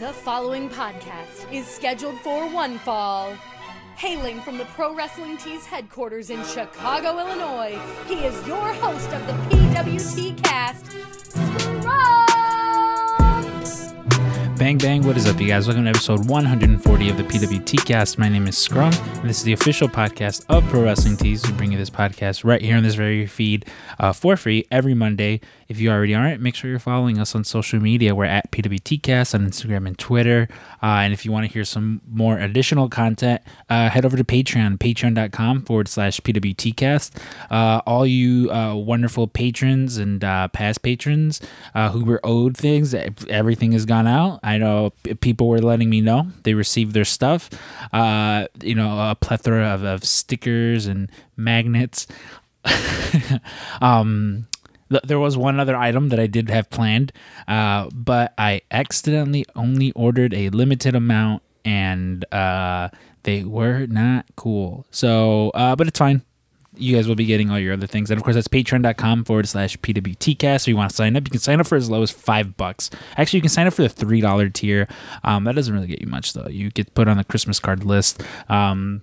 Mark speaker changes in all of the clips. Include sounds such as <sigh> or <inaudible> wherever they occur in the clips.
Speaker 1: The following podcast is scheduled for one fall. Hailing from the Pro Wrestling Tees headquarters in Chicago, Illinois, he is your host of the PWT cast,
Speaker 2: Bang bang, what is up, you guys? Welcome to episode 140 of the PWT cast. My name is Scrump, and this is the official podcast of Pro Wrestling Tees. We bring you this podcast right here on this very feed uh, for free every Monday. If you already aren't, make sure you're following us on social media. We're at PWTcast on Instagram and Twitter. Uh, and if you want to hear some more additional content, uh, head over to Patreon, patreon.com forward slash PWTcast. Uh, all you uh, wonderful patrons and uh, past patrons who were owed things, everything has gone out. I know p- people were letting me know they received their stuff. Uh, you know, a plethora of, of stickers and magnets. <laughs> um, th- there was one other item that I did have planned, uh, but I accidentally only ordered a limited amount, and uh, they were not cool. So, uh, but it's fine. You guys will be getting all your other things. And of course, that's patreon.com forward slash PWTcast. So you want to sign up, you can sign up for as low as five bucks. Actually, you can sign up for the $3 tier. Um, that doesn't really get you much, though. You get put on the Christmas card list. Um,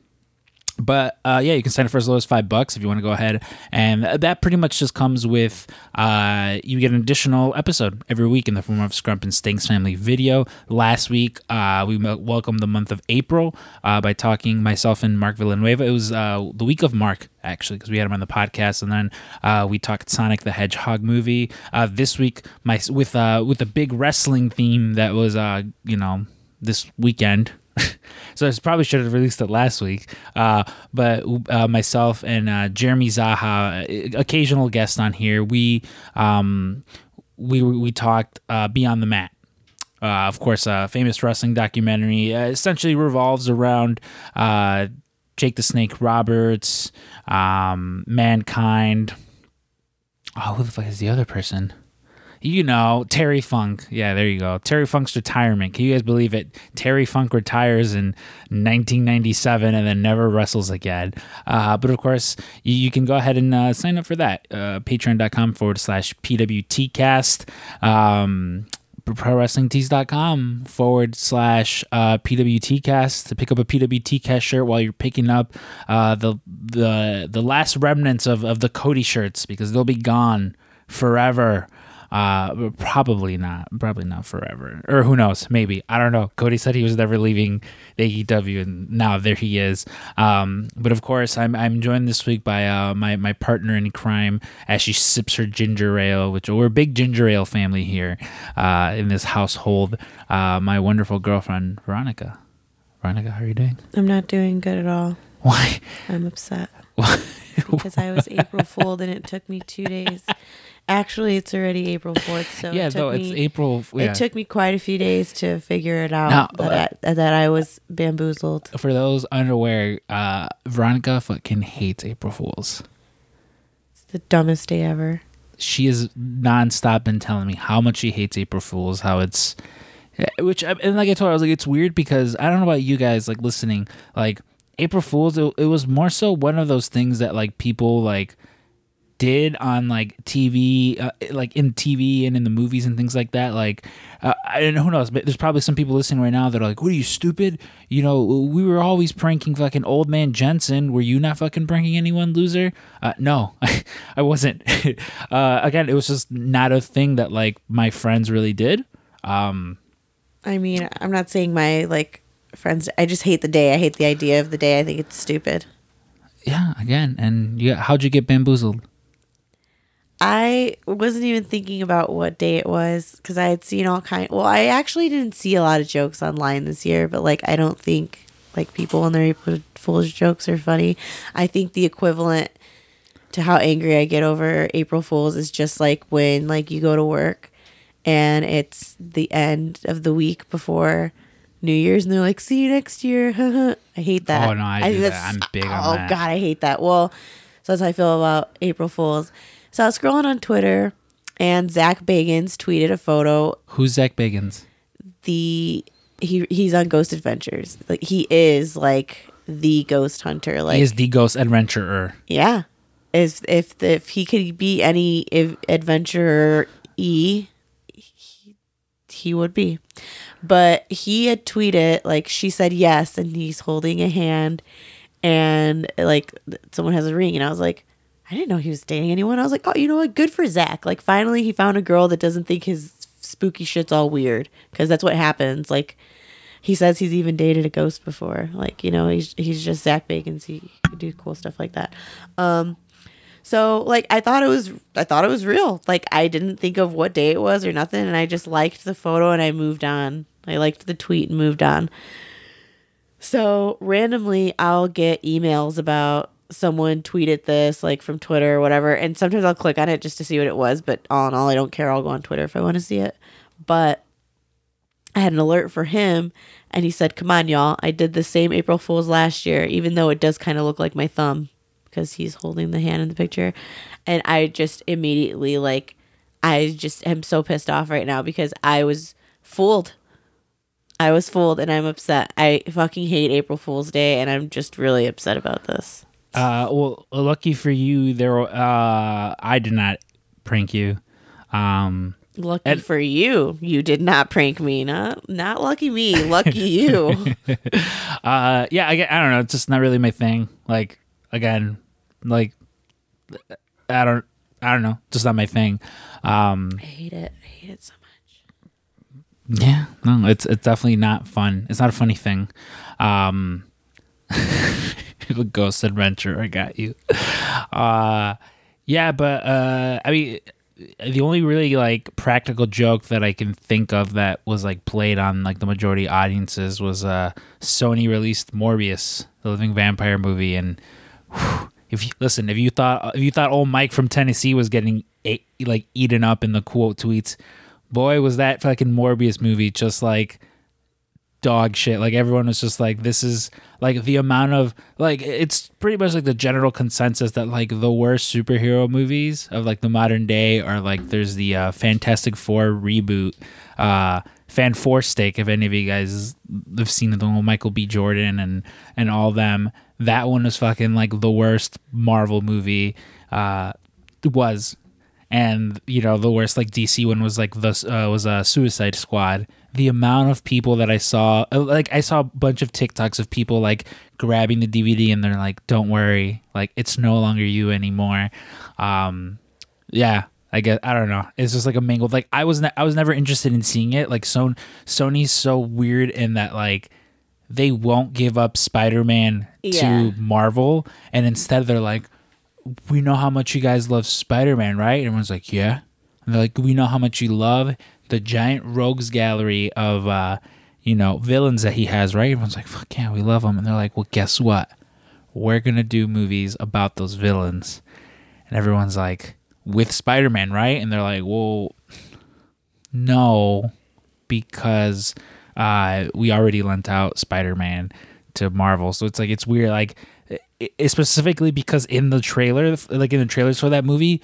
Speaker 2: but uh, yeah, you can sign up for as low as five bucks if you want to go ahead, and that pretty much just comes with uh, you get an additional episode every week in the form of Scrump and Stinks Family video. Last week, uh, we welcomed the month of April uh, by talking myself and Mark Villanueva. It was uh, the week of Mark actually because we had him on the podcast, and then uh, we talked Sonic the Hedgehog movie. this week, my with with a big wrestling theme that was you know this weekend so I probably should have released it last week. Uh, but uh, myself and uh, Jeremy Zaha, occasional guest on here, we um, we we talked uh, Beyond the Mat. Uh, of course, a famous wrestling documentary uh, essentially revolves around Jake the Snake Roberts, um, Mankind. Oh, who the fuck is the other person? You know, Terry Funk. Yeah, there you go. Terry Funk's retirement. Can you guys believe it? Terry Funk retires in 1997 and then never wrestles again. Uh, but of course, you, you, can go ahead and uh, sign up for that. Uh, Patreon.com forward slash PWTcast. Um, ProWrestlingTees.com forward slash uh, PWTcast to pick up a PWTcast shirt while you're picking up uh, the the the last remnants of, of the Cody shirts because they'll be gone forever. Uh, probably not. Probably not forever. Or who knows? Maybe. I don't know. Cody said he was never leaving the AEW, and now there he is. Um, but of course, I'm I'm joined this week by uh, my my partner in crime as she sips her ginger ale, which we're a big ginger ale family here uh, in this household. Uh, my wonderful girlfriend Veronica. Veronica, how are you doing?
Speaker 3: I'm not doing good at all.
Speaker 2: Why?
Speaker 3: I'm upset. <laughs> because I was April <laughs> Fooled and it took me two days Actually, it's already April fourth, so
Speaker 2: yeah,
Speaker 3: it
Speaker 2: though it's April. Yeah.
Speaker 3: It took me quite a few days to figure it out now, that, I, that I was bamboozled.
Speaker 2: For those unaware, uh, Veronica fucking hates April Fools.
Speaker 3: It's the dumbest day ever.
Speaker 2: She has nonstop been telling me how much she hates April Fools, how it's, which and like I told her, I was like, it's weird because I don't know about you guys like listening, like April Fools. It, it was more so one of those things that like people like did on like TV, uh, like in TV and in the movies and things like that. Like, uh, and who knows? But there's probably some people listening right now that are like, "What are you stupid? You know, we were always pranking fucking old man Jensen. Were you not fucking pranking anyone, loser?" Uh, no, <laughs> I wasn't. <laughs> uh, again, it was just not a thing that like my friends really did. Um,
Speaker 3: I mean, I'm not saying my like friends. I just hate the day. I hate the idea of the day. I think it's stupid.
Speaker 2: Yeah, again, and yeah, how'd you get bamboozled?
Speaker 3: I wasn't even thinking about what day it was because I had seen all kind. Well, I actually didn't see a lot of jokes online this year, but like I don't think like people when their April Fool's jokes are funny. I think the equivalent to how angry I get over April Fools is just like when like you go to work and it's the end of the week before New Year's and they're like, "See you next year." <laughs> I hate that.
Speaker 2: Oh no, I, I do that. I'm big oh, on
Speaker 3: oh. God, I hate that. Well, so that's how I feel about April Fools. So I was scrolling on Twitter and Zach Bagans tweeted a photo.
Speaker 2: Who's Zach Bagans?
Speaker 3: The he he's on Ghost Adventures. Like he is like the ghost hunter. Like
Speaker 2: he is the ghost adventurer.
Speaker 3: Yeah. If if if he could be any if, adventurer e, he, he would be. But he had tweeted like she said yes, and he's holding a hand, and like someone has a ring, and I was like, I didn't know he was dating anyone. I was like, oh, you know what? Good for Zach. Like finally, he found a girl that doesn't think his spooky shit's all weird because that's what happens. Like he says he's even dated a ghost before. Like you know, he's he's just Zach Bagans. He could do cool stuff like that. Um, so like I thought it was I thought it was real. Like I didn't think of what day it was or nothing, and I just liked the photo and I moved on. I liked the tweet and moved on. So randomly, I'll get emails about someone tweeted this like from Twitter or whatever, and sometimes I'll click on it just to see what it was. But all in all, I don't care. I'll go on Twitter if I want to see it. But I had an alert for him, and he said, "Come on, y'all! I did the same April Fools last year, even though it does kind of look like my thumb because he's holding the hand in the picture." And I just immediately like, I just am so pissed off right now because I was fooled. I was fooled, and I'm upset. I fucking hate April Fool's Day, and I'm just really upset about this.
Speaker 2: Uh, well, lucky for you, there. Uh, I did not prank you. Um,
Speaker 3: Lucky for you, you did not prank me. Not not lucky me. Lucky you. <laughs>
Speaker 2: uh, yeah, I, I don't know. It's just not really my thing. Like again, like I don't, I don't know. Just not my thing. Um,
Speaker 3: I hate it. I hate it so much.
Speaker 2: Yeah, no, it's it's definitely not fun. It's not a funny thing. Um <laughs> <laughs> the ghost adventure, I got you. Uh yeah, but uh I mean the only really like practical joke that I can think of that was like played on like the majority audiences was uh Sony released Morbius, the living vampire movie and whew, if you listen, if you thought if you thought old Mike from Tennessee was getting like eaten up in the quote tweets, boy was that fucking Morbius movie just like dog shit. Like everyone was just like, this is like the amount of like it's pretty much like the general consensus that like the worst superhero movies of like the modern day are like there's the uh, Fantastic Four reboot, uh, Fan Four Stake. If any of you guys have seen the whole Michael B. Jordan and and all them, that one was fucking like the worst Marvel movie. Uh, was and you know the worst like DC one was like the uh, was a Suicide Squad. The amount of people that I saw, uh, like I saw a bunch of TikToks of people like grabbing the DVD and they're like, "Don't worry, like it's no longer you anymore." Um, yeah, I guess I don't know. It's just like a mangled. Like I was, ne- I was never interested in seeing it. Like so, Sony's so weird in that like they won't give up Spider-Man
Speaker 3: Yeah.
Speaker 2: to Marvel, and instead they're like, we know how much you guys love Spider-Man, right? And everyone's like, yeah. And they're like, we know how much you love the giant rogues gallery of, uh, you know, villains that he has, right? Everyone's like, fuck yeah, we love them. And they're like, well, guess what? We're gonna do movies about those villains. And everyone's like, with Spider-Man, right? And they're like, well, no, because uh, we already lent out Spider-Man to Marvel. So it's like it's weird. Like i- i- specifically because in the trailer, like in the trailers for that movie,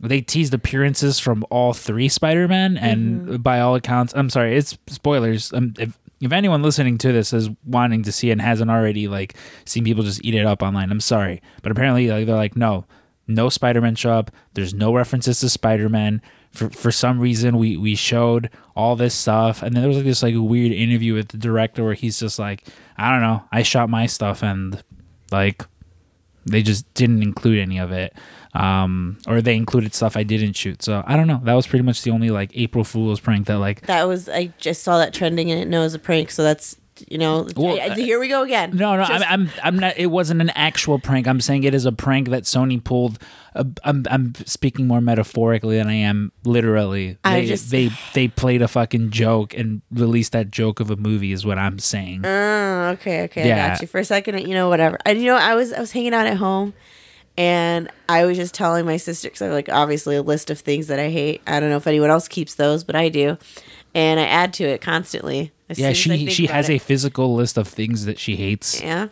Speaker 2: they teased appearances from all three Spider-Man, and by all accounts, I'm sorry, it's spoilers. Um, if if anyone listening to this is wanting to see and hasn't already like seen people just eat it up online, I'm sorry, but apparently like, they're like, no, no Spider-Man show up. There's no references to Spider-Man. For for some reason, we we showed all this stuff, and then there was like this like weird interview with the director where he's just like, I don't know, I shot my stuff and like they just didn't include any of it um or they included stuff i didn't shoot so i don't know that was pretty much the only like april fool's prank that like
Speaker 3: That was I just saw that trending and it knows a prank, so that's you know
Speaker 2: Well,
Speaker 3: here we go again.
Speaker 2: no no
Speaker 3: Just-
Speaker 2: I'm, I'm i'm not it wasn't an actual prank i'm saying it is a prank that sony pulled uh, i'm i'm speaking more metaphorically than i am literally
Speaker 3: I
Speaker 2: they,
Speaker 3: just-
Speaker 2: they they played a fucking joke and released that joke of a movie is what i'm saying
Speaker 3: Oh, okay, okay. I
Speaker 2: Yeah.
Speaker 3: got you. For a second, you know, whatever. And you know, I was I was hanging out at home, and I was just telling my sister because I have like obviously a list of things that I hate. I don't know if anyone else keeps those, but I do, and I add to it constantly.
Speaker 2: yeah
Speaker 3: soon as I
Speaker 2: she she has
Speaker 3: it.
Speaker 2: a physical list of things that she hates
Speaker 3: yeah.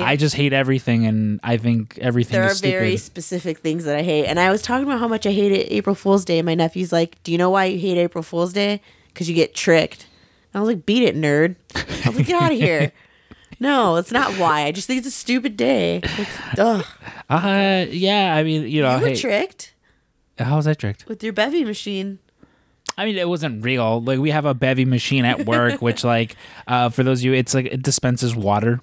Speaker 2: i just hate everything and i think everything
Speaker 3: there are
Speaker 2: stupid
Speaker 3: very specific things that I hate, and I was talking about how much I hated April Fool's Day. And my nephew's like, "Do you know why you hate April Fool's Day? Because you get tricked." I was like, "Beat it, nerd!" I was like, "Get out of here." No, it's not why. I just think it's a stupid day. Ugh.
Speaker 2: uh yeah i mean you know
Speaker 3: You were
Speaker 2: hey,
Speaker 3: tricked
Speaker 2: how was i tricked
Speaker 3: with your Bevi machine.
Speaker 2: I mean, it wasn't real. Like we have a Bevi machine at work, <laughs> which like uh, for those of you, it's like it dispenses water.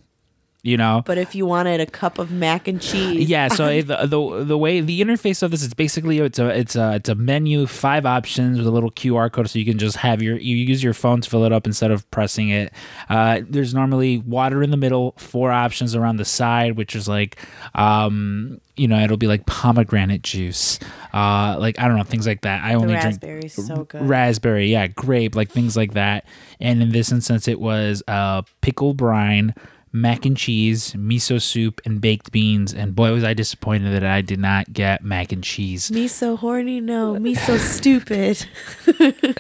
Speaker 2: You know,
Speaker 3: But if you wanted a cup of mac and cheese,
Speaker 2: yeah. So <laughs> it- the, the the way the interface of this is basically it's a it's a it's a menu, five options with a little QR code, so you can just have your you use your phone to fill it up instead of pressing it. Uh, there's normally water in the middle, four options around the side, which is like um you know it'll be like pomegranate juice, uh like I don't know things like that. I
Speaker 3: the
Speaker 2: only drink
Speaker 3: raspberry so good.
Speaker 2: raspberry, yeah, grape, like things like that. And in this instance, it was uh, pickle brine, mac and cheese, miso soup, and baked beans. And boy, was I disappointed that I did not get mac and cheese.
Speaker 3: me so horny, no, me so stupid. <laughs>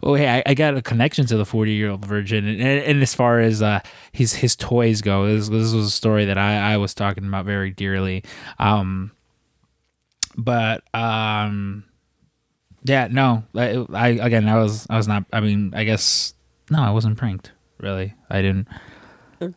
Speaker 2: Oh, hey, I, I got a connection to the forty-year-old virgin, and, and, and as far as uh, his his toys go, this, this was a story that I, I was talking about very dearly. Um, but um, yeah, no, I, I again, I was I was not. I mean, I guess no, I wasn't pranked. Really, I didn't.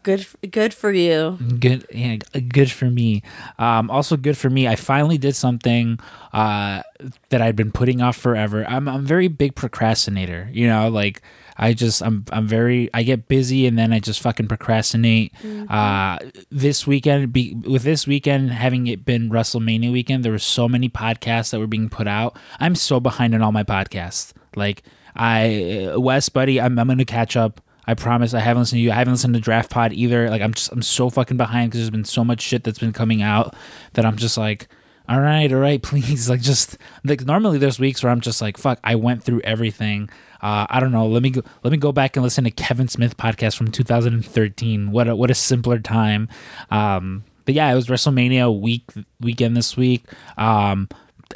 Speaker 3: Good, good for you.
Speaker 2: Good, yeah, good for me. Um, also good for me. I finally did something uh, that I'd been putting off forever. I'm I'm a very big procrastinator. You know, like I just I'm I'm very I get busy and then I just fucking procrastinate. Uh, this weekend, be, with this weekend having it been WrestleMania weekend, there were so many podcasts that were being put out. I'm so behind on all my podcasts. Like I, Wes, buddy, I'm I'm gonna catch up. I promise. I haven't listened to you. I haven't listened to Draft Pod either. Like I'm just I'm so fucking behind because there's been so much shit that's been coming out that I'm just like, all right, all right, <laughs> please. Like just like normally there's weeks where I'm just like, fuck, I went through everything. Uh, I don't know. Let me go, let me go back and listen to Kevin Smith podcast from 2013. What a, what a simpler time. Um, but yeah, it was WrestleMania week weekend this week. Um,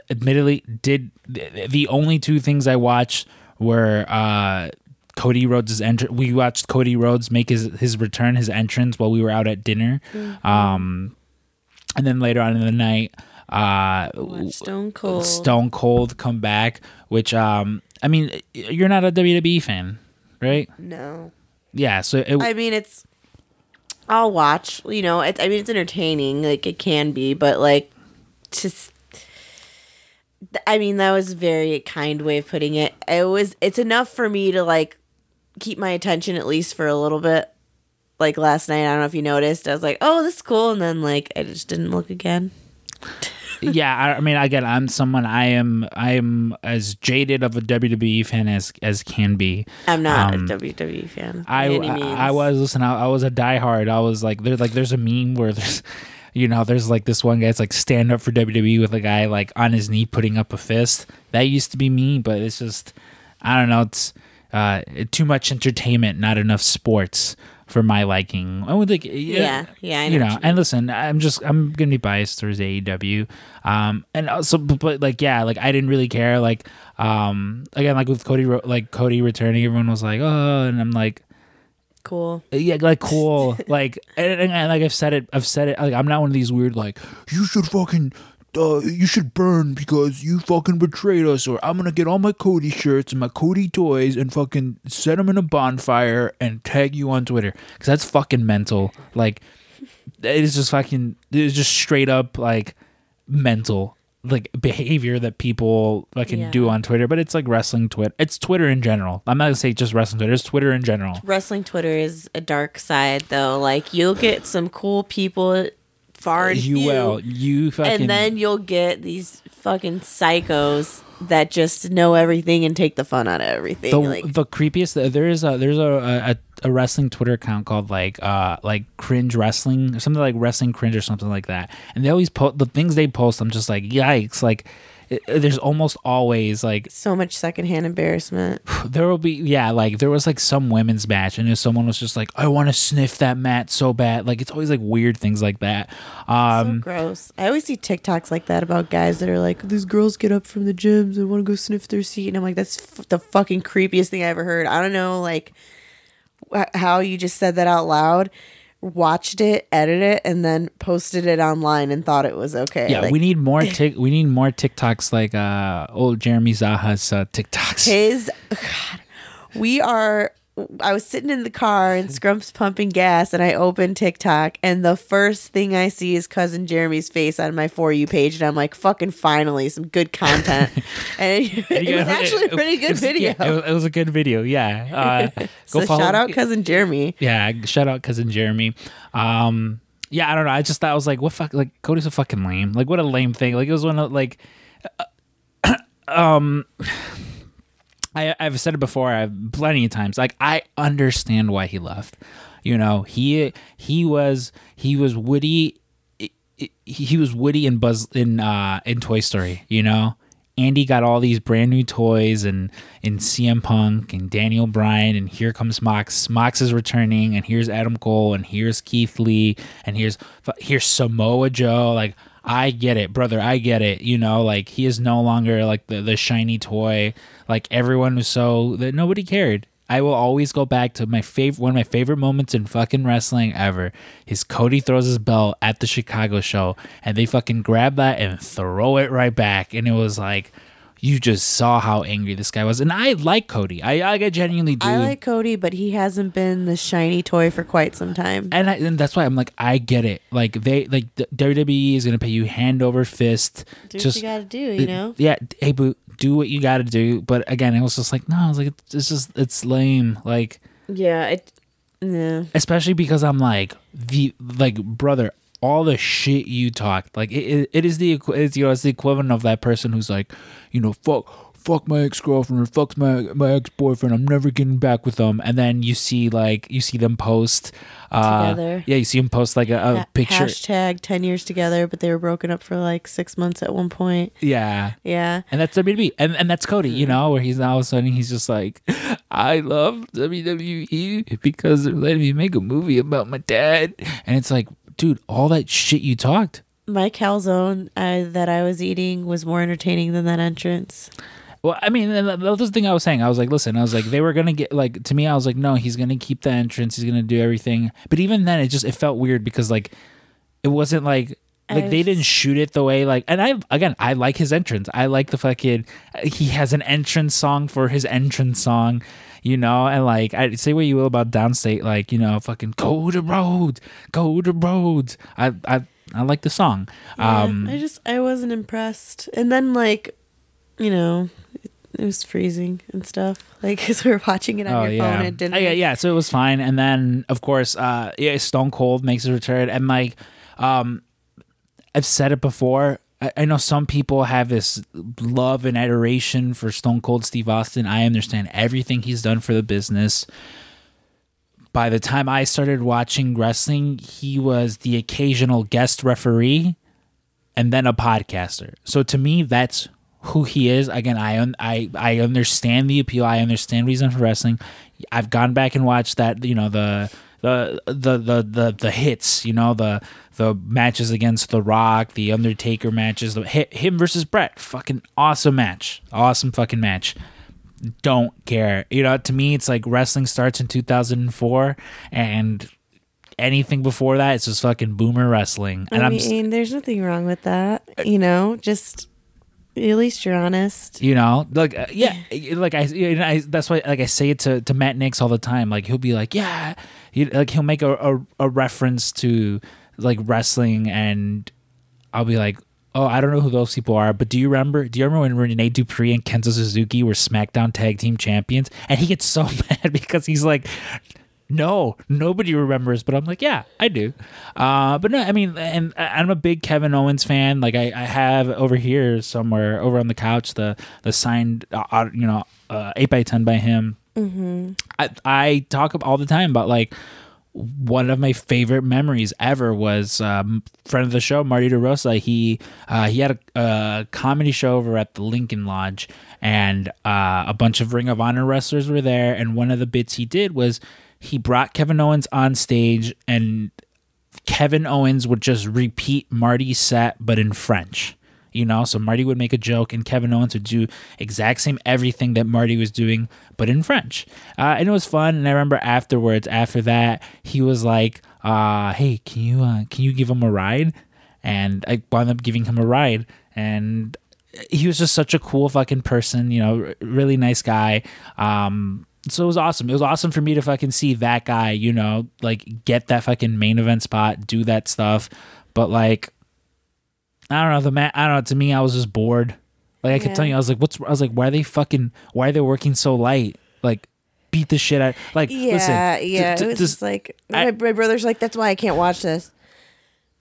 Speaker 2: admittedly, did the only two things I watched were uh, Cody Rhodes' entrance. We watched Cody Rhodes make his his return, his entrance while we were out at dinner. Um, and then later on in the night, uh,
Speaker 3: Stone Cold.
Speaker 2: Stone Cold come back. Which um, I mean, you're not a WWE fan, right?
Speaker 3: No,
Speaker 2: Yeah. So it,
Speaker 3: I mean it's. I'll watch. You know, it's. I mean, it's entertaining. Like it can be, but like, just. I mean, that was a very kind way of putting it. It was. It's enough for me to like keep my attention at least for a little bit. Like last night, I don't know if you noticed. I was like, "Oh, this is cool," and then like I just didn't look again. <laughs>
Speaker 2: yeah, I, I mean, again, I'm someone I am I am as jaded of a WWE fan as as can be.
Speaker 3: I'm not
Speaker 2: Um,
Speaker 3: a WWE fan.
Speaker 2: I, I. I was listen. I, I was a diehard. I was like there's like there's a meme where there's <laughs> you know there's like this one guy's like stand up for WWE with a guy like on his knee putting up a fist. That used to be me, but it's just I don't know. It's uh too much entertainment, not enough sports for my liking. I would like
Speaker 3: Yeah, yeah, I know
Speaker 2: you know.
Speaker 3: you
Speaker 2: And listen, I'm just I'm gonna be biased towards AEW, um, and also but, but like yeah, like I didn't really care. Like um, again, like with Cody, like Cody returning, everyone was like, oh, and I'm like.
Speaker 3: cool.
Speaker 2: Yeah, like cool. <laughs> like and, and, and like I've said it, I've said it. Like I'm not one of these weird like you should fucking. Uh, you should burn because you fucking betrayed us, or I'm gonna get all my Cody shirts and my Cody toys and fucking set them in a bonfire and tag you on Twitter because that's fucking mental. Like, it is just fucking, it is just straight up like mental like behavior that people fucking
Speaker 3: Yeah.
Speaker 2: do on Twitter. But it's like wrestling Twitter. It's Twitter in general. I'm not gonna say just wrestling Twitter. It's Twitter in general.
Speaker 3: Wrestling Twitter is a dark side, though. Like you'll get some cool people far and
Speaker 2: you
Speaker 3: few,
Speaker 2: will. You fucking.
Speaker 3: and then you'll get these fucking psychos that just know everything and take the fun out of everything.
Speaker 2: the,
Speaker 3: like
Speaker 2: the creepiest there is a there's a, a a wrestling Twitter account called like uh like cringe wrestling or something like wrestling cringe or something like that, and they always post the things they post. I'm just like yikes! Like it, there's almost always like
Speaker 3: so much secondhand embarrassment. <sighs>
Speaker 2: there will be yeah like there was like some women's match and if someone was just like I want to sniff that mat so bad like it's always like weird things like that. Um,
Speaker 3: so gross. I always see TikToks like that about guys that are like, these girls get up from the gyms and want to go sniff their seat, and I'm like, that's f- the fucking creepiest thing I ever heard. I don't know, like wh- how you just said that out loud. Watched it, edited it, and then posted it online and thought it was okay.
Speaker 2: yeah,
Speaker 3: Like,
Speaker 2: we need more <laughs> tick. We need more TikToks like uh old Jeremy Zaha's uh, TikToks.
Speaker 3: his <sighs> God, we are I was sitting in the car and Scrump's pumping gas, and I opened TikTok, and the first thing I see is cousin Jeremy's face on my for you page, and I'm like, "Fucking finally, some good content." <laughs> and <laughs> it, it was actually a pretty good
Speaker 2: It was-
Speaker 3: video.
Speaker 2: yeah, it, was, it was a good video. Yeah. <laughs> Uh,
Speaker 3: so shout out cousin Jeremy.
Speaker 2: Yeah, shout out cousin Jeremy. Um, yeah, I don't know. I just thought I was like, what fuck? Like Cody's a fucking lame. Like what a lame thing. Like it was one of like, uh, <clears throat> um, I I've said it before. I've plenty of times. Like I understand why he left. You know, he he was he was Woody. He was Woody in Buzz in uh in Toy Story. You know. Andy got all these brand new toys and in CM Punk and Daniel Bryan and here comes Mox. Mox is returning and here's Adam Cole and here's Keith Lee and here's here's Samoa Joe. Like I get it, brother. I get it. You know, like he is no longer like the the shiny toy. Like everyone was so that nobody cared. I will always go back to my favorite one of my favorite moments in fucking wrestling ever is Cody throws his belt at the Chicago show and they fucking grab that and throw it right back and it was like you just saw how angry this guy was and I like Cody I I genuinely do
Speaker 3: I like Cody, but he hasn't been the shiny toy for quite some time.
Speaker 2: and, I, and that's why I'm like I get it like they like the WWE is gonna pay you hand over fist
Speaker 3: Do what you gotta do, you know.
Speaker 2: yeah hey boo do what you gotta do but again it was just like no I was like it's just it's lame like
Speaker 3: Yeah, it. Yeah.
Speaker 2: especially because I'm like the like brother all the shit you talked. Like it, it, it is the it's, you know it's the equivalent of that person who's like you know fuck fuck my ex-girlfriend or fuck my my ex-boyfriend. I'm never getting back with them. And then you see like you see them post uh
Speaker 3: Together.
Speaker 2: yeah you see them post like a, a
Speaker 3: Ha-
Speaker 2: picture.
Speaker 3: Hashtag ten years together, but they were broken up for like six months at one point.
Speaker 2: yeah.
Speaker 3: Yeah.
Speaker 2: and that's WWE, and and that's Cody, you know, where he's now all of a sudden he's just like, I love WWE because they're letting me make a movie about my dad, and it's like, dude, all that shit you talked.
Speaker 3: My calzone uh, that I was eating was more entertaining than that entrance.
Speaker 2: Well, I mean, and that that was the thing I was saying. I was like, listen, I was like, they were gonna get like to me. I was like, no, he's gonna keep the entrance. He's gonna do everything. But even then, it just it felt weird because like it wasn't like like
Speaker 3: I
Speaker 2: they didn't shoot it the way like and i again i like his entrance i like the fucking he has an entrance song for his entrance song you know and like i say what you will about Downstait like you know fucking go to roads go to roads i i i like the song um
Speaker 3: I just I wasn't impressed. And then like, you know, it, it was freezing and stuff. <laughs> Like because we were watching it on your phone at dinner.
Speaker 2: Oh, yeah, yeah. So it was fine, and then of course, uh, yeah, Stone Cold makes his return, and like, um, I've said it before. I, know some people have this love and adoration for Stone Cold Steve Austin. I understand everything he's done for the business. By the time I started watching wrestling, he was the occasional guest referee and then a podcaster. So to me, that's who he is. Again, I un- I I understand the appeal. I understand reason for wrestling. I've gone back and watched that. You know the the the the the, the hits. You know the the matches against The Rock, the Undertaker matches. The him versus Brett. Fucking awesome match. Awesome fucking match. Don't care. You know, to me, it's like wrestling starts in 2004 and. Anything before that, it's just fucking boomer wrestling, and
Speaker 3: I mean, there's nothing wrong with that. You know, just at least you're honest.
Speaker 2: you know like uh, yeah <sighs> like I, you know, I that's why like i say it to, to matt nix all the time like he'll be like yeah he, like he'll make a, a, a reference to like wrestling and i'll be like oh i don't know who those people are but do you remember do you remember when renee dupree and kenzo suzuki were smackdown tag team champions and he gets so <laughs> mad because he's like no, nobody remembers, but I'm like, yeah, I do. Uh, but no, I mean, and I'm a big Kevin Owens fan. Like I, I have over here somewhere over on the couch the the signed, uh, uh, you know, uh, eight by ten by him. Mm-hmm. I I talk all the time about like one of my favorite memories ever was um, friend of the show Marty DeRosa. He uh, he had a, a comedy show over at the Lincoln Lodge, and uh, a bunch of Ring of Honor wrestlers were there. And one of the bits he did was he brought Kevin Owens on stage, and Kevin Owens would just repeat Marty's set, but in French. You know, so Marty would make a joke, and Kevin Owens would do exact same everything that Marty was doing, but in French. Uh, and it was fun. And I remember afterwards, after that, he was like, uh, "Hey, can you uh, can you give him a ride?" And I wound up giving him a ride, and he was just such a cool fucking person. You know, really nice guy. Um, so it was awesome. It was awesome for me to fucking see that guy, you know, like get that fucking main event spot, do that stuff. But like, I don't know the man. I don't know. To me, I was just bored. Like I kept
Speaker 3: Yeah.
Speaker 2: telling you, I was like, "What's?" I was like, "Why are they fucking? Why are they working so light? Like, beat the shit out. Like,
Speaker 3: Yeah,
Speaker 2: listen,
Speaker 3: yeah.
Speaker 2: t- t-
Speaker 3: it was just like
Speaker 2: I-
Speaker 3: my, my brother's like, that's why I can't watch this.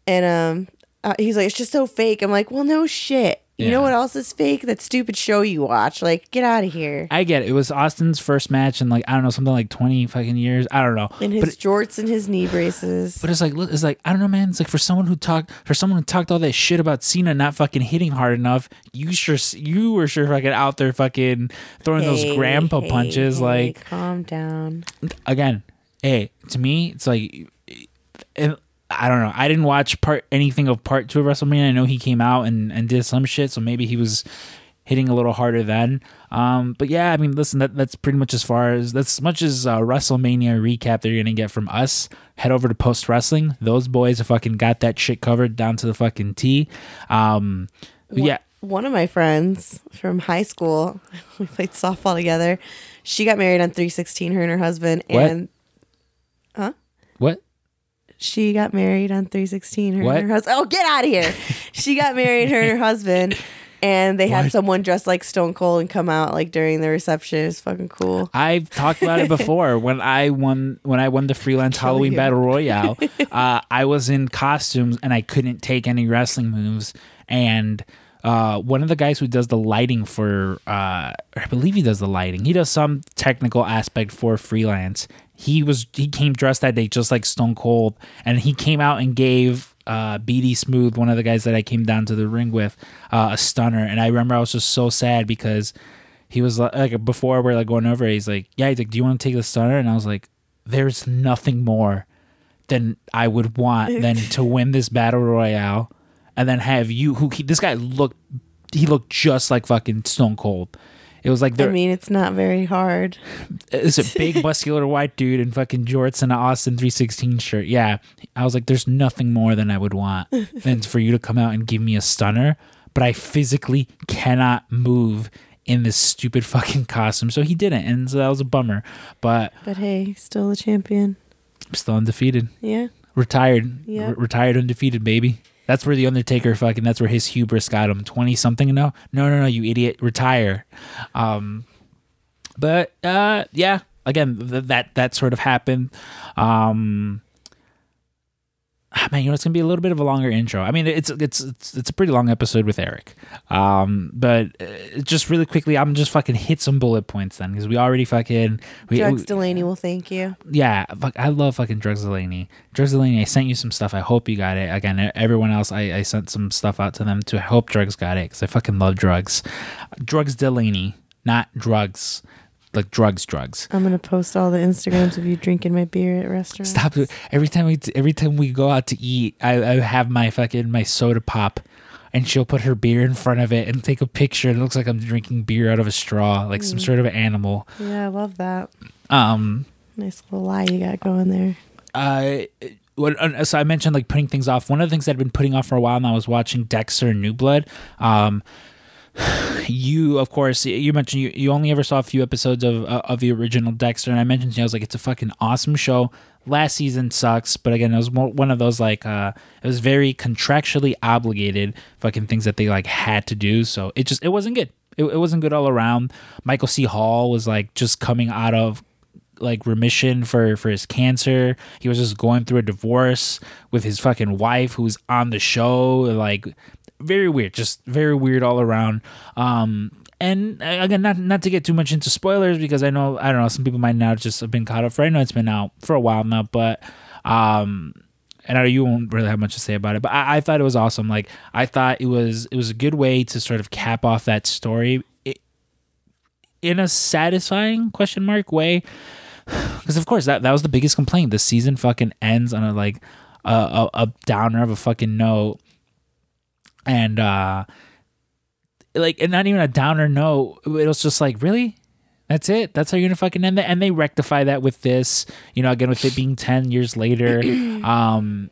Speaker 3: And um, uh, he's like, it's just so fake. I'm like, well, no shit. You
Speaker 2: Yeah.
Speaker 3: know what else is fake? That stupid show you watch. Like, get out of here.
Speaker 2: I get it. It was Austin's first match in like I don't know something like twenty fucking years. I don't know.
Speaker 3: In his
Speaker 2: but
Speaker 3: jorts and his knee braces.
Speaker 2: But it's like it's like I don't know, man. It's like for someone who talked for someone who talked all that shit about Cena not fucking hitting hard enough. You sure you were sure fucking out there fucking throwing those grandpa
Speaker 3: hey,
Speaker 2: punches.
Speaker 3: hey,
Speaker 2: like
Speaker 3: calm down.
Speaker 2: again, hey, to me, it's like, and I don't know. I didn't watch part anything of part two of WrestleMania. I know he came out and and did some shit, so maybe he was hitting a little harder then. Um, but yeah, I mean, listen, that that's pretty much as far as that's as much as uh, WrestleMania recap that you're gonna get from us. Head over to Post Wrestling. Those boys have fucking got that shit covered down to the fucking T. Um, yeah.
Speaker 3: One of my friends from high school, <laughs> we played softball together. She got married on 316, her and her husband.
Speaker 2: What?
Speaker 3: And huh?
Speaker 2: What?
Speaker 3: She got married on 316, her
Speaker 2: What?
Speaker 3: and her husband. Oh, get out of here. <laughs> she got married, her and her husband. And they had
Speaker 2: What?
Speaker 3: someone dressed like Stone Cold and come out like during the reception. It was fucking cool.
Speaker 2: I've talked about it before. <laughs> when I won, when I won the freelance Halloween
Speaker 3: you.
Speaker 2: battle royale, <laughs> uh, I was in costumes and I couldn't take any wrestling moves. And uh, one of the guys who does the lighting for, uh, I believe he does the lighting. He does some technical aspect for freelance. He was he came dressed that day just like Stone Cold, and he came out and gave uh, BD Smooth, one of the guys that I came down to the ring with, uh, a stunner. And I remember I was just so sad because he was like, like before we're like going over, it, he's like, yeah, he's like, do you want to take the stunner? And I was like, there's nothing more than I would want <laughs> than to win this battle royale, and then have you who he, this guy looked, he looked just like fucking Stone Cold. It was like
Speaker 3: I mean, it's not very hard.
Speaker 2: it's a big muscular white dude in fucking jorts and an Austin 316 shirt. Yeah. I was like, there's nothing more than I would want <laughs> than for you to come out and give me a stunner, but I physically cannot move in this stupid fucking costume. So he didn't. And so that was a bummer. But
Speaker 3: But hey, still a champion.
Speaker 2: Still undefeated.
Speaker 3: Yeah.
Speaker 2: Retired. Yeah. Retired undefeated, baby. That's where the Undertaker fucking. That's where his hubris got him. Twenty something. No, no, no, no. You idiot. Retire. Um, but uh, yeah. Again, th- that that sort of happened. Um, ah, man, you know it's gonna be a little bit of a longer intro. I mean, it's it's it's, it's a pretty long episode with Eric. Um, but uh, just really quickly, I'm just fucking hit some bullet points then because we already fucking we,
Speaker 3: Drugs
Speaker 2: we-
Speaker 3: Delaney will thank you.
Speaker 2: yeah, fuck, I love fucking Drugs Delaney. Drugs Delaney, I sent you some stuff. I hope you got it. Again, everyone else, I, I sent some stuff out to them to help Drugs got it because I fucking love drugs. Drugs Delaney, not drugs, like drugs, drugs.
Speaker 3: I'm gonna post all the Instagrams of you drinking my beer at restaurants.
Speaker 2: Stop it. Every time we every time we go out to eat, I, I have my fucking my soda pop, and she'll put her beer in front of it and take a picture. And it looks like I'm drinking beer out of a straw, like some sort of animal.
Speaker 3: Yeah, I love that.
Speaker 2: Um,
Speaker 3: Nice little lie you got going there.
Speaker 2: uh what so I mentioned like putting things off. One of the things that I've been putting off for a while now was watching Dexter and New Blood. Um you of course you mentioned you, you only ever saw a few episodes of uh, of the original Dexter and I mentioned to you I was like it's a fucking awesome show. Last season sucks, but again it was more one of those like uh it was very contractually obligated fucking things that they like had to do. So it just it wasn't good. It, it wasn't good all around. Michael C. Hall was like just coming out of like remission for for his cancer. He was just going through a divorce with his fucking wife who's on the show. Like very weird, just very weird all around. Um and uh, again, not not to get too much into spoilers because I know I don't know some people might now just have been caught up for. I know it's been out for a while now, but um and I know you won't really have much to say about it, but I, I thought it was awesome. Like I thought it was it was a good way to sort of cap off that story i- in a satisfying question mark way because of course that that was the biggest complaint. The season fucking ends on a like a, a, a downer of a fucking note, and uh, like and not even a downer note. It was just like really. That's it. That's how you're gonna fucking end it. And they rectify that with this, you know, again with it being ten years later. <clears throat> um,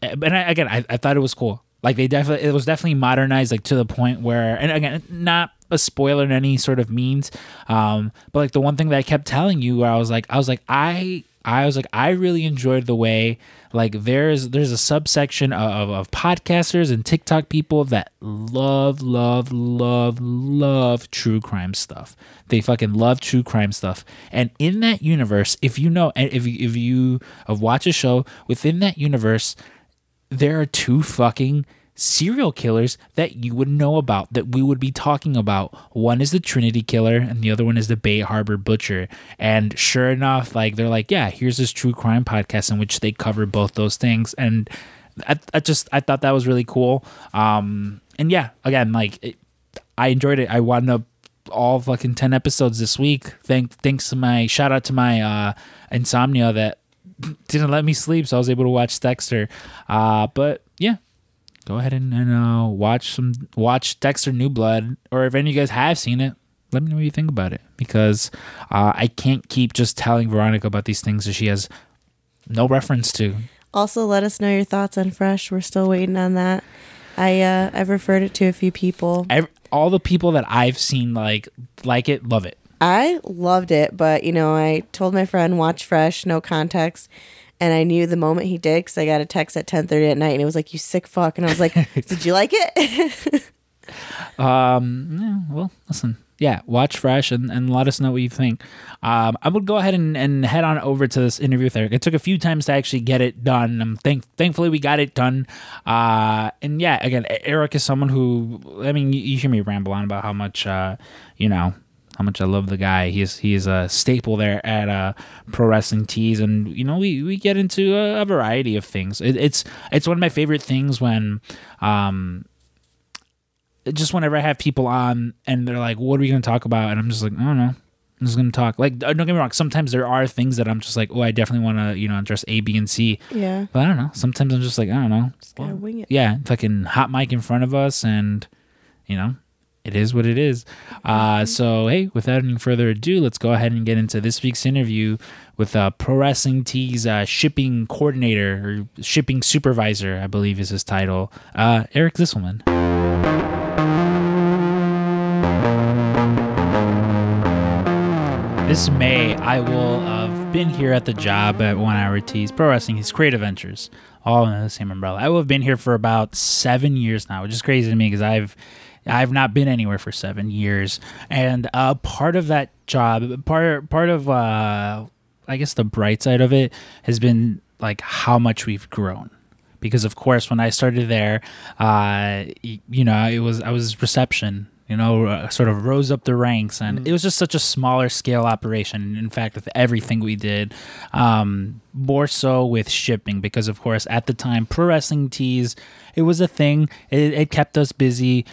Speaker 2: and I, again, I, I thought it was cool. Like they definitely, it was definitely modernized, like to the point where, and again, not a spoiler in any sort of means. Um, but like the one thing that I kept telling you, where I was like, I was like, I, I was like, I really enjoyed the way like there's there's a subsection of, of podcasters and TikTok people that love, love, love, love true crime stuff. They fucking love true crime stuff. And in that universe, if you know, and if you, if you have watched a show within that universe, there are two fucking serial killers that you would know about that we would be talking about. One is the Trinity killer and the other one is the Bay Harbor butcher. And sure enough, like they're like, yeah, here's this true crime podcast in which they cover both those things. And I, I just I thought that was really cool. Um, and yeah, again, like it, I enjoyed it. I wound up all fucking 10 episodes this week. Thank thanks to my shout out to my uh insomnia that <laughs> didn't let me sleep, so I was able to watch Dexter. Uh, but yeah, go ahead and, and uh, watch some watch Dexter New Blood, or if any of you guys have seen it, let me know what you think about it because uh, I can't keep just telling Veronica about these things that she has no reference to.
Speaker 3: Also, let us know your thoughts on Fresh. We're still waiting on that. I uh, I've referred it to a few people.
Speaker 2: Every, all the people that I've seen like like it, love it.
Speaker 3: I loved it, but you know, I told my friend watch Fresh, no context, and I knew the moment he did because I got a text at ten thirty at night, and it was like, "You sick fuck," and I was like, <laughs> "Did you like it?" <laughs>
Speaker 2: um, yeah, well, listen, yeah, watch Fresh and, and let us know what you think. Um, I would go ahead and, and head on over to this interview with Eric. It took a few times to actually get it done. I'm thank thankfully we got it done. Uh, and yeah, again, Eric is someone who I mean, you, you hear me ramble on about how much uh, you know how much I love the guy. He's he's a staple there at uh, Pro Wrestling Tees, and you know we, we get into a, a variety of things. It, it's it's one of my favorite things when, um, just whenever I have people on and they're like, "What are we going to talk about?" and I'm just like, I don't know. I'm just gonna talk. Like, don't get me wrong. Sometimes there are things that I'm just like, oh, I definitely want to, you know, address A, B, and C.
Speaker 3: Yeah.
Speaker 2: But I don't know. Sometimes I'm just like, I don't know.
Speaker 3: Just gotta wing it.
Speaker 2: Yeah, fucking hot mic in front of us, and you know, it is what it is. Uh, so, hey, without any further ado, let's go ahead and get into this week's interview with uh, Pro Wrestling Tees uh, shipping coordinator or shipping supervisor, I believe is his title, uh, Eric Zisselman. This May, I will have been here at the job at One Hour Tees Pro Wrestling, his creative ventures, all under the same umbrella. I will have been here for about seven years now, which is crazy to me because I've I've not been anywhere for seven years, and uh, part of that job, part part of uh, I guess the bright side of it has been like how much we've grown. Because of course, when I started there, uh, you know, it was I was reception you know, uh, sort of rose up the ranks, and mm. it was just such a smaller scale operation. In fact, with everything we did, um, more so with shipping, because of course at the time, pro wrestling tees, it was a thing. It, it kept us busy.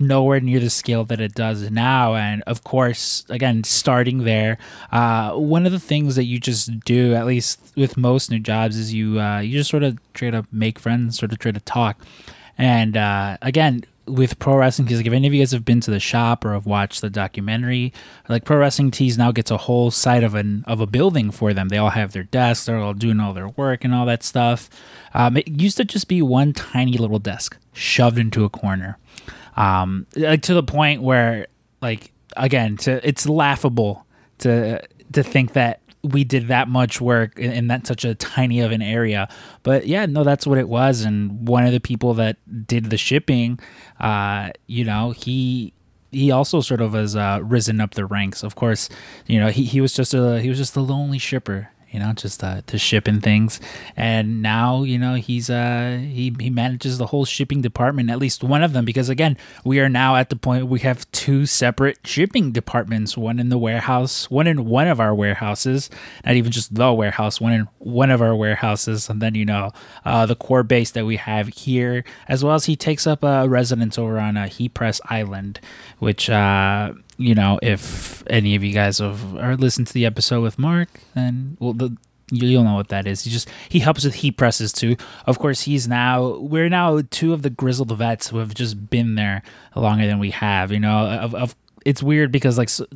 Speaker 2: Nowhere near the scale that it does now, and of course, again, starting there, uh, one of the things that you just do, at least with most new jobs, is you uh, you just sort of try to make friends, sort of try to talk, and uh, again, with pro wrestling tees like if any of you guys have been to the shop or have watched the documentary like pro wrestling tees now gets a whole side of an of a building for them. They all have their desks they're all doing all their work and all that stuff. Um, it used to just be one tiny little desk shoved into a corner um, like to the point where like again to it's laughable to to think that we did that much work in, in, that such a tiny of an area. But yeah, no, that's what it was. And one of the people that did the shipping, uh, you know, he he also sort of has uh, risen up the ranks. Of course, you know, he, he was just a he was just a lonely shipper you know, just uh, to shipping things. And now, you know, he's uh he he manages the whole shipping department, at least one of them, because again, we are now at the point we have two separate shipping departments, one in the warehouse, one in one of our warehouses, not even just the warehouse, one in one of our warehouses, and then you know, uh, the core base that we have here, as well as he takes up a residence over on a Heat Press Island, which uh you know, if any of you guys have or listened to the episode with Mark, then well, the, you'll know what that is. He just he helps with heat presses too. Of course, he's now we're now two of the grizzled vets who have just been there longer than we have. You know, of, of it's weird because like. So,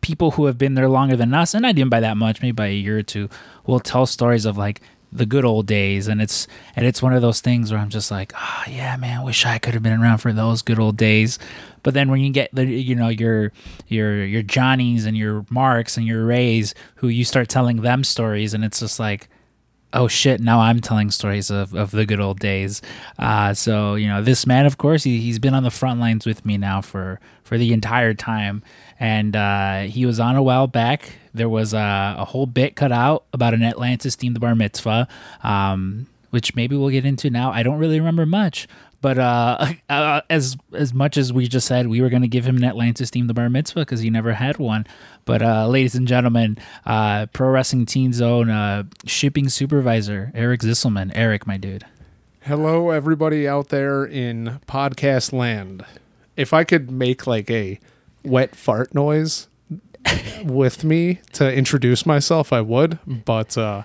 Speaker 2: people who have been there longer than us, and I didn't by that much, maybe by a year or two, will tell stories of like the good old days, and it's and it's one of those things where I'm just like, oh yeah, man, wish I could have been around for those good old days. But then when you get the you know your your your Johnnies and your Marks and your Rays, who you start telling them stories, and it's just like oh shit now i'm telling stories of, of the good old days. Uh, so you know this man of course he, he's been on the front lines with me now for for the entire time. And uh, he was on a while back. There was a, a whole bit cut out about an atlantis themed bar mitzvah um, which maybe we'll get into now. I don't really remember much but uh, <laughs> uh, as as much as we just said we were going to give him an Atlantis team the bar mitzvah because he never had one. But uh, ladies and gentlemen, uh, Pro Wrestling Teen Zone uh, shipping supervisor Eric Zisselman. Eric, my dude.
Speaker 4: Hello, everybody out there in podcast land. If I could make like a wet fart noise <laughs> with me to introduce myself, I would. But uh,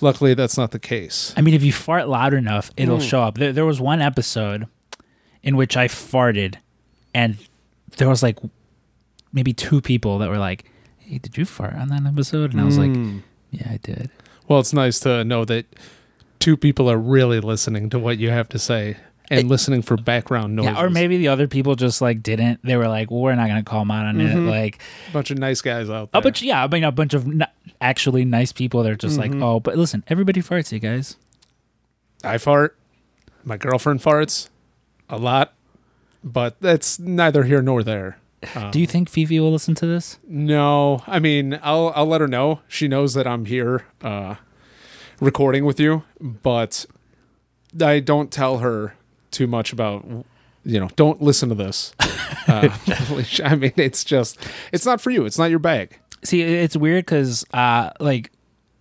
Speaker 4: luckily, that's not the case.
Speaker 2: I mean, if you fart loud enough, it'll hmm. show up. There, there was one episode in which I farted, and there was like maybe two people that were like, "Hey, did you fart on that episode?" And I was like, hmm. "Yeah, I did."
Speaker 4: Well, it's nice to know that two people are really listening to what you have to say and listening for background noise.
Speaker 2: Yeah, or maybe the other people just like didn't. They were like, well, "We're not gonna call them out on it." Mm-hmm. Like,
Speaker 4: a bunch of nice guys out there.
Speaker 2: oh, but yeah, I mean, a bunch of n- actually nice people. They're just like, mm-hmm. "Oh, but listen, everybody farts, you guys."
Speaker 4: I fart. My girlfriend farts a lot, but that's neither here nor there.
Speaker 2: Do you um, think Fifi will listen to this?
Speaker 4: No, I mean, I'll I'll let her know. She knows that I'm here uh, recording with you, but I don't tell her too much about. You know, don't listen to this. <laughs> Uh, <laughs> I mean, it's just it's not for you. It's not your bag.
Speaker 2: See, it's weird because, uh, like,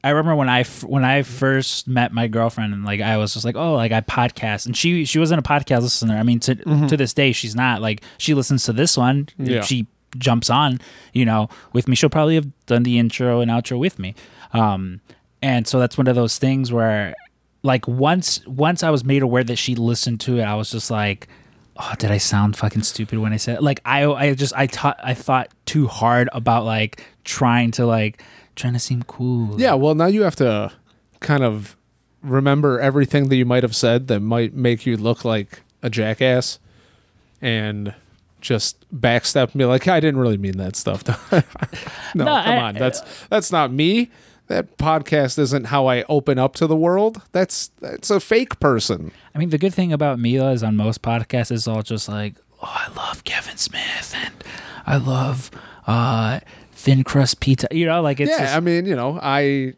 Speaker 2: I remember when I f- when I first met my girlfriend, and like I was just like, oh, like I podcast, and she she wasn't a podcast listener. I mean, to to this day, she's not. Like, she listens to this one.
Speaker 4: Yeah.
Speaker 2: She jumps on, you know, with me. She'll probably have done the intro and outro with me. Um, and so that's one of those things where, like, once once I was made aware that she listened to it, I was just like. Oh, did I sound fucking stupid when I said it? like I I just I taught I thought too hard about like trying to like trying to seem cool.
Speaker 4: Yeah, well, now you have to kind of remember everything that you might have said that might make you look like a jackass and just backstep me like I didn't really mean that stuff. <laughs> no,
Speaker 2: No,
Speaker 4: come
Speaker 2: I-
Speaker 4: on. That's that's not me. That podcast isn't how I open up to the world. That's that's a fake person.
Speaker 2: I mean, the good thing about Mila is on most podcasts is all just like, oh, I love Kevin Smith and I love uh, thin crust pizza. You know, like it's
Speaker 4: yeah,
Speaker 2: just-
Speaker 4: I mean, you know, I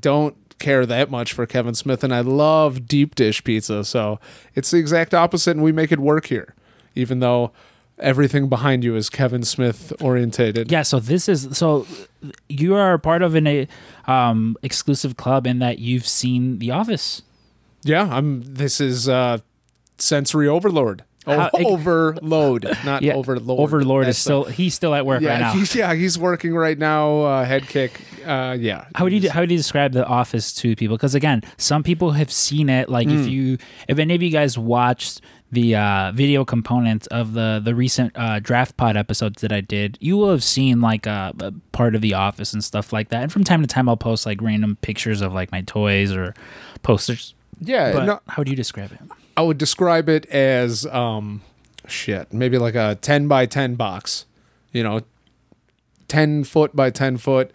Speaker 4: don't care that much for Kevin Smith, and I love deep dish pizza. So it's the exact opposite, and we make it work here, even though everything behind you is Kevin Smith orientated.
Speaker 2: yeah. So this is so you are part of an a, um, exclusive club in that you've seen The Office.
Speaker 4: yeah. I'm. This is uh, sensory overlord. Oh,
Speaker 2: How-
Speaker 4: overload, <laughs> not
Speaker 2: Yeah,
Speaker 4: overlord.
Speaker 2: Overlord is
Speaker 4: That's
Speaker 2: still he's still at work
Speaker 4: yeah,
Speaker 2: right now.
Speaker 4: he's yeah, he's working right now. Uh, head kick. Uh, yeah.
Speaker 2: How would you how would you describe the Office to people? Because again, some people have seen it. Like
Speaker 4: Hmm.
Speaker 2: if you if any of you guys watched the uh, video component of the the recent uh, draft pod episodes that I did, you will have seen like a, a part of the Office and stuff like that. And from time to time, I'll post like random pictures of like my toys or posters.
Speaker 4: Yeah.
Speaker 2: But
Speaker 4: no,
Speaker 2: how would you describe it?
Speaker 4: I would describe it as um shit, maybe like a 10 by 10 box. You know, 10 foot by 10 foot.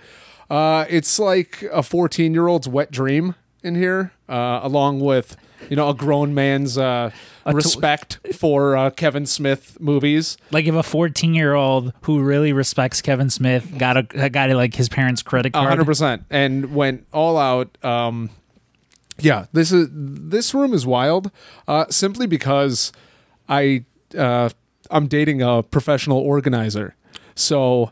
Speaker 4: Uh it's like a 14-year-old's wet dream in here, uh along with, you know, a grown man's uh respect for uh Kevin Smith movies.
Speaker 2: Like if a fourteen year old who really respects Kevin Smith got a got like his parents' credit
Speaker 4: A
Speaker 2: card.
Speaker 4: hundred percent, and went all out. Um, yeah, this is this room is wild. Uh, simply because I uh, I'm dating a professional organizer, so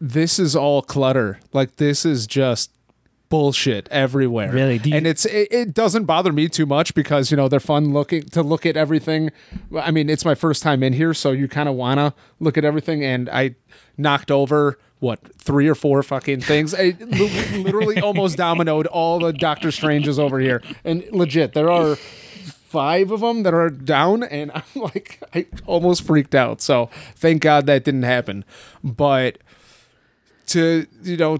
Speaker 4: this is all clutter. Like this is just bullshit everywhere.
Speaker 2: Really? You-
Speaker 4: and it's it, it doesn't bother me too much because you know they're fun looking to look at everything. I mean, it's my first time in here, so you kind of wanna look at everything. And I knocked over what three or four fucking things. I literally <laughs> almost dominoed all the Doctor Stranges over here, and legit there are five of them that are down and i'm <laughs> like i almost freaked out so thank god that didn't happen but to you know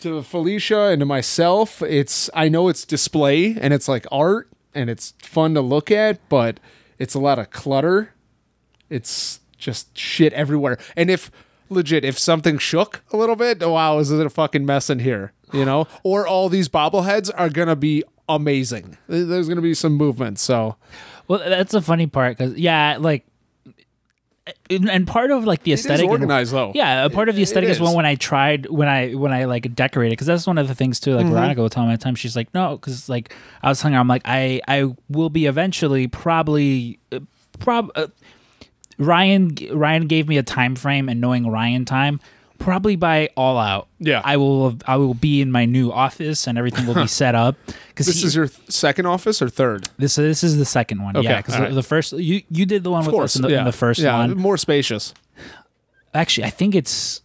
Speaker 4: to Felicia and to myself, it's I know it's display and it's like art and it's fun to look at, but it's a lot of clutter. It's just shit everywhere. And if legit, if something shook a little bit, oh, wow, is it a fucking mess in here? You know? <sighs> or all these bobbleheads are gonna be amazing. There's gonna be some movement. So
Speaker 2: Well, that's the funny part because yeah, like, and and part of like the aesthetic, and-
Speaker 4: organized, though.
Speaker 2: Yeah, a part of the
Speaker 4: It- it
Speaker 2: aesthetic is when
Speaker 4: is.
Speaker 2: when I tried when I when I like decorated because that's one of the things too. Like
Speaker 4: Mm-hmm.
Speaker 2: Veronica will tell me at times she's like, no, because like I was telling her I'm like I I will be eventually probably uh, prob. Uh, Ryan Ryan gave me a time frame, and knowing Ryan time, probably by all out,
Speaker 4: Yeah.
Speaker 2: I will I will be in my new office and everything will be <laughs> set up. Because
Speaker 4: this is your th- second office or third?
Speaker 2: this this is the second one,
Speaker 4: Okay,
Speaker 2: yeah. Because
Speaker 4: all right.
Speaker 2: the, the first you you did the one with us in the, in the first
Speaker 4: yeah,
Speaker 2: one.
Speaker 4: more spacious.
Speaker 2: Actually, I think it's.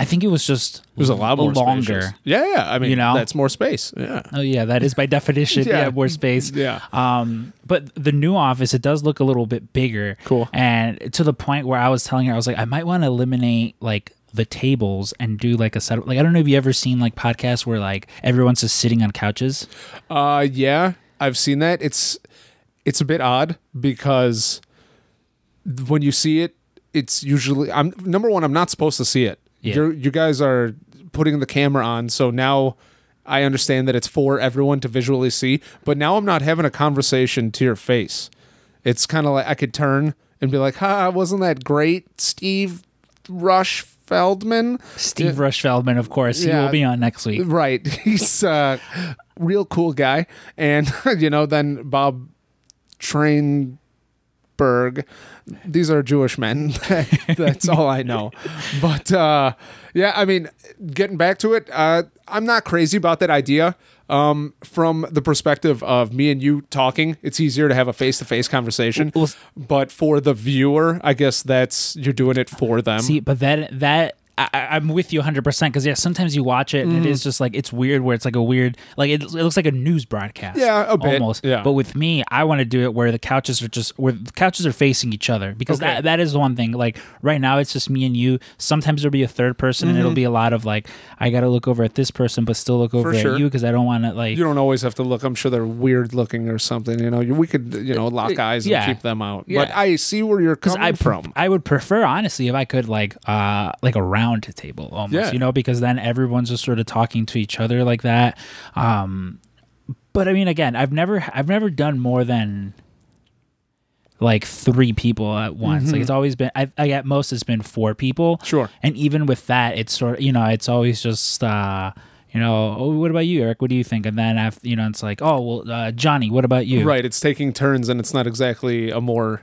Speaker 2: I think it was just
Speaker 4: It was a lot more
Speaker 2: longer.
Speaker 4: spacious. Yeah, yeah. I mean,
Speaker 2: You know?
Speaker 4: that's more space. Yeah.
Speaker 2: Oh yeah, that is by <laughs> definition. yeah.
Speaker 4: Yeah.
Speaker 2: more space. <laughs>
Speaker 4: Yeah.
Speaker 2: Um, but the new office, it does look a little bit bigger.
Speaker 4: Cool.
Speaker 2: And to the point where I was telling her, I was like, I might want to eliminate like the tables and do like a setup. Like I don't know if you ever seen like podcasts where like everyone's just sitting on couches.
Speaker 4: Uh yeah, I've seen that. It's it's a bit odd because when you see it, it's usually I'm number one, I'm not supposed to see it.
Speaker 2: Yeah.
Speaker 4: You're you guys are putting the camera on, so now I understand that it's for everyone to visually see, but now I'm not having a conversation to your face. It's kind of like I could turn and be like, "Ha, wasn't that great, Steve Rush Feldman?"
Speaker 2: Steve Rush Feldman, of course, he will be on next week.
Speaker 4: Right. <laughs> He's a real cool guy. And, <laughs> you know, then Bob Trainberg. These are Jewish men. <laughs> That's all I know. But, uh, yeah, I mean, getting back to it, uh, I'm not crazy about that idea. Um, from the perspective of me and you talking, it's easier to have a face to face conversation. But for the viewer, I guess that's you're doing it for them.
Speaker 2: See, but that that I, I'm with you 100 percent because yeah, sometimes you watch it and
Speaker 4: Mm-hmm.
Speaker 2: it is just like it's weird where it's like a weird like it, it looks like a news broadcast.
Speaker 4: Yeah, a bit,
Speaker 2: almost.
Speaker 4: yeah.
Speaker 2: But with me, I want to do it where the couches are just where the couches are facing each other because
Speaker 4: Okay.
Speaker 2: that that is the one thing. Like right now, it's just me and you. Sometimes there'll be a third person and it'll be a lot of like I got to look over at this person but still look over
Speaker 4: Mm-hmm. sure.
Speaker 2: at you because I don't want to like
Speaker 4: you don't always have to look. I'm sure they're weird looking or something. You know, we could you know lock eyes and
Speaker 2: yeah.
Speaker 4: keep them out.
Speaker 2: Yeah.
Speaker 4: But I see where you're coming
Speaker 2: I
Speaker 4: from.
Speaker 2: I would prefer honestly if I could like uh like a round table almost,
Speaker 4: Yeah.
Speaker 2: you know, because then everyone's just sort of talking to each other like that. Um but I mean again, I've never I've never done more than like three people at once. Like it's always been I, I at most it's been four people.
Speaker 4: Mm-hmm. Sure.
Speaker 2: And even with that it's sort of you know, it's always just uh you know, oh, what about you, Eric? What do you think? And then after, you know, it's like, oh, well, uh, Johnny, what about you?
Speaker 4: Right. It's taking turns, and it's not exactly a more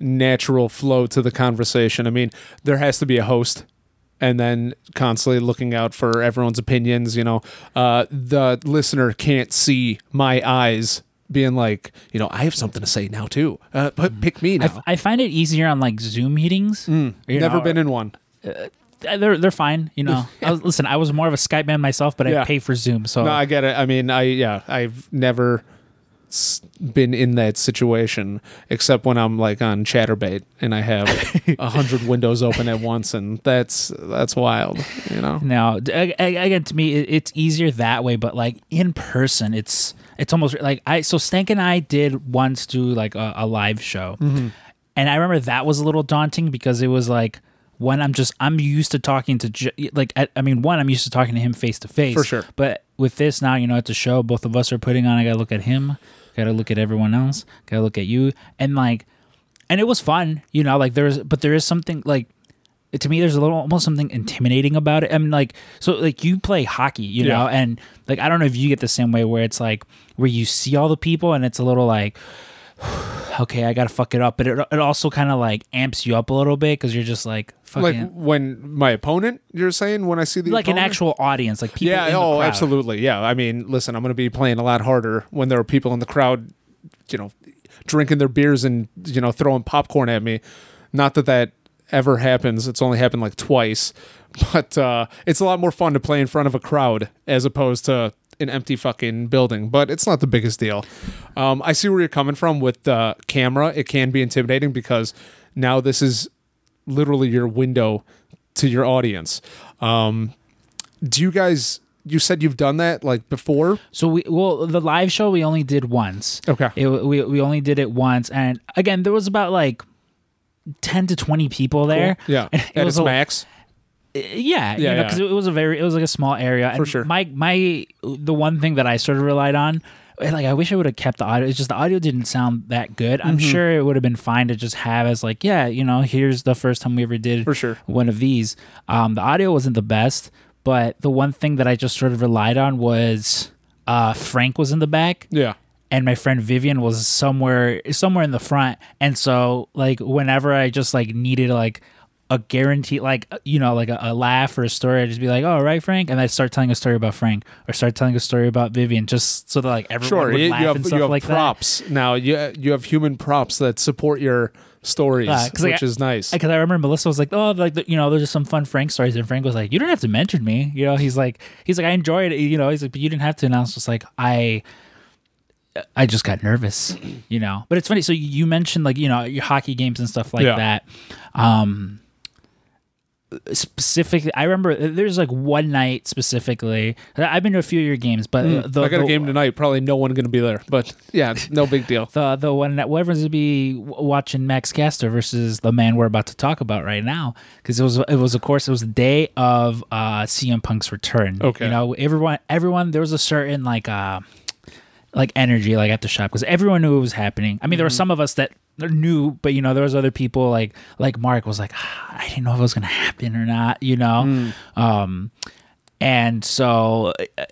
Speaker 4: natural flow to the conversation. I mean, there has to be a host. And then constantly looking out for everyone's opinions. You know, uh, the listener can't see my eyes being like, you know, I have something to say now too. Uh, but pick me now.
Speaker 2: f- I find it easier on like Zoom meetings. You
Speaker 4: Never
Speaker 2: know,
Speaker 4: been in one.
Speaker 2: uh, they're they're fine. You know, <laughs> I was, listen, I was more of a Skype man myself, but I pay for Zoom, so
Speaker 4: No, I get it. I mean, I yeah, I've never been in that situation except when I'm like on Chaturbate and I have <laughs> a hundred windows open at once, and that's that's wild. You know.
Speaker 2: now d- a- a- again to me it's easier that way. But like in person, it's it's almost like I so Stank and I did once do like a, a live show,
Speaker 4: Mm-hmm.
Speaker 2: and I remember that was a little daunting because it was like. When I'm just I'm used to talking to like I, I mean one I'm used to talking to him face to face
Speaker 4: For sure.
Speaker 2: but with this now you know at the show both of us are putting on I gotta look at him gotta look at everyone else gotta look at you and like and it was fun you know like there's but there is something like to me there's a little almost something intimidating about it i mean like so like you play hockey you
Speaker 4: Yeah.
Speaker 2: know and like i don't know if you get the same way where it's like where you see all the people and it's a little like <sighs> okay i gotta fuck it up but it, it also kind of like amps you up a little bit because you're just like fucking
Speaker 4: Like when my opponent, you're saying when I see the
Speaker 2: like an actual audience like people
Speaker 4: yeah,
Speaker 2: in the
Speaker 4: oh, absolutely, yeah. I mean, listen, I'm going to be playing a lot harder when there are people in the crowd, you know, drinking their beers and you know throwing popcorn at me. Not that that ever happens. It's only happened like twice, <laughs> but uh, it's a lot more fun to play in front of a crowd as opposed to an empty fucking building. But it's not the biggest deal. Um, I see where you're coming from with the camera. It can be intimidating because now this is literally your window to your audience. Um, do you guys? You said you've done that like before.
Speaker 2: So we well the live show we only did once.
Speaker 4: Okay.
Speaker 2: It, we we only did it once, and again there was about like ten to twenty people there.
Speaker 4: Yeah, <laughs>
Speaker 2: And
Speaker 4: at
Speaker 2: was
Speaker 4: its
Speaker 2: a-
Speaker 4: max.
Speaker 2: Yeah,
Speaker 4: Yeah,
Speaker 2: yeah,
Speaker 4: yeah.
Speaker 2: because it was a very it was like a small area. And
Speaker 4: sure.
Speaker 2: My my the one thing that I sort of relied on, like I wish I would have kept the audio. It's just the audio didn't sound that good. I'm
Speaker 4: Mm-hmm.
Speaker 2: sure it would have been fine to just have as like yeah, you know, here's the first time we ever did
Speaker 4: For sure.
Speaker 2: one of these. Um, the audio wasn't the best, but the one thing that I just sort of relied on was uh, Frank was in the back
Speaker 4: Yeah.
Speaker 2: and my friend Vivian was somewhere somewhere in the front. And so like whenever I just like needed like a guarantee like you know like a, a laugh or a story, I'd just be like, "Oh, right, Frank," and I start telling a story about Frank or start telling a story about Vivian, just so that like everyone
Speaker 4: Sure.
Speaker 2: would
Speaker 4: You,
Speaker 2: laugh
Speaker 4: you have
Speaker 2: and
Speaker 4: you have
Speaker 2: like
Speaker 4: props now. You you have human props that support your stories,
Speaker 2: that. Because
Speaker 4: which is nice.
Speaker 2: Because I remember Melissa was like, "Oh, like the, you know, there's just some fun Frank stories," and Frank was like, "You don't have to mention me." You know, he's like, he's like, "I enjoyed it," you know. He's like, "But you didn't have to." announce." Just like, I. I just got nervous, you know. But it's funny. So you mentioned like you know your hockey games and stuff like
Speaker 4: Yeah.
Speaker 2: that. Um, specifically, I remember there's like one night specifically. I've been to a few of your games, but the,
Speaker 4: Hmm. I got
Speaker 2: the,
Speaker 4: a game tonight. Probably no one going to be there, but yeah, no big deal. <laughs>
Speaker 2: the the one that everyone's gonna be watching Max Caster versus the man we're about to talk about right now because it was it was of course it was the day of uh CM Punk's return.
Speaker 4: Okay.
Speaker 2: you know everyone everyone there was a certain like uh like energy like at the shop because everyone knew it was happening. I mean, there were some of us that knew, but you know there was other people like like Mark was like ah, I didn't know if it was gonna happen or not. You know, um, and so uh,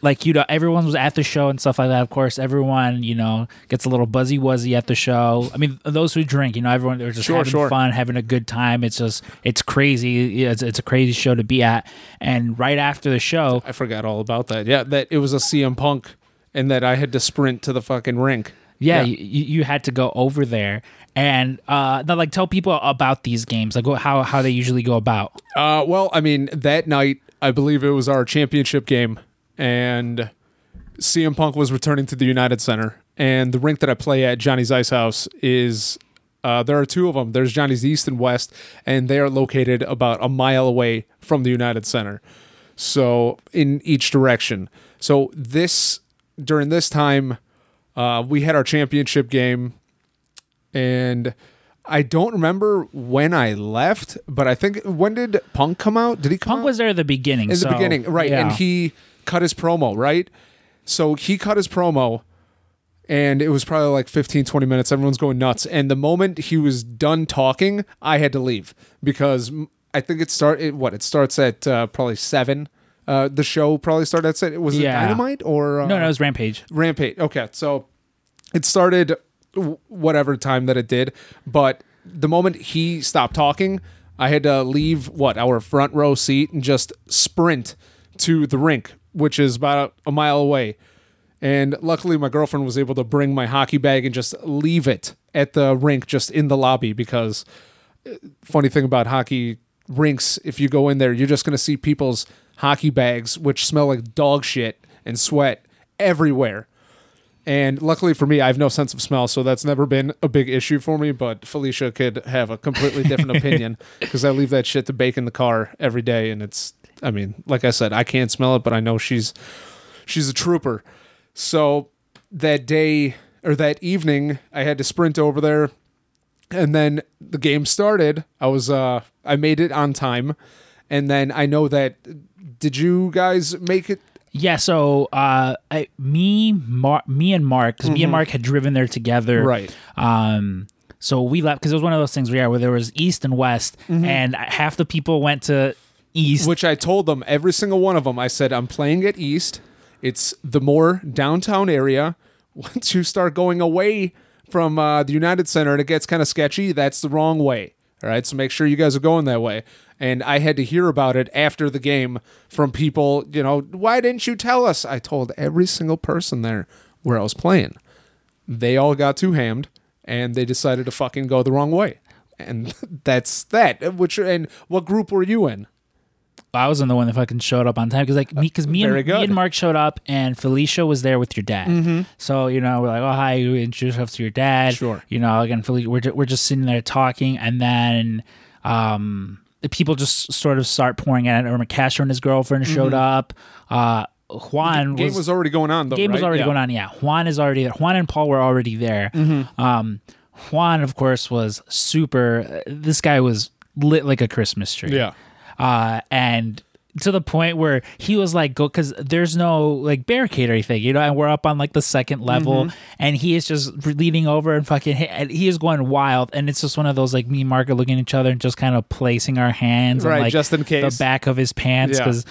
Speaker 2: like you know everyone was at the show and stuff like that of course everyone you know gets a little buzzy wuzzy at the show i mean those who drink you know everyone they're just
Speaker 4: Sure,
Speaker 2: having
Speaker 4: sure.
Speaker 2: fun having a good time it's just it's crazy it's, it's a crazy show to be at and right after the show
Speaker 4: I forgot all about that. Yeah, that it was a CM Punk, and that I had to sprint to the fucking rink.
Speaker 2: Yeah,
Speaker 4: Yeah.
Speaker 2: You, you had to go over there and uh like tell people about these games like how how they usually go about
Speaker 4: Uh, well, I mean, that night, I believe it was our championship game, and CM Punk was returning to the United Center. And the rink that I play at, Johnny's Ice House, is uh, there are two of them. There's Johnny's East and West, and they are located about a mile away from the United Center. So, in each direction. So, this, during this time, uh, we had our championship game and I don't remember when I left, but I think when did Punk come out? Did he come
Speaker 2: punk
Speaker 4: out?
Speaker 2: was there at the beginning
Speaker 4: in
Speaker 2: so-
Speaker 4: the beginning, right? And he cut his promo, right? So he cut his promo and it was probably like 15 20 minutes everyone's going nuts and the moment he was done talking i had to leave because i think it start it, what it starts at uh, probably 7 uh, the show probably started at 7 was it dynamite or uh,
Speaker 2: no no it was rampage
Speaker 4: Rampage. Okay, so it started w- whatever time that it did, but the moment he stopped talking, I had to leave what our front row seat and just sprint to the rink, which is about a mile away. And luckily, my girlfriend was able to bring my hockey bag and just leave it at the rink, just in the lobby. Because uh, funny thing about hockey rinks, if you go in there, you're just going to see people's hockey bags, which smell like dog shit and sweat everywhere. And luckily for me, I have no sense of smell, so that's never been a big issue for me. But Felicia could have a completely different <laughs> opinion because I leave that shit to bake in the car every day, and it's. I mean, like I said, I can't smell it, but I know she's she's a trooper. So that day or that evening, I had to sprint over there, and then the game started. I was uh I made it on time, and then I know that. Did you guys make it?
Speaker 2: Yeah, so uh, I, me, Mar- me and Mark, because me and Mark had driven there together,
Speaker 4: Mm-hmm. Right.
Speaker 2: Um, so we left because it was one of those things where yeah, where there was east and west, and half the people went to east.
Speaker 4: Mm-hmm. Which I told them every single one of them. I said I'm playing at East. It's the more downtown area. <laughs> Once you start going away from uh, the United Center and it gets kind of sketchy, that's the wrong way. All right, so make sure you guys are going that way. And I had to hear about it after the game from people. You know, why didn't you tell us? I told every single person there where I was playing. They all got too hammed, and they decided to fucking go the wrong way. And <laughs> that's that. Which and what group were you in?
Speaker 2: I was in the one that fucking showed up on time because like me because me, and me and Mark showed up and Felicia was there with your dad.
Speaker 4: Mm-hmm.
Speaker 2: So you know we're like, oh hi, you introduce yourself to your dad.
Speaker 4: Sure.
Speaker 2: You know again, Felicia, we're we're just sitting there talking and then um people just sort of start pouring in. I remember Castro and his girlfriend showed up. Uh, Juan
Speaker 4: Game
Speaker 2: was,
Speaker 4: was already going on though.
Speaker 2: game was already
Speaker 4: Yeah.
Speaker 2: going on. Yeah, Juan is already there. Juan and Paul were already there. Um, Juan, of course, was super. This guy was lit like a Christmas tree.
Speaker 4: Yeah.
Speaker 2: uh, and to the point where he was like, "Go," because there's no like barricade or anything, you know, and we're up on like the second level, mm-hmm. and he is just leaning over and fucking, and he is going wild, and it's just one of those like me and Mark are looking at each other and just kind of placing our hands,
Speaker 4: Right,
Speaker 2: on, like,
Speaker 4: just in case.
Speaker 2: the back of his pants
Speaker 4: Yeah.
Speaker 2: because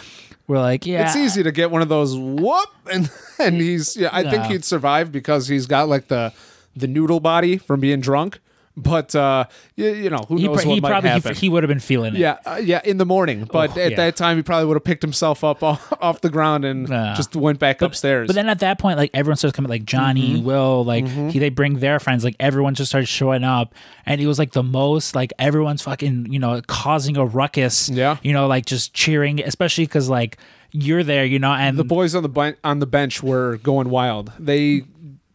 Speaker 2: we're like, yeah,
Speaker 4: It's easy to get one of those whoop and and he's yeah, I think he'd survive because he's got like the the noodle body from being drunk. But uh you, you know, who
Speaker 2: He,
Speaker 4: knows
Speaker 2: pr-
Speaker 4: what
Speaker 2: he
Speaker 4: might
Speaker 2: probably he,
Speaker 4: happen.
Speaker 2: he would have been feeling it.
Speaker 4: yeah, uh, yeah, in the morning. But
Speaker 2: Oh,
Speaker 4: at
Speaker 2: yeah.
Speaker 4: that time, he probably would have picked himself up <laughs> off, off the ground and
Speaker 2: Yeah.
Speaker 4: just went back upstairs.
Speaker 2: But then at that point, like everyone starts coming, like Johnny,
Speaker 4: Mm-hmm.
Speaker 2: Will, like he, they bring their friends, like everyone just starts showing up, and it was like the most, like everyone's fucking, you know, causing a ruckus,
Speaker 4: Yeah.
Speaker 2: you know, like just cheering, especially because like you're there, you know, and
Speaker 4: the boys on the ben- on the bench were going wild. They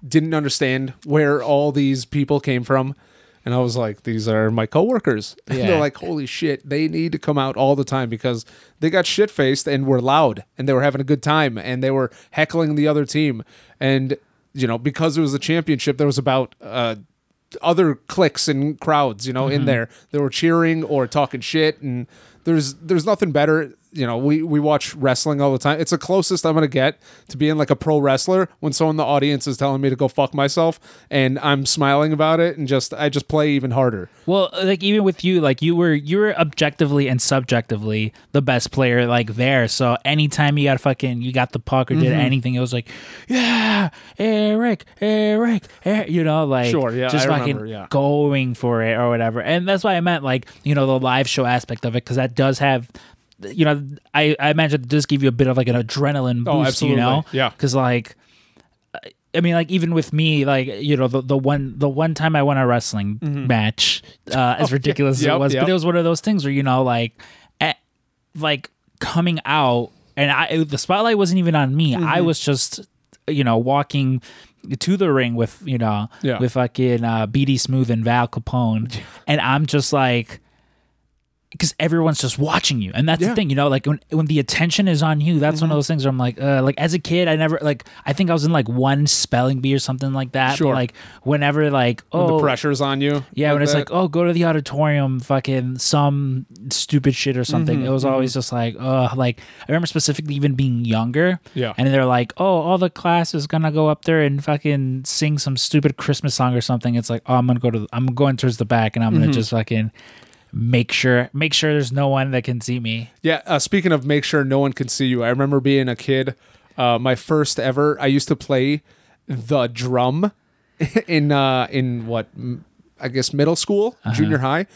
Speaker 4: didn't understand where all these people came from. And I was like, these are my coworkers. <laughs>
Speaker 2: Yeah.
Speaker 4: they're like, holy shit, they need to come out all the time because they got shit faced and were loud and they were having a good time and they were heckling the other team. And, you know, because it was a championship, there was about uh, other cliques and crowds, you know,
Speaker 2: Mm-hmm.
Speaker 4: in there. They were cheering or talking shit, and there's there's nothing better. You know, we we watch wrestling all the time. It's the closest I'm gonna get to being like a pro wrestler when someone in the audience is telling me to go fuck myself, and I'm smiling about it, and just I just play even harder.
Speaker 2: Well, like even with you, like you were you were objectively and subjectively the best player like there. So anytime you got fucking you got the puck or did
Speaker 4: Mm-hmm.
Speaker 2: anything, it was like, yeah, Eric, Eric, Eric you know, like
Speaker 4: Sure, yeah,
Speaker 2: just
Speaker 4: I
Speaker 2: fucking
Speaker 4: remember, yeah.
Speaker 2: going for it or whatever. And that's why I meant like you know the live show aspect of it because that does have. You know, I, I imagine it does give you a bit of like an adrenaline boost.
Speaker 4: Oh,
Speaker 2: You know,
Speaker 4: Yeah.
Speaker 2: because like I mean, like even with me, like you know, the, the one the one time I won a wrestling match, uh, as ridiculous as
Speaker 4: Mm-hmm. Oh, Yep,
Speaker 2: it was,
Speaker 4: yep.
Speaker 2: but it was one of those things where you know, like, at, like coming out, and I the spotlight wasn't even on me.
Speaker 4: Mm-hmm.
Speaker 2: I was just, you know, walking to the ring with you know,
Speaker 4: Yeah.
Speaker 2: with fucking uh, BD Smooth and Val Capone, <laughs> and I'm just like. Because everyone's just watching you, and that's
Speaker 4: Yeah.
Speaker 2: the thing, you know. Like when when the attention is on you, that's
Speaker 4: Mm-hmm.
Speaker 2: one of those things where I'm like, uh, like as a kid, I never like. I think I was in like one spelling bee or something like that. but,
Speaker 4: Sure.
Speaker 2: like whenever like
Speaker 4: When
Speaker 2: oh
Speaker 4: the pressure's on you.
Speaker 2: yeah, when it's
Speaker 4: that.
Speaker 2: like oh go to the auditorium, fucking some stupid shit or something.
Speaker 4: Mm-hmm,
Speaker 2: it was always just like oh like I remember specifically even being younger.
Speaker 4: Yeah.
Speaker 2: and they're like oh all the class is gonna go up there and fucking sing some stupid Christmas song or something. It's like oh I'm gonna go to the, I'm going towards the back and I'm
Speaker 4: Mm-hmm.
Speaker 2: gonna just fucking make sure make sure there's no one that can see me.
Speaker 4: Yeah, uh, speaking of make sure no one can see you, I remember being a kid. Uh, my first ever, I used to play the drum <laughs> in uh, in what I guess middle school, junior high,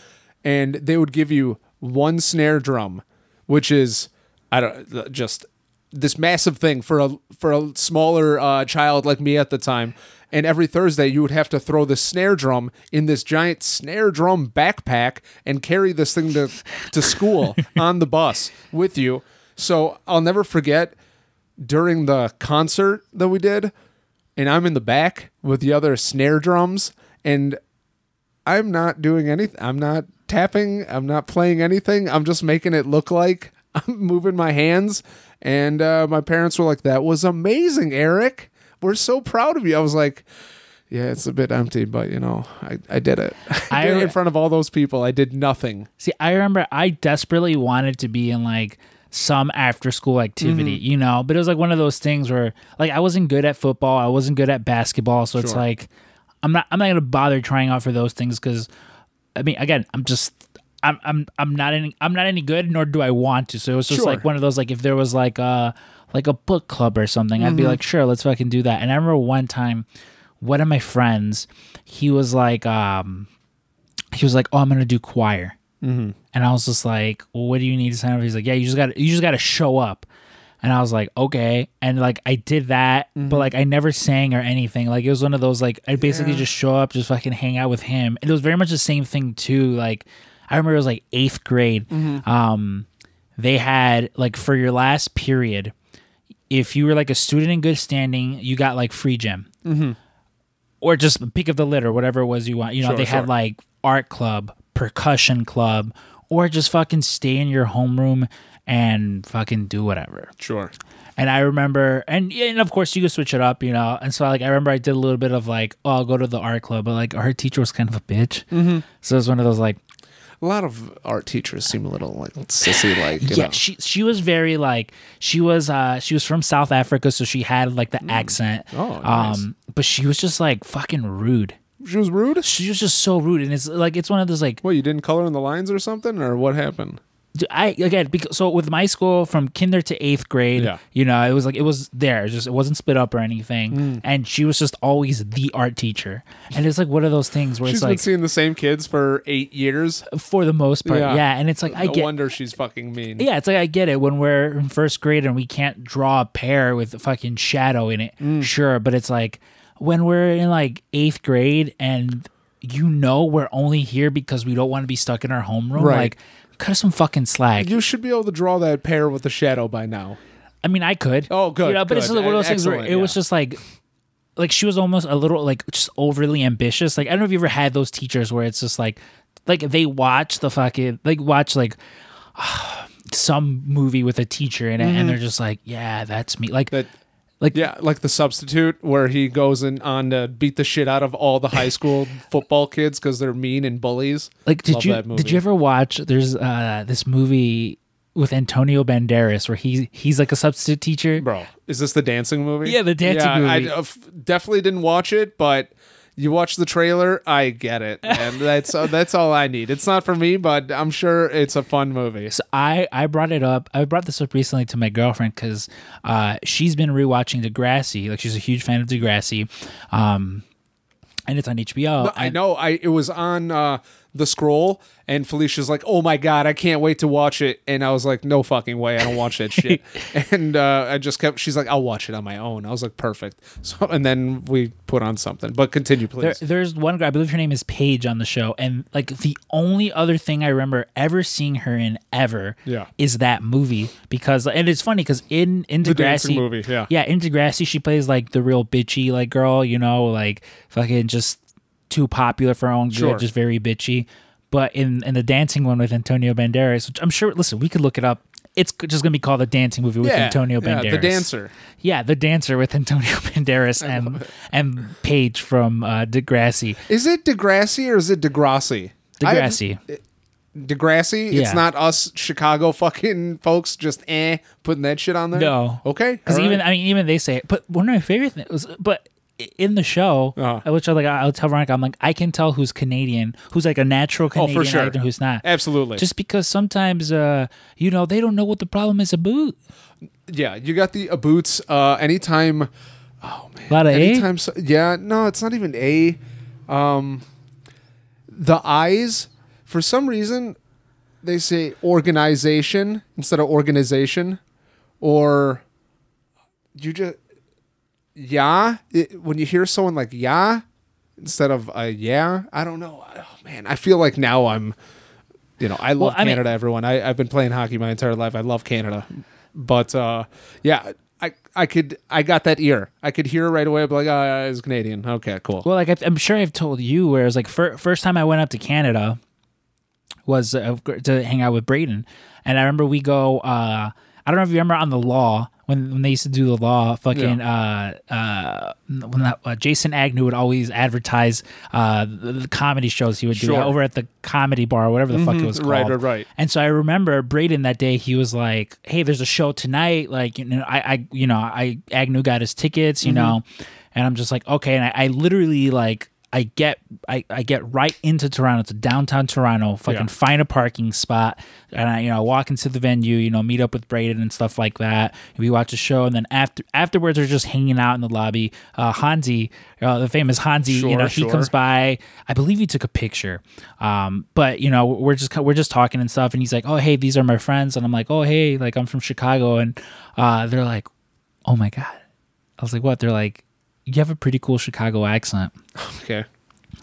Speaker 4: and they would give you one snare drum, which is I don't just this massive thing for a for a smaller uh, child like me at the time. And every Thursday, you would have to throw the snare drum in this giant snare drum backpack and carry this thing to to school <laughs> on the bus with you. So I'll never forget during the concert that we did, and I'm in the back with the other snare drums, and I'm not doing anything. I'm not tapping. I'm not playing anything. I'm just making it look like <laughs> I'm moving my hands. And uh, my parents were like, "That was amazing, Eric. We're so proud of you." I was like, "Yeah, it's a bit empty, but you know, I, I did it. <laughs> I did it in front of all those people. I did nothing.
Speaker 2: See, I remember I desperately wanted to be in like some after school activity,
Speaker 4: Mm-hmm.
Speaker 2: you know, but it was like one of those things where like I wasn't good at football, I wasn't good at basketball, so it's like I'm not I'm not going to bother trying out for those things cuz I mean, again, I'm just I'm I'm I'm not any I'm not any good nor do I want to. So it was just
Speaker 4: Sure.
Speaker 2: like one of those like if there was like a like a book club or something, I'd
Speaker 4: Mm-hmm.
Speaker 2: be like, "Sure, let's fucking do that." And I remember one time one of my friends, he was like um he was like, "Oh, I'm to do choir." And I was just like, well, "What do you need to sign up?" He's like, "Yeah, you just got you just got to show up." And I was like, "Okay." And like I did that, but like I never sang or anything. Like it was one of those like I basically just show up, just fucking hang out with him. And it was very much the same thing too. Like I remember it was like eighth grade. Um, they had like for your last period, if you were like a student in good standing, you got like free gym or just pick of the litter, whatever it was you want. You know,
Speaker 4: Sure,
Speaker 2: they had like art club, percussion club, or just fucking stay in your homeroom and fucking do whatever.
Speaker 4: Sure.
Speaker 2: And I remember, and and of course you could switch it up, you know. And so like I remember I did a little bit of like, oh, I'll go to the art club, but like our teacher was kind of a bitch, mm-hmm. so it was one of those like,
Speaker 4: A lot of art teachers seem a little like sissy, like
Speaker 2: yeah,
Speaker 4: know.
Speaker 2: she she was very like she was uh she was from South Africa, so she had like the accent,
Speaker 4: Oh, nice.
Speaker 2: um, but she was just like fucking rude.
Speaker 4: She was rude.
Speaker 2: She was just so rude, and it's like it's one of those like
Speaker 4: Well, you didn't color in the lines or something, or what happened?
Speaker 2: I again because so with my school from kinder to eighth grade,
Speaker 4: Yeah.
Speaker 2: you know, it was like it was there, just it wasn't split up or anything,
Speaker 4: Mm.
Speaker 2: and she was just always the art teacher, and it's like one of those things where
Speaker 4: She's
Speaker 2: it's
Speaker 4: been
Speaker 2: like
Speaker 4: seeing the same kids for eight years.
Speaker 2: for the most part,
Speaker 4: Yeah.
Speaker 2: yeah, and it's like I
Speaker 4: no
Speaker 2: get.
Speaker 4: wonder she's fucking mean.
Speaker 2: Yeah, it's like I get it when we're in first grade and we can't draw a pear with a fucking shadow in it.
Speaker 4: Mm.
Speaker 2: Sure, but it's like when we're in like eighth grade and you know we're only here because we don't want to be stuck in our homeroom.
Speaker 4: Right.
Speaker 2: Like, cut us some fucking slack.
Speaker 4: You should be able to draw that pair with the shadow by now.
Speaker 2: I mean, I could.
Speaker 4: Oh, good,
Speaker 2: You know, but it's
Speaker 4: good.
Speaker 2: one of those things where
Speaker 4: Excellent,
Speaker 2: it was
Speaker 4: yeah.
Speaker 2: just like, like she was almost a little like just overly ambitious. Like I don't know if you ever had those teachers where it's just like, like they watch the fucking like watch like. <sighs> some movie with a teacher in it and they're just like yeah that's me like
Speaker 4: Mm-hmm. That
Speaker 2: like
Speaker 4: yeah, like the substitute where he goes in on to beat the shit out of all the high school <laughs> football kids because they're mean and bullies.
Speaker 2: like did
Speaker 4: Love
Speaker 2: you
Speaker 4: that movie.
Speaker 2: did you ever watch there's uh this movie with Antonio Banderas where he he's like a substitute teacher
Speaker 4: Bro, is this the dancing movie?
Speaker 2: Yeah, the dancing
Speaker 4: yeah,
Speaker 2: movie.
Speaker 4: I uh, f- definitely didn't watch it, but you watch the trailer, I get it, and that's uh, that's all I need. It's not for me, but I'm sure it's a fun movie.
Speaker 2: So I I brought it up. I brought this up recently to my girlfriend because uh, she's been rewatching Degrassi. Like she's a huge fan of Degrassi, um, and it's on HBO.
Speaker 4: I
Speaker 2: and-
Speaker 4: know. I it was on uh, the scroll, and Felicia's like, "Oh my god, I can't wait to watch it." And I was like, "No fucking way, I don't watch that shit." <laughs> and uh, I just kept. She's like, "I'll watch it on my own." I was like, "Perfect." So and then we put on something. But continue,
Speaker 2: There,
Speaker 4: please.
Speaker 2: there's one girl, I believe her name is Paige on the show, and like the only other thing I remember ever seeing her in ever
Speaker 4: Yeah.
Speaker 2: is that movie because and it's funny because in in
Speaker 4: The
Speaker 2: Degrassi
Speaker 4: movie, yeah.
Speaker 2: yeah in Degrassi she plays like the real bitchy like girl you know like fucking just too popular for her own good
Speaker 4: Sure.
Speaker 2: just very bitchy but in in the dancing one with Antonio Banderas which I'm sure listen we could look it up it's just gonna be called the dancing movie with
Speaker 4: yeah,
Speaker 2: Antonio
Speaker 4: yeah,
Speaker 2: Banderas
Speaker 4: the dancer.
Speaker 2: yeah the dancer with Antonio <laughs> Banderas and and Paige from uh, Degrassi
Speaker 4: Is it Degrassi or is it Degrassi? I have-
Speaker 2: Degrassi.
Speaker 4: Degrassi. It's not us Chicago fucking folks just eh putting that shit on there.
Speaker 2: No.
Speaker 4: Okay.
Speaker 2: Because even
Speaker 4: right.
Speaker 2: I mean even they say it. But one of my favorite things was but in the show,
Speaker 4: Uh-huh.
Speaker 2: which I like I'll tell Veronica, I'm like I can tell who's Canadian, who's like a natural
Speaker 4: Oh,
Speaker 2: Canadian
Speaker 4: for sure.
Speaker 2: actor, who's not.
Speaker 4: Absolutely.
Speaker 2: Just because sometimes uh you know they don't know what the problem is about.
Speaker 4: yeah, you got the uh, boots. Uh, anytime. Oh man.
Speaker 2: A lot of A?
Speaker 4: anytime. So, yeah. No, it's not even a. Um, the eyes. For some reason, they say organization instead of organization, or you just yeah. It, when you hear someone like yeah instead of uh, yeah, I don't know. Oh, man, I feel like now I'm. You know, I love
Speaker 2: I mean-
Speaker 4: Canada. everyone, I, I've been playing hockey my entire life. I love Canada, but uh, yeah, I I could I got that ear. I could hear right away. I'd be like, oh, it's Canadian. Okay, cool.
Speaker 2: Well, like I, I'm sure I've told you, where it was like fir- first time I went up to Canada was uh, to hang out with Braden, and I remember we go. Uh, I don't know if you remember on the law when when they used to do the law. Fucking uh, uh, when that, uh, Jason Agnew would always advertise uh, the, the comedy shows he would do
Speaker 4: Sure. Mm-hmm.
Speaker 2: over at the comedy bar, or whatever the fuck it was called.
Speaker 4: Right, right, right.
Speaker 2: And so I remember Braden that day. He was like, "Hey, there's a show tonight. Like, you know, I, I, you know, I Agnew got his tickets. You
Speaker 4: Mm-hmm.
Speaker 2: know." And I'm just like, okay. And I, I literally like I get I, I get right into Toronto to downtown Toronto, fucking
Speaker 4: Yeah.
Speaker 2: find a parking spot, and I you know walk into the venue, you know, meet up with Braden and stuff like that. We watch a show, and then after afterwards, we're just hanging out in the lobby. Uh, Hansi, uh, the famous Hansi, you
Speaker 4: Sure,
Speaker 2: know, he comes by. I believe he took a picture, um, but you know, we're just we're just talking and stuff, and he's like, "Oh, hey, these are my friends," and I'm like, "Oh, hey, like I'm from Chicago," and uh, they're like, "Oh my god." I was like, "What?" They're like, "You have a pretty cool Chicago accent."
Speaker 4: Okay.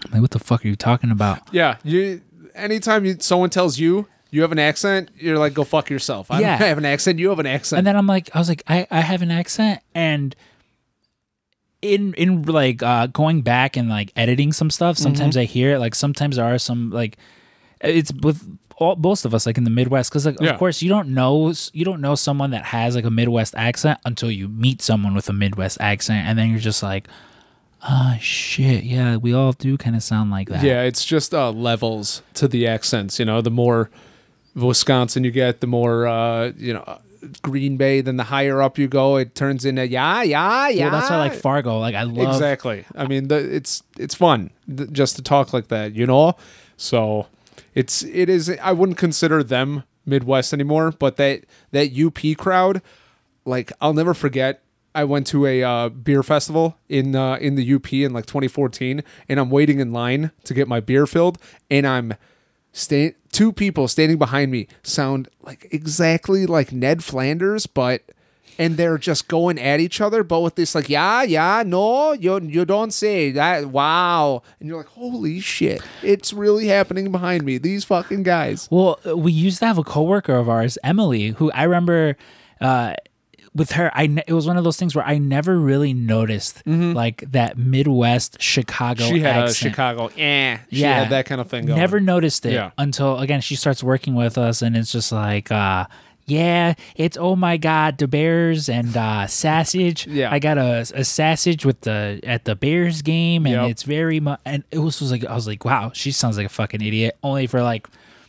Speaker 2: I'm like, what the fuck are you talking about?
Speaker 4: Yeah, you. Anytime you someone tells you you have an accent, you're like, go fuck yourself. I
Speaker 2: Yeah.
Speaker 4: don't have an accent. You have an accent.
Speaker 2: And then I'm like, I was like, I, I have an accent, and in in like uh, going back and like editing some stuff, sometimes I hear it. Like sometimes there are some like it's with all most of us like in the Midwest because like
Speaker 4: Yeah.
Speaker 2: of course you don't know you don't know someone that has like a Midwest accent until you meet someone with a Midwest accent and then you're just like ah shit yeah we all do kind of sound like that
Speaker 4: Yeah, it's just uh, levels to the accents. You know, the more Wisconsin you get, the more uh, you know Green Bay. Then the higher up you go, it turns into yeah, yeah, yeah.
Speaker 2: well that's why I like Fargo like I love
Speaker 4: exactly. I mean, the, it's it's fun th- just to talk like that, you know. So it's it is. I wouldn't consider them Midwest anymore, but that that UP crowd, like I'll never forget. I went to a uh, beer festival in uh, in the UP in like 2014, and I'm waiting in line to get my beer filled, and I'm sta- two people standing behind me sound like exactly like Ned Flanders, but and they're just going at each other, but with this like, yeah, yeah, no, you you don't say that. Wow, and you're like, holy shit, it's really happening behind me. These fucking guys.
Speaker 2: Well, we used to have a coworker of ours, Emily, who I remember uh, with her. I ne- it was one of those things where I never really noticed like that Midwest Chicago.
Speaker 4: Mm-hmm. She had a. Chicago, eh? She
Speaker 2: yeah,
Speaker 4: had that kind of thing going.
Speaker 2: Never noticed it
Speaker 4: Yeah.
Speaker 2: until again she starts working with us, and it's just like. uh yeah, it's oh my god, the Bears and uh sausage. <laughs>
Speaker 4: Yeah.
Speaker 2: I got a, a sausage with the at the Bears game, and
Speaker 4: Yep.
Speaker 2: it's very much. And it was, was like I was like, wow, she sounds like a fucking idiot. Only for like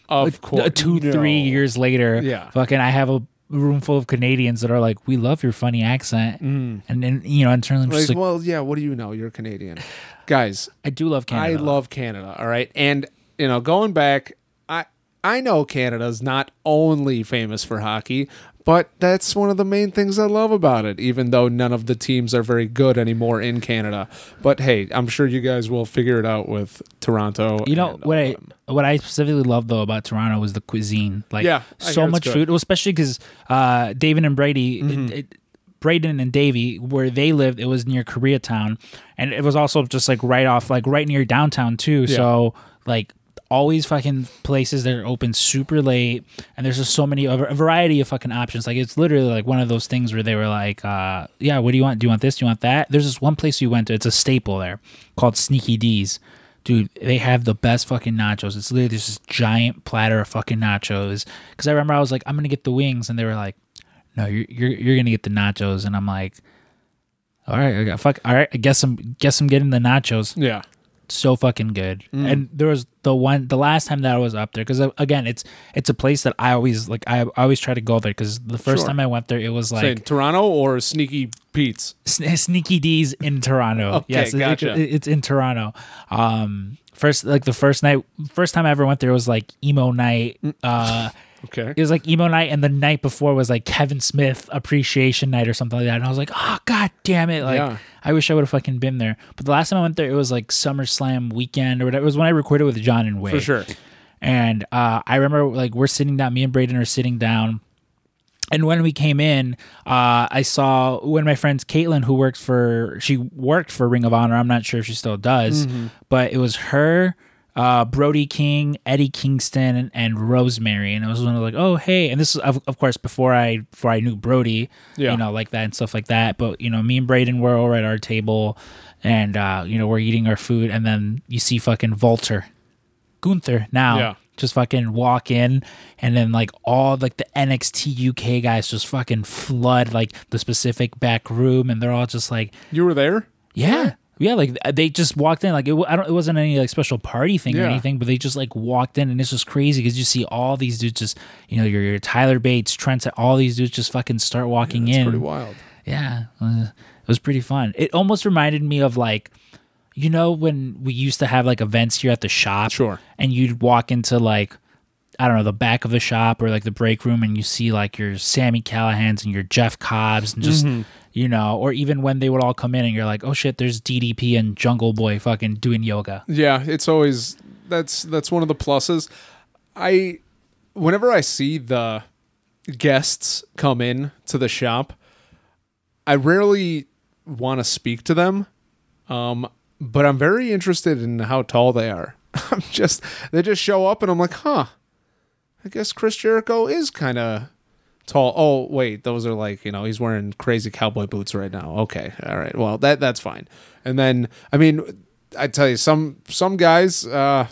Speaker 4: Of
Speaker 2: uh,
Speaker 4: course,
Speaker 2: two, three years later,
Speaker 4: Yeah.
Speaker 2: fucking, I have a room full of Canadians that are like, "We love your funny accent," and then you know, internally, I'm
Speaker 4: Like,
Speaker 2: just like,
Speaker 4: well, yeah. What do you know? You're Canadian, guys.
Speaker 2: I do love Canada.
Speaker 4: I love Canada. All right, and you know, going back, I know Canada's not only famous for hockey, but that's one of the main things I love about it. Even though none of the teams are very good anymore in Canada, but hey, I'm sure you guys will figure it out with Toronto.
Speaker 2: You know what I
Speaker 4: um,
Speaker 2: what I specifically love though about Toronto was the cuisine. Like,
Speaker 4: Yeah, I
Speaker 2: so much
Speaker 4: good.
Speaker 2: food, well, especially because uh, David and Brady.
Speaker 4: Mm-hmm.
Speaker 2: It, it, Braden and Davy, where they lived, it was near Koreatown, and it was also just like right off, like right near downtown too. So like always fucking places that are open super late, and there's just so many of a variety of fucking options. Like it's literally like one of those things where they were like, uh, "Yeah, what do you want? Do you want this? Do you want that?" There's this one place we went to. It's a staple there called Sneaky Dee's. Dude, they have the best fucking nachos. It's literally this giant platter of fucking nachos. Because I remember I was like, I'm gonna get the wings, and they were like, No, you're you're, you're gonna get the nachos, and I'm like, All right, I got fuck. All right, I guess I'm guess I'm getting the nachos.
Speaker 4: yeah,
Speaker 2: So fucking good. And there was the one the last time that I was up there because again, it's it's a place that I always like. I, always try to go there because the first
Speaker 4: Sure.
Speaker 2: time I went there, it was like
Speaker 4: Saying Toronto or Sneaky Pete's.
Speaker 2: Sn- Sneaky Dee's in Toronto. <laughs>
Speaker 4: Okay,
Speaker 2: yes, it-
Speaker 4: gotcha.
Speaker 2: it- it's in Toronto. Um, first, like the first night, first time I ever went there was like emo night. Uh,
Speaker 4: Okay,
Speaker 2: it was like emo night, and the night before was like Kevin Smith appreciation night or something like that. And I was like, oh god damn it! Like,
Speaker 4: Yeah.
Speaker 2: I wish I would have fucking been there. But the last time I went there, it was like SummerSlam weekend or whatever. It was when I recorded with John and Wade
Speaker 4: for sure.
Speaker 2: and uh, I remember like we're sitting down, me and Braden are sitting down. And when we came in, uh, I saw one of my friends, Caitlin, who works for she worked for Ring of Honor. I'm not sure if she still does, but it was her, uh, Brody King, Eddie Kingston, and, and Rosemary. And it was one of like, oh hey, and this is of, of course before I before I knew Brody,
Speaker 4: Yeah.
Speaker 2: you know, like that and stuff like that. But you know, me and Braden were over at our table, and uh, you know we're eating our food, and then you see fucking WALTER, Gunther now
Speaker 4: Yeah.
Speaker 2: just fucking walk in and then like all like the NXT UK guys just fucking flood like the specific back room and they're all just like
Speaker 4: You were there.
Speaker 2: yeah yeah like they just walked in like it, I don't it wasn't any like special party thing or anything but they just like walked in and it's just crazy because you see all these dudes just you know your, your Tyler Bates Trent all these dudes just fucking start walking in.
Speaker 4: It's
Speaker 2: in
Speaker 4: pretty wild.
Speaker 2: yeah, uh, it was pretty fun. It almost reminded me of like, you know, when we used to have like events here at the shop.
Speaker 4: Sure.
Speaker 2: And you'd walk into like, I don't know, the back of the shop or like the break room, and you see like your Sami Callihans and your Jeff Cobbs, and just you know, or even when they would all come in, and you're like, oh shit, there's DDP and Jungle Boy fucking doing yoga.
Speaker 4: Yeah, it's always that's that's one of the pluses. I whenever I see the guests come in to the shop, I rarely want to speak to them. Um, but I'm very interested in how tall they are. <laughs> I'm just they just show up and I'm like, huh. I guess Chris Jericho is kind of tall. Oh wait, those are like you know he's wearing crazy cowboy boots right now. Okay, all right, well that that's fine. And then I mean, I tell you some some guys, uh,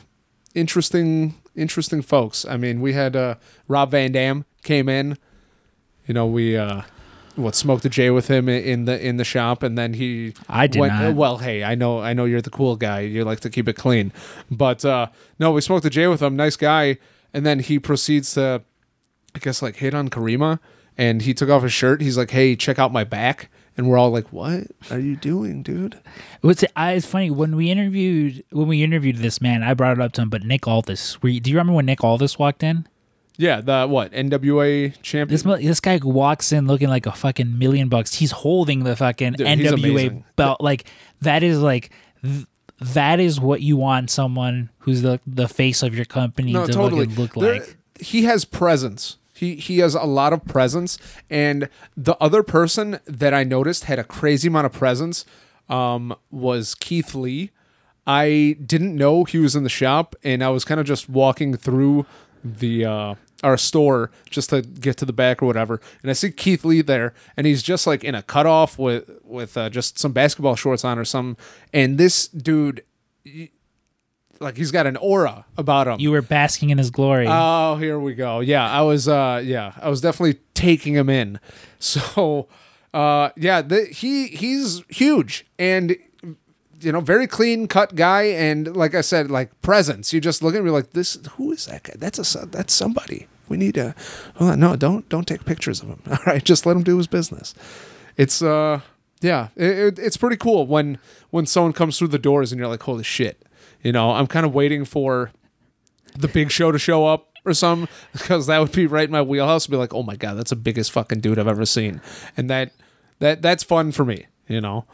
Speaker 4: interesting interesting folks. I mean, we had uh, Rob Van Dam came in. You know, we uh, what smoked a J with him in the in the shop, and then he.
Speaker 2: I did
Speaker 4: went,
Speaker 2: not.
Speaker 4: Well, hey, I know, I know you're the cool guy. You like to keep it clean, but uh, no, we smoked a J with him. Nice guy, and then he proceeds to, I guess, like hit on Karima, and he took off his shirt. He's like, "Hey, check out my back." And we're all like, "What are you doing, dude?"
Speaker 2: What's it, I, it's funny when we interviewed when we interviewed this man. I brought it up to him, but Nick Aldis. Were you, do you remember when Nick Aldis walked in?
Speaker 4: Yeah, the what NWA champion.
Speaker 2: This this guy walks in looking like a fucking million bucks. He's holding the fucking
Speaker 4: Dude,
Speaker 2: NWA belt. Like that is like th- that is what you want someone who's the the face of your company
Speaker 4: no,
Speaker 2: to
Speaker 4: totally.
Speaker 2: look
Speaker 4: There-
Speaker 2: like.
Speaker 4: He has presence. He he has a lot of presence, and the other person that I noticed had a crazy amount of presence um, was Keith Lee. I didn't know he was in the shop, and I was kind of just walking through the uh, our store just to get to the back or whatever, and I see Keith Lee there, and he's just like in a cutoff with with uh, just some basketball shorts on or something, and this dude. Like he's got an aura about him.
Speaker 2: You were basking in his glory.
Speaker 4: Oh, here we go. Yeah, I was. Uh, yeah, I was definitely taking him in. <laughs> So, uh, yeah, the, he he's huge and you know very clean cut guy and like I said, like presence. You just look at me like this. Who is that guy? That's a that's somebody. We need to. Hold on, no, don't don't take pictures of him. <laughs> All right, just let him do his business. It's uh, yeah, it, it, it's pretty cool when when someone comes through the doors and you're like, holy shit. You know, I'm kind of waiting for the big show to show up or something because that would be right in my wheelhouse be like oh my god that's the biggest fucking dude i've ever seen and that that that's fun for me you know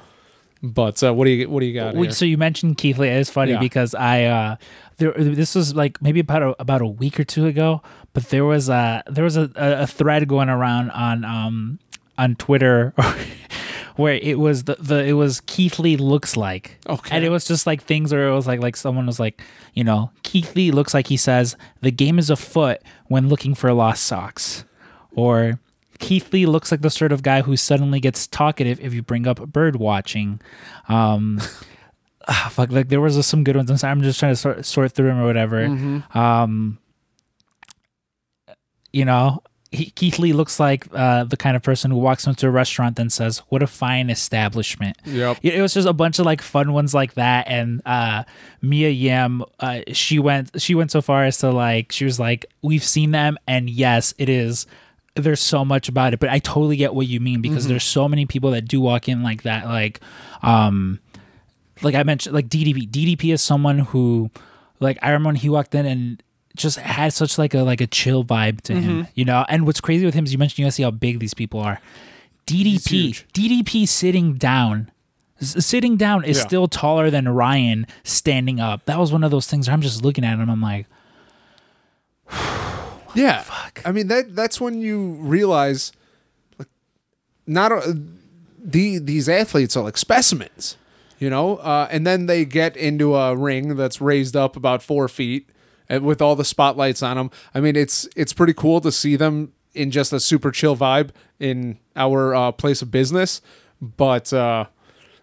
Speaker 4: but uh, what do you what do you got here?
Speaker 2: so you mentioned Keith Lee. It's funny
Speaker 4: Yeah.
Speaker 2: because I uh there this was like maybe about a, about a week or two ago, but there was a there was a a thread going around on um on Twitter <laughs> where it was the, the it was Keith Lee looks like.
Speaker 4: Okay.
Speaker 2: And it was just like things where it was like like someone was like, you know, Keith Lee looks like he says the game is afoot when looking for lost socks. Or Keith Lee looks like the sort of guy who suddenly gets talkative if you bring up bird watching. Um, <laughs> ah, fuck, like there was some good ones. I'm, sorry, I'm just trying to sort, sort through them or whatever. Um, you know, he, Keith Lee looks like uh, the kind of person who walks into a restaurant and says, "What a fine establishment."
Speaker 4: Yep.
Speaker 2: It it was just a bunch of like fun ones like that, and uh, Mia Yim, uh, she went she went so far as to like she was like, "We've seen them, and yes, it is." There's so much about it, but I totally get what you mean because there's so many people that do walk in like that, like, um, like I mentioned, like DDP. DDP is someone who, like, I remember when he walked in and just had such like a like a chill vibe to him, you know. And what's crazy with him is you mentioned you see how big these people are. DDP. DDP sitting down, s- sitting down is
Speaker 4: Yeah.
Speaker 2: still taller than Ryan standing up. That was one of those things where I'm just looking at him. I'm like, <sighs>
Speaker 4: yeah Fuck. i mean that that's when you realize like not a, the these athletes are like specimens you know uh, and then they get into a ring that's raised up about four feet with all the spotlights on them i mean it's it's pretty cool to see them in just a super chill vibe in our uh, place of business. But uh,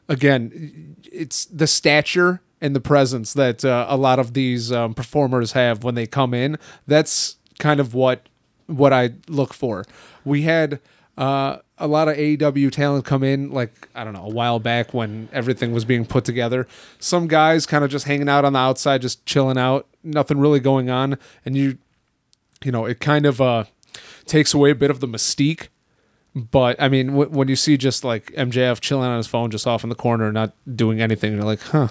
Speaker 4: again it's the stature and the presence that uh, a lot of these um, performers have when they come in. That's kind of what what I look for. We had uh, a lot of AEW talent come in, like I don't know, a while back when everything was being put together. Some guys kind of just hanging out on the outside, just chilling out, nothing really going on, and you, you know, it kind of uh, takes away a bit of the mystique. But I mean, w- when you see just like MJF chilling on his phone, just off in the corner, not doing anything, you're like, huh.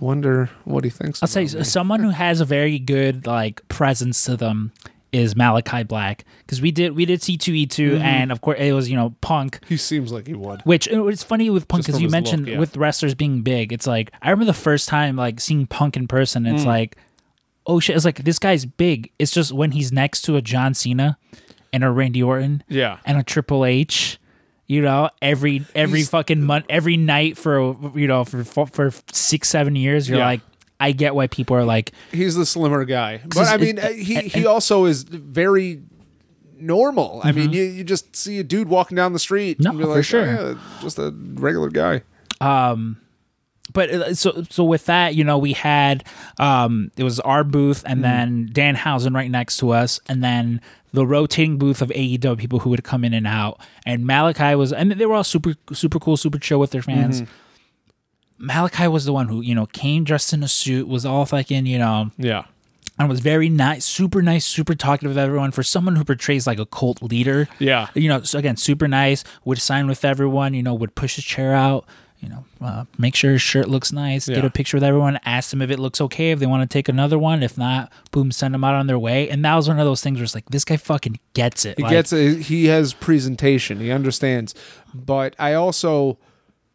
Speaker 4: Wonder what he thinks.
Speaker 2: I'll say
Speaker 4: me.
Speaker 2: someone who has a very good like presence to them is Malakai Black because we did we did C two E two
Speaker 4: Mm-hmm.
Speaker 2: and of course it was you know Punk
Speaker 4: he seems like he would.
Speaker 2: Which it's funny with Punk because you mentioned
Speaker 4: look, yeah.
Speaker 2: with wrestlers being big. It's like I remember the first time like seeing Punk in person.
Speaker 4: Mm.
Speaker 2: It's like, oh shit! It's like this guy's big. It's just when he's next to a John Cena and a Randy Orton,
Speaker 4: Yeah.
Speaker 2: and a Triple H. You know, every every
Speaker 4: He's-
Speaker 2: fucking month, every night for you know for for, for six seven years, you're
Speaker 4: Yeah.
Speaker 2: like, I get why people are like,
Speaker 4: he's the slimmer guy. But I mean, he he also is very normal. I mean, you, you just see a dude walking down the street.
Speaker 2: Mm-hmm. No,
Speaker 4: and you're
Speaker 2: for
Speaker 4: like,
Speaker 2: sure.
Speaker 4: "Oh, yeah, just a regular guy.
Speaker 2: Um, but uh, so so with that, you know, we had um it was our booth and then Danhausen right next to us, and then the rotating booth of AEW people who would come in and out. And Malakai was, and they were all super super cool, super chill with their fans. Malakai was the one who you know came dressed in a suit, was all fucking you know
Speaker 4: Yeah.
Speaker 2: and was very nice, super nice, super talkative with everyone. For someone who portrays like a cult leader,
Speaker 4: Yeah.
Speaker 2: you know, so again, super nice, would sign with everyone, you know, would push his chair out, you know, uh, make sure his shirt looks nice, get a picture with everyone, ask them if it looks okay, if they want to take another one. If not, boom, send them out on their way. And that was one of those things where it's like, this guy fucking gets it.
Speaker 4: He
Speaker 2: Like,
Speaker 4: gets it. he has presentation. He understands. But I also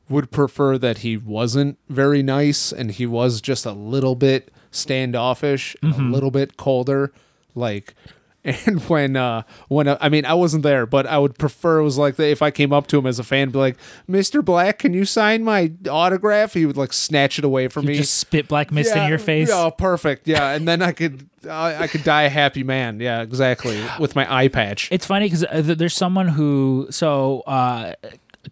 Speaker 4: would prefer that he wasn't very nice and he was just a little bit standoffish,
Speaker 2: Mm-hmm.
Speaker 4: a little bit colder. Like, <laughs> and when uh when uh, I mean I wasn't there, but I would prefer it was like that if I came up to him as a fan, be like, "Mr. Black, can you sign my autograph?" He would like snatch it away from me.
Speaker 2: just spit black mist in your face.
Speaker 4: Oh, perfect. Yeah, and then I could I, I could die a happy man. Yeah, exactly. With my eye patch.
Speaker 2: It's funny because uh, there's someone who so uh,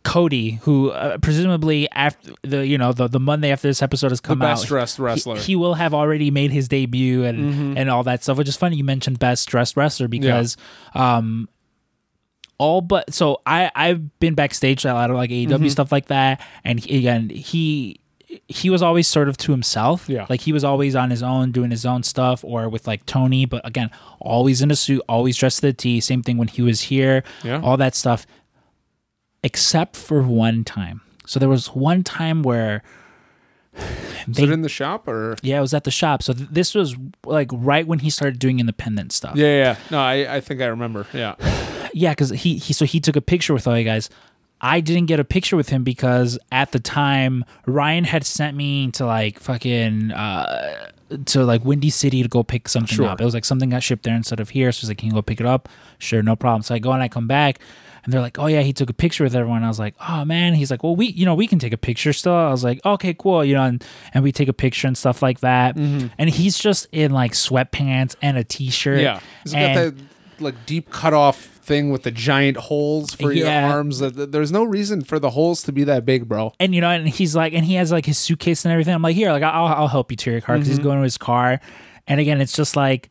Speaker 2: Cody who uh, presumably after the you know the, the Monday after this episode has come
Speaker 4: best
Speaker 2: out,
Speaker 4: dressed wrestler.
Speaker 2: He, he will have already made his debut and and all that stuff. Which is funny you mentioned best dressed wrestler because um all but so I I've been backstage a lot of like AEW stuff like that, and he, again he he was always sort of to himself.
Speaker 4: Yeah.
Speaker 2: Like he was always on his own doing his own stuff or with like Tony, but again, always in a suit, always dressed to the T. Same thing when he was here,
Speaker 4: Yeah.
Speaker 2: all that stuff. Except for one time. So there was one time where <sighs> where
Speaker 4: Is it in the shop or?
Speaker 2: yeah, it was at the shop. So th- this was like right when he started doing independent stuff.
Speaker 4: Yeah, yeah. No, I, I think I remember. Yeah. <sighs>
Speaker 2: Yeah, because he, he so he took a picture with all you guys. I didn't get a picture with him because at the time Ryan had sent me to like fucking uh to like Windy City to go pick something
Speaker 4: Sure.
Speaker 2: up. It was like something got shipped there instead of here. So he's like, Can you go pick it up? Sure, no problem. So I go and I come back and they're like, Oh yeah, he took a picture with everyone. I was like, Oh man. He's like, Well we you know, we can take a picture still. I was like, Okay, cool, you know, and, and we take a picture and stuff like that. And he's just in like sweatpants and a t shirt.
Speaker 4: Yeah. He's got that like deep cutoff thing with the giant holes for
Speaker 2: Yeah.
Speaker 4: your arms. That that- There's no reason for the holes to be that big, bro.
Speaker 2: and you know, and he's like, and he has like his suitcase and everything. I'm like, here, like I'll I'll help you to your car because
Speaker 4: Mm-hmm.
Speaker 2: he's going to his car. And again, it's just like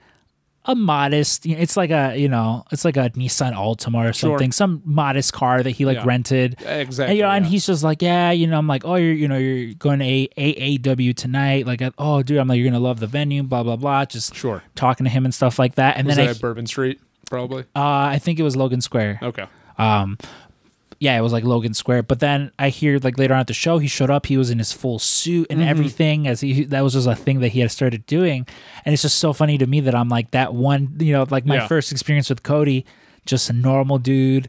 Speaker 2: a modest. you know, It's like a you know, it's like a Nissan Altima or something, some modest car that he like
Speaker 4: Yeah.
Speaker 2: rented.
Speaker 4: Exactly.
Speaker 2: And, you know, and
Speaker 4: yeah.
Speaker 2: he's just like, yeah, you know, I'm like, oh, you're, you know, you're going to A- AAW tonight. Like, oh, dude, I'm like, you're gonna love the venue, blah blah blah. Just
Speaker 4: Sure.
Speaker 2: talking to him and stuff like that. And
Speaker 4: Was
Speaker 2: then I,
Speaker 4: at Bourbon Street? Probably.
Speaker 2: uh, I think it was Logan Square.
Speaker 4: Okay.
Speaker 2: Um, yeah, it was like Logan Square. But then I hear like later on at the show, he showed up. He was in his full suit and everything. As he that was just a thing that he had started doing, and it's just so funny to me that I'm like that one. You know, like my
Speaker 4: Yeah.
Speaker 2: first experience with Cody, just a normal dude.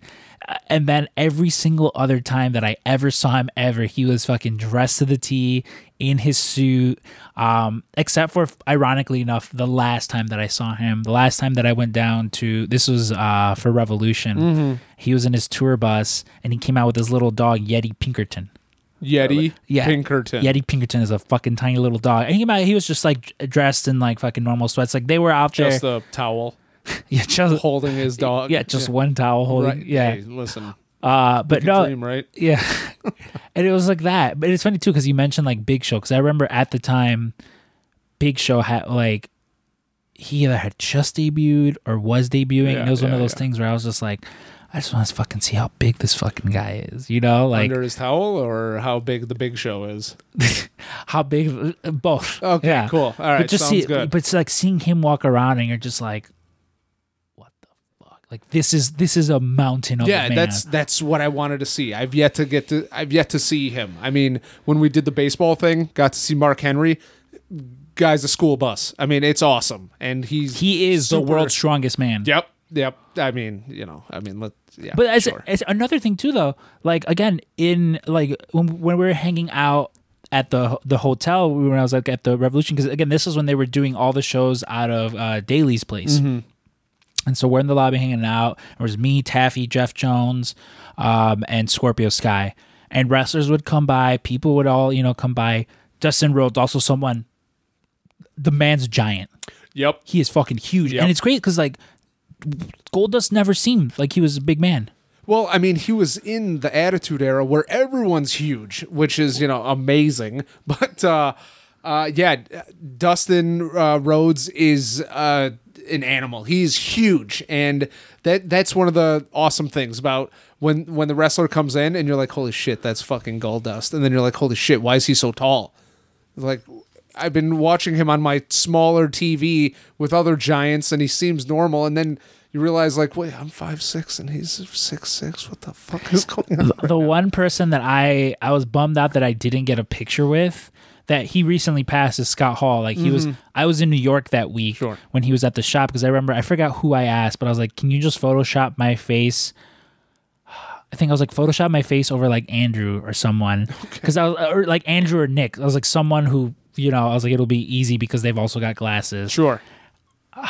Speaker 2: And then every single other time that I ever saw him ever, he was fucking dressed to the T in his suit. Um, except for ironically enough, the last time that I saw him, the last time that I went down to this was uh for Revolution. He was in his tour bus and he came out with his little dog Yeti Pinkerton.
Speaker 4: Yeti
Speaker 2: Yeah,
Speaker 4: Pinkerton.
Speaker 2: Yeti Pinkerton is a fucking tiny little dog. And he came out, he was just like dressed in like fucking normal sweats. Like they were out
Speaker 4: Just
Speaker 2: there.
Speaker 4: a towel <laughs>
Speaker 2: yeah, just
Speaker 4: holding his dog.
Speaker 2: yeah, just one towel holding.
Speaker 4: Right.
Speaker 2: Yeah,
Speaker 4: Hey, listen.
Speaker 2: uh, but no,
Speaker 4: dream, right? <laughs>
Speaker 2: Yeah. and it was like that. But it's funny too because you mentioned like Big Show because I remember at the time, Big Show had like he either had just debuted or was debuting.
Speaker 4: Yeah,
Speaker 2: and it was one of those
Speaker 4: yeah.
Speaker 2: things where I was just like, I just want to fucking see how big this fucking guy is. You know, like
Speaker 4: Under his towel or how big the big show is. <laughs>
Speaker 2: how big uh, both.
Speaker 4: Okay,
Speaker 2: Yeah.
Speaker 4: cool. All right,
Speaker 2: but just see,
Speaker 4: good.
Speaker 2: but it's like seeing him walk around and you're just like, what the fuck? Like this is this is a mountain of
Speaker 4: yeah, that's that's what I wanted to see. I've yet to get to I've yet to see him. I mean, when we did the baseball thing, got to see Mark Henry. Guy's a school bus. I mean, it's awesome, and he's
Speaker 2: he is the world's strongest man.
Speaker 4: Yep, yep. I mean, you know, I mean, let yeah.
Speaker 2: But as,
Speaker 4: sure.
Speaker 2: as another thing too, though, like again, in like when when we were hanging out at the the hotel when I was like at the Revolution, because again, this is when they were doing all the shows out of uh, Daily's Place.
Speaker 4: Mm-hmm.
Speaker 2: And so we're in the lobby hanging out. There was me, Taffy, Jeff Jones, um, and Scorpio Sky. And wrestlers would come by. People would all, you know, come by. Dustin Rhodes, also someone. The man's giant.
Speaker 4: yep.
Speaker 2: He is fucking huge,
Speaker 4: Yep.
Speaker 2: and it's great because like Goldust never seemed like he was a big man.
Speaker 4: Well, I mean, he was in the Attitude Era where everyone's huge, which is you know amazing. <laughs> But uh, uh, yeah, Dustin uh, Rhodes is uh, an animal. He's huge, and that that's one of the awesome things about when when the wrestler comes in and you're like, holy shit, that's fucking Goldust, and then you're like, holy shit, why is he so tall? Like. I've been watching him on my smaller TV with other giants, and he seems normal. And then you realize, like, wait, I'm five six, and he's six six. What the fuck is going on?
Speaker 2: the one person that I I was bummed out that I didn't get a picture with that he recently passed is Scott Hall. Like he was mm-hmm. I was in New York that week
Speaker 4: Sure.
Speaker 2: when he was at the shop because I remember I forgot who I asked, but I was like, "Can you just Photoshop my face?" <sighs> I think I was like Photoshop my face over like Andrew or someone <laughs> because I was or like Andrew or Nick. I was like someone who you know I was like it'll be easy because they've also got glasses.
Speaker 4: Sure. <sighs>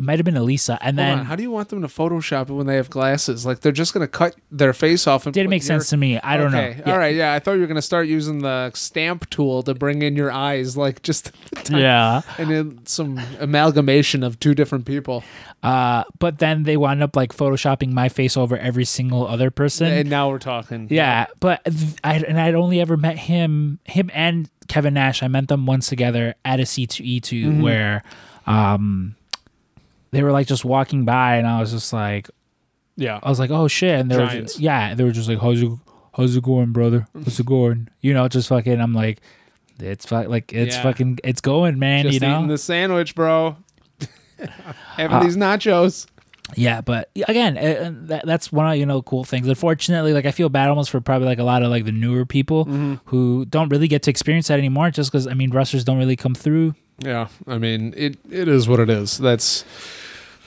Speaker 2: It might have been Elisa, and
Speaker 4: Hold
Speaker 2: then
Speaker 4: on, how do you want them to Photoshop it when they have glasses? Like they're just gonna cut their face off and
Speaker 2: didn't make sense to me. I don't
Speaker 4: okay.
Speaker 2: know. Yeah.
Speaker 4: All right. Yeah. I thought you were gonna start using the stamp tool to bring in your eyes, like just <laughs>
Speaker 2: Yeah.
Speaker 4: and then some amalgamation of two different people.
Speaker 2: Uh, but then they wound up like photoshopping my face over every single other person.
Speaker 4: And now we're talking.
Speaker 2: yeah, but I and I'd only ever met him, him and Kevin Nash. I met them once together at a C two E two
Speaker 4: Mm-hmm.
Speaker 2: where, um, they were like just walking by, and I was just like,
Speaker 4: Yeah.
Speaker 2: I was like, oh shit, and they were
Speaker 4: Giants.
Speaker 2: just, yeah, they were just like, how's it, how's it going, brother? How's it going? You know, just fucking. I'm like, it's fu- like it's
Speaker 4: Yeah.
Speaker 2: fucking, it's going, man.
Speaker 4: Just
Speaker 2: you know,
Speaker 4: eating the sandwich, bro. <laughs> Having
Speaker 2: Uh,
Speaker 4: these nachos.
Speaker 2: Yeah, but again, uh, uh, that, that's one of you know cool things. Unfortunately, like I feel bad almost for probably like a lot of like the newer people
Speaker 4: Mm-hmm.
Speaker 2: who don't really get to experience that anymore, just because I mean wrestlers don't really come through.
Speaker 4: Yeah, I mean it. It is what it is. That's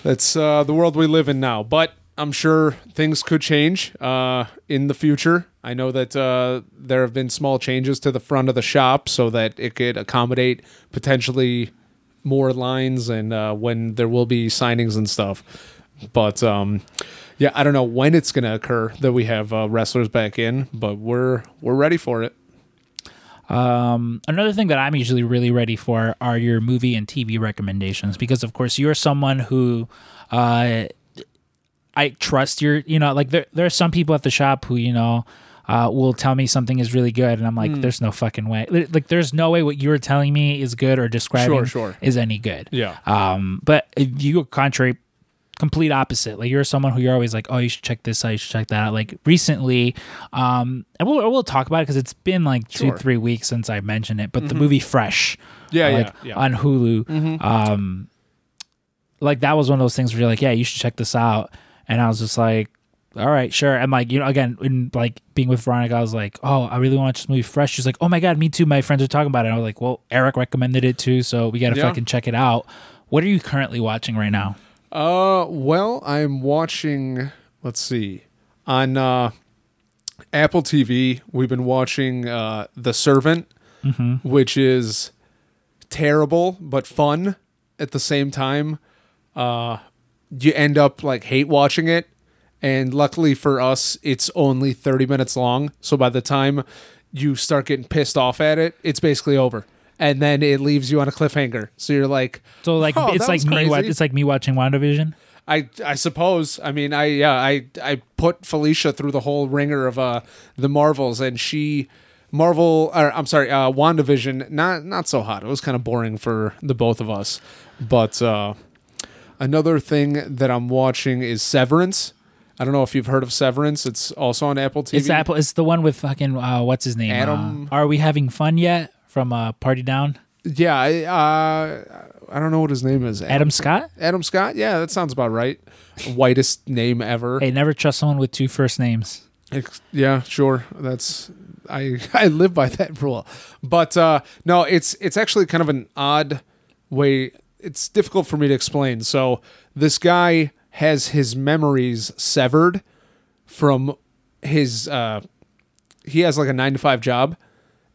Speaker 4: that's uh, the world we live in now. But I'm sure things could change uh, in the future. I know that uh, there have been small changes to the front of the shop so that it could accommodate potentially more lines and uh, when there will be signings and stuff. But um, yeah, I don't know when it's going to occur that we have uh, wrestlers back in, but we're we're ready for it.
Speaker 2: Um, another thing that I'm usually really ready for are your movie and TV recommendations because, of course, you're someone who, uh, I trust your, you know, like there there are some people at the shop who, you know, uh, will tell me something is really good, and I'm like, there's no fucking way. Like, there's no way what you're telling me is good or describing
Speaker 4: Sure, sure.
Speaker 2: is any good.
Speaker 4: Yeah.
Speaker 2: Um, but if you go contrary, complete opposite. Like you're someone who you're always like, oh, you should check this out, you should check that out. Like recently, um, and we'll we'll talk about it because it's been like two
Speaker 4: Sure. Mm-hmm.
Speaker 2: three weeks since I mentioned it. But the movie Fresh,
Speaker 4: Yeah,
Speaker 2: uh,
Speaker 4: yeah,
Speaker 2: like
Speaker 4: yeah.
Speaker 2: on Hulu, um, like that was one of those things where you're like, yeah, you should check this out, and I was just like. All right, sure. And like, you know, again, in like being with Veronica, I was like, oh, I really want to watch this movie fresh. She's like, oh my God, me too. My friends are talking about it. And I was like, well, Eric recommended it too. So we got to
Speaker 4: Yeah.
Speaker 2: fucking check it out. What are you currently watching right now?
Speaker 4: Uh, well, I'm watching. Let's see, on uh, Apple TV, we've been watching uh, The Servant, which is terrible but fun at the same time. Uh, you end up like hate watching it, and luckily for us, it's only 30 minutes long. So by the time you start getting pissed off at it, it's basically over. And then it leaves you on a cliffhanger. So you're like,
Speaker 2: So like
Speaker 4: Oh,
Speaker 2: it's like me. Wa- it's like me watching WandaVision.
Speaker 4: I I suppose. I mean, I yeah, I I put Felicia through the whole ringer of uh the Marvels, and she Marvel. Or, I'm sorry, uh, Wandavision. Not not so hot. It was kind of boring for the both of us. But uh, another thing that I'm watching is Severance. I don't know if you've heard of Severance. It's also on Apple TV.
Speaker 2: It's Apple. It's the one with fucking uh, what's his name?
Speaker 4: Adam-
Speaker 2: Uh, are we having fun yet? From uh, Party Down.
Speaker 4: Yeah, I, uh, I don't know what his name is.
Speaker 2: Adam Scott.
Speaker 4: Adam Scott. Yeah, that sounds about right. Whitest name ever.
Speaker 2: Hey, never trust someone with two first names.
Speaker 4: Ex- Yeah, sure. That's I <laughs> I live by that rule. But uh no, it's it's actually kind of an odd way it's difficult for me to explain. So this guy has his memories severed from his uh he has like a 9 to 5 job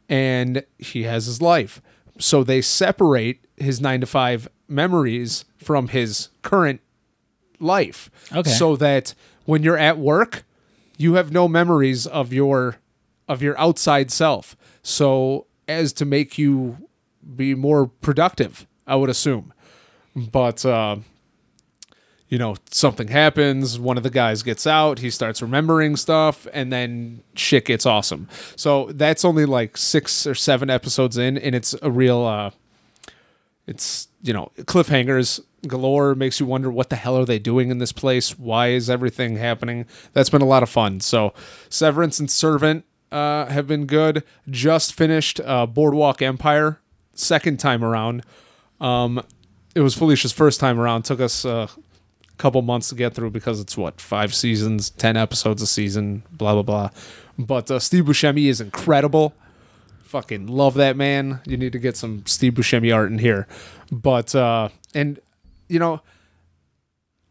Speaker 4: and he has his life. So they separate his 9 to 5 memories from his current life.
Speaker 2: Okay.
Speaker 4: So that when you're at work, you have no memories of your of your outside self. So as to make you be more productive, I would assume. But uh you know, something happens, one of the guys gets out, he starts remembering stuff, and then shit gets awesome. So that's only like six or seven episodes in, and it's a real, uh, it's, you know, cliffhangers galore, makes you wonder what the hell are they doing in this place? Why is everything happening? That's been a lot of fun. So, Severance and Servant uh, have been good. Just finished uh, Boardwalk Empire, second time around. Um, it was Felicia's first time around. Took us uh, couple months to get through because it's what five seasons, ten episodes a season, blah blah blah. But uh, Steve Buscemi is incredible. Fucking love that man. You need to get some Steve Buscemi art in here. But uh, and you know,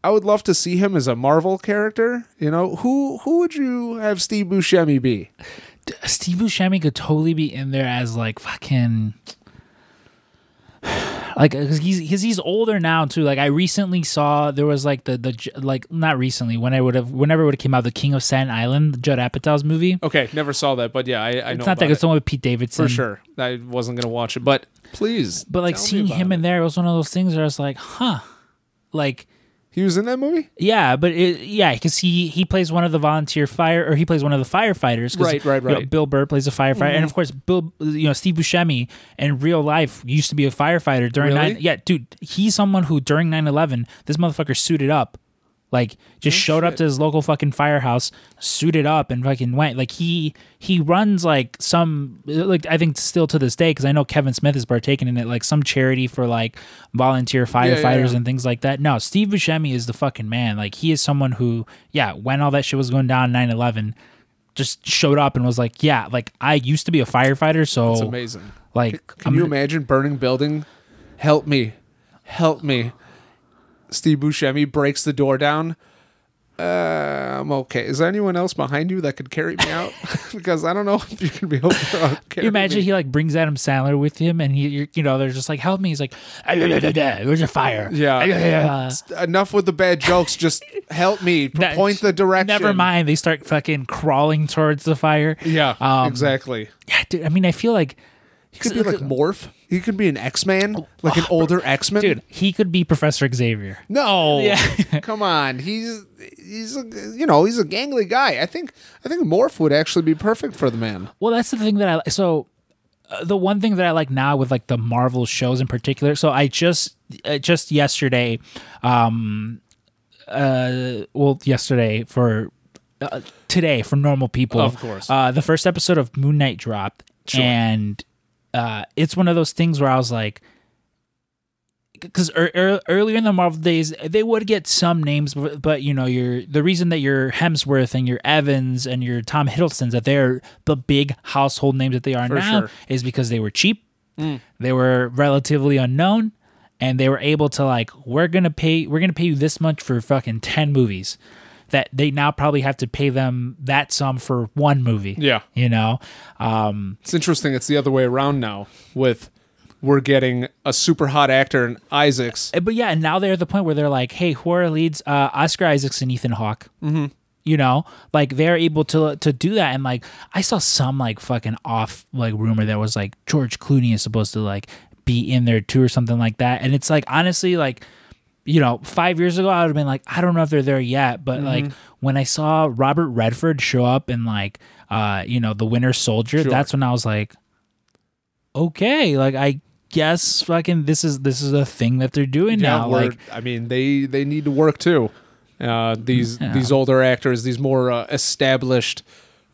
Speaker 4: I would love to see him as a Marvel character. You know, who who would you have Steve Buscemi be?
Speaker 2: Steve Buscemi could totally be in there as like fucking like cause he's because he's older now too. Like I recently saw there was like the the like not recently when I would have whenever it would have came out the King of Staten Island Judd Apatow's movie.
Speaker 4: Okay, never saw that, but yeah, I, I know
Speaker 2: it's not
Speaker 4: about
Speaker 2: that
Speaker 4: it.
Speaker 2: it's the one with Pete Davidson
Speaker 4: for sure. I wasn't gonna watch it, but please.
Speaker 2: But like seeing him
Speaker 4: it.
Speaker 2: in there was one of those things where I was like, huh, like
Speaker 4: he was in that movie.
Speaker 2: Yeah, but it, yeah, because he he plays one of the volunteer fire, or he plays one of the firefighters. 'cause,
Speaker 4: Right, right,
Speaker 2: you know,
Speaker 4: right. Mm-hmm.
Speaker 2: Bill Burr plays a firefighter, and of course, Bill, you know, Steve Buscemi in real life used to be a firefighter during
Speaker 4: Really?
Speaker 2: nine. Yeah, dude, he's someone who during 9-11, this motherfucker suited up, like just showed up to his local fucking firehouse, suited up, and fucking went. Like he he runs like some like I think still to this day because I know Kevin Smith is partaking in it, like some charity for like volunteer
Speaker 4: yeah,
Speaker 2: firefighters
Speaker 4: yeah.
Speaker 2: and things like that. No, Steve Buscemi is the fucking man. Like he is someone who, yeah, when all that shit was going down 9-11, just showed up and was like, yeah, like I used to be a firefighter, so
Speaker 4: It's amazing.
Speaker 2: like
Speaker 4: Can you imagine burning building? Help me, help me. Steve Buscemi breaks the door down. Uh, I'm okay. Is there anyone else behind you that could carry me out? <laughs> <laughs> because I don't know if you can be able to carry
Speaker 2: you imagine
Speaker 4: me.
Speaker 2: he like brings Adam Sandler with him, and he, you're, you know, they're just like, "Help me!" He's like, "Ah, "There's a fire."
Speaker 4: Yeah.
Speaker 2: Ah.
Speaker 4: Enough with the bad jokes. Just help me. <laughs>
Speaker 2: That-
Speaker 4: Point the direction.
Speaker 2: Never mind. They start fucking crawling towards the fire.
Speaker 4: Yeah,
Speaker 2: Um,
Speaker 4: exactly.
Speaker 2: Yeah, dude. I mean, I feel like,
Speaker 4: He could be like Morph. He could be an X Man, like an older X Man.
Speaker 2: dude, he could be Professor Xavier.
Speaker 4: No,
Speaker 2: Yeah. <laughs>
Speaker 4: come on. He's he's a, you know he's a gangly guy. I think I think Morph would actually be perfect for the man.
Speaker 2: Well, that's the thing that I so uh, the one thing that I like now with like the Marvel shows in particular. So I just uh, just yesterday, um, uh, well, yesterday for uh, today for normal people,
Speaker 4: Of course.
Speaker 2: uh, the first episode of Moon Knight dropped, and uh, it's one of those things where I was like. Because er, er, earlier in the Marvel days, they would get some names, but, but you know, your the reason that your Hemsworth and your Evans and your Tom Hiddlestons that they're the big household names that they are
Speaker 4: For
Speaker 2: now
Speaker 4: sure.
Speaker 2: is because they were cheap, they were relatively unknown, and they were able to like we're gonna pay we're gonna pay you this much for fucking ten movies, that they now probably have to pay them that sum for one movie.
Speaker 4: Yeah.
Speaker 2: you know, um,
Speaker 4: It's interesting. It's the other way around now. With we're getting a super hot actor in Isaacs.
Speaker 2: Uh, But yeah, and now they're at the point where they're like, hey, who are our leads? Uh, Oscar Isaacs and Ethan Hawke. Mm-hmm. You know, like they're able to to do that, and like I saw some like fucking off like rumor that was like George Clooney is supposed to like be in there too or something like that, and it's like honestly like. You know, five years ago, I would have been like, I don't know if they're there yet, but like when I saw Robert Redford show up in like, uh, you know, The Winter Soldier,
Speaker 4: Sure.
Speaker 2: that's when I was like, okay, like I guess fucking this is this is a thing that they're doing now. Like
Speaker 4: I mean, they they need to work too. Uh, these
Speaker 2: Yeah.
Speaker 4: these older actors, these more uh, established,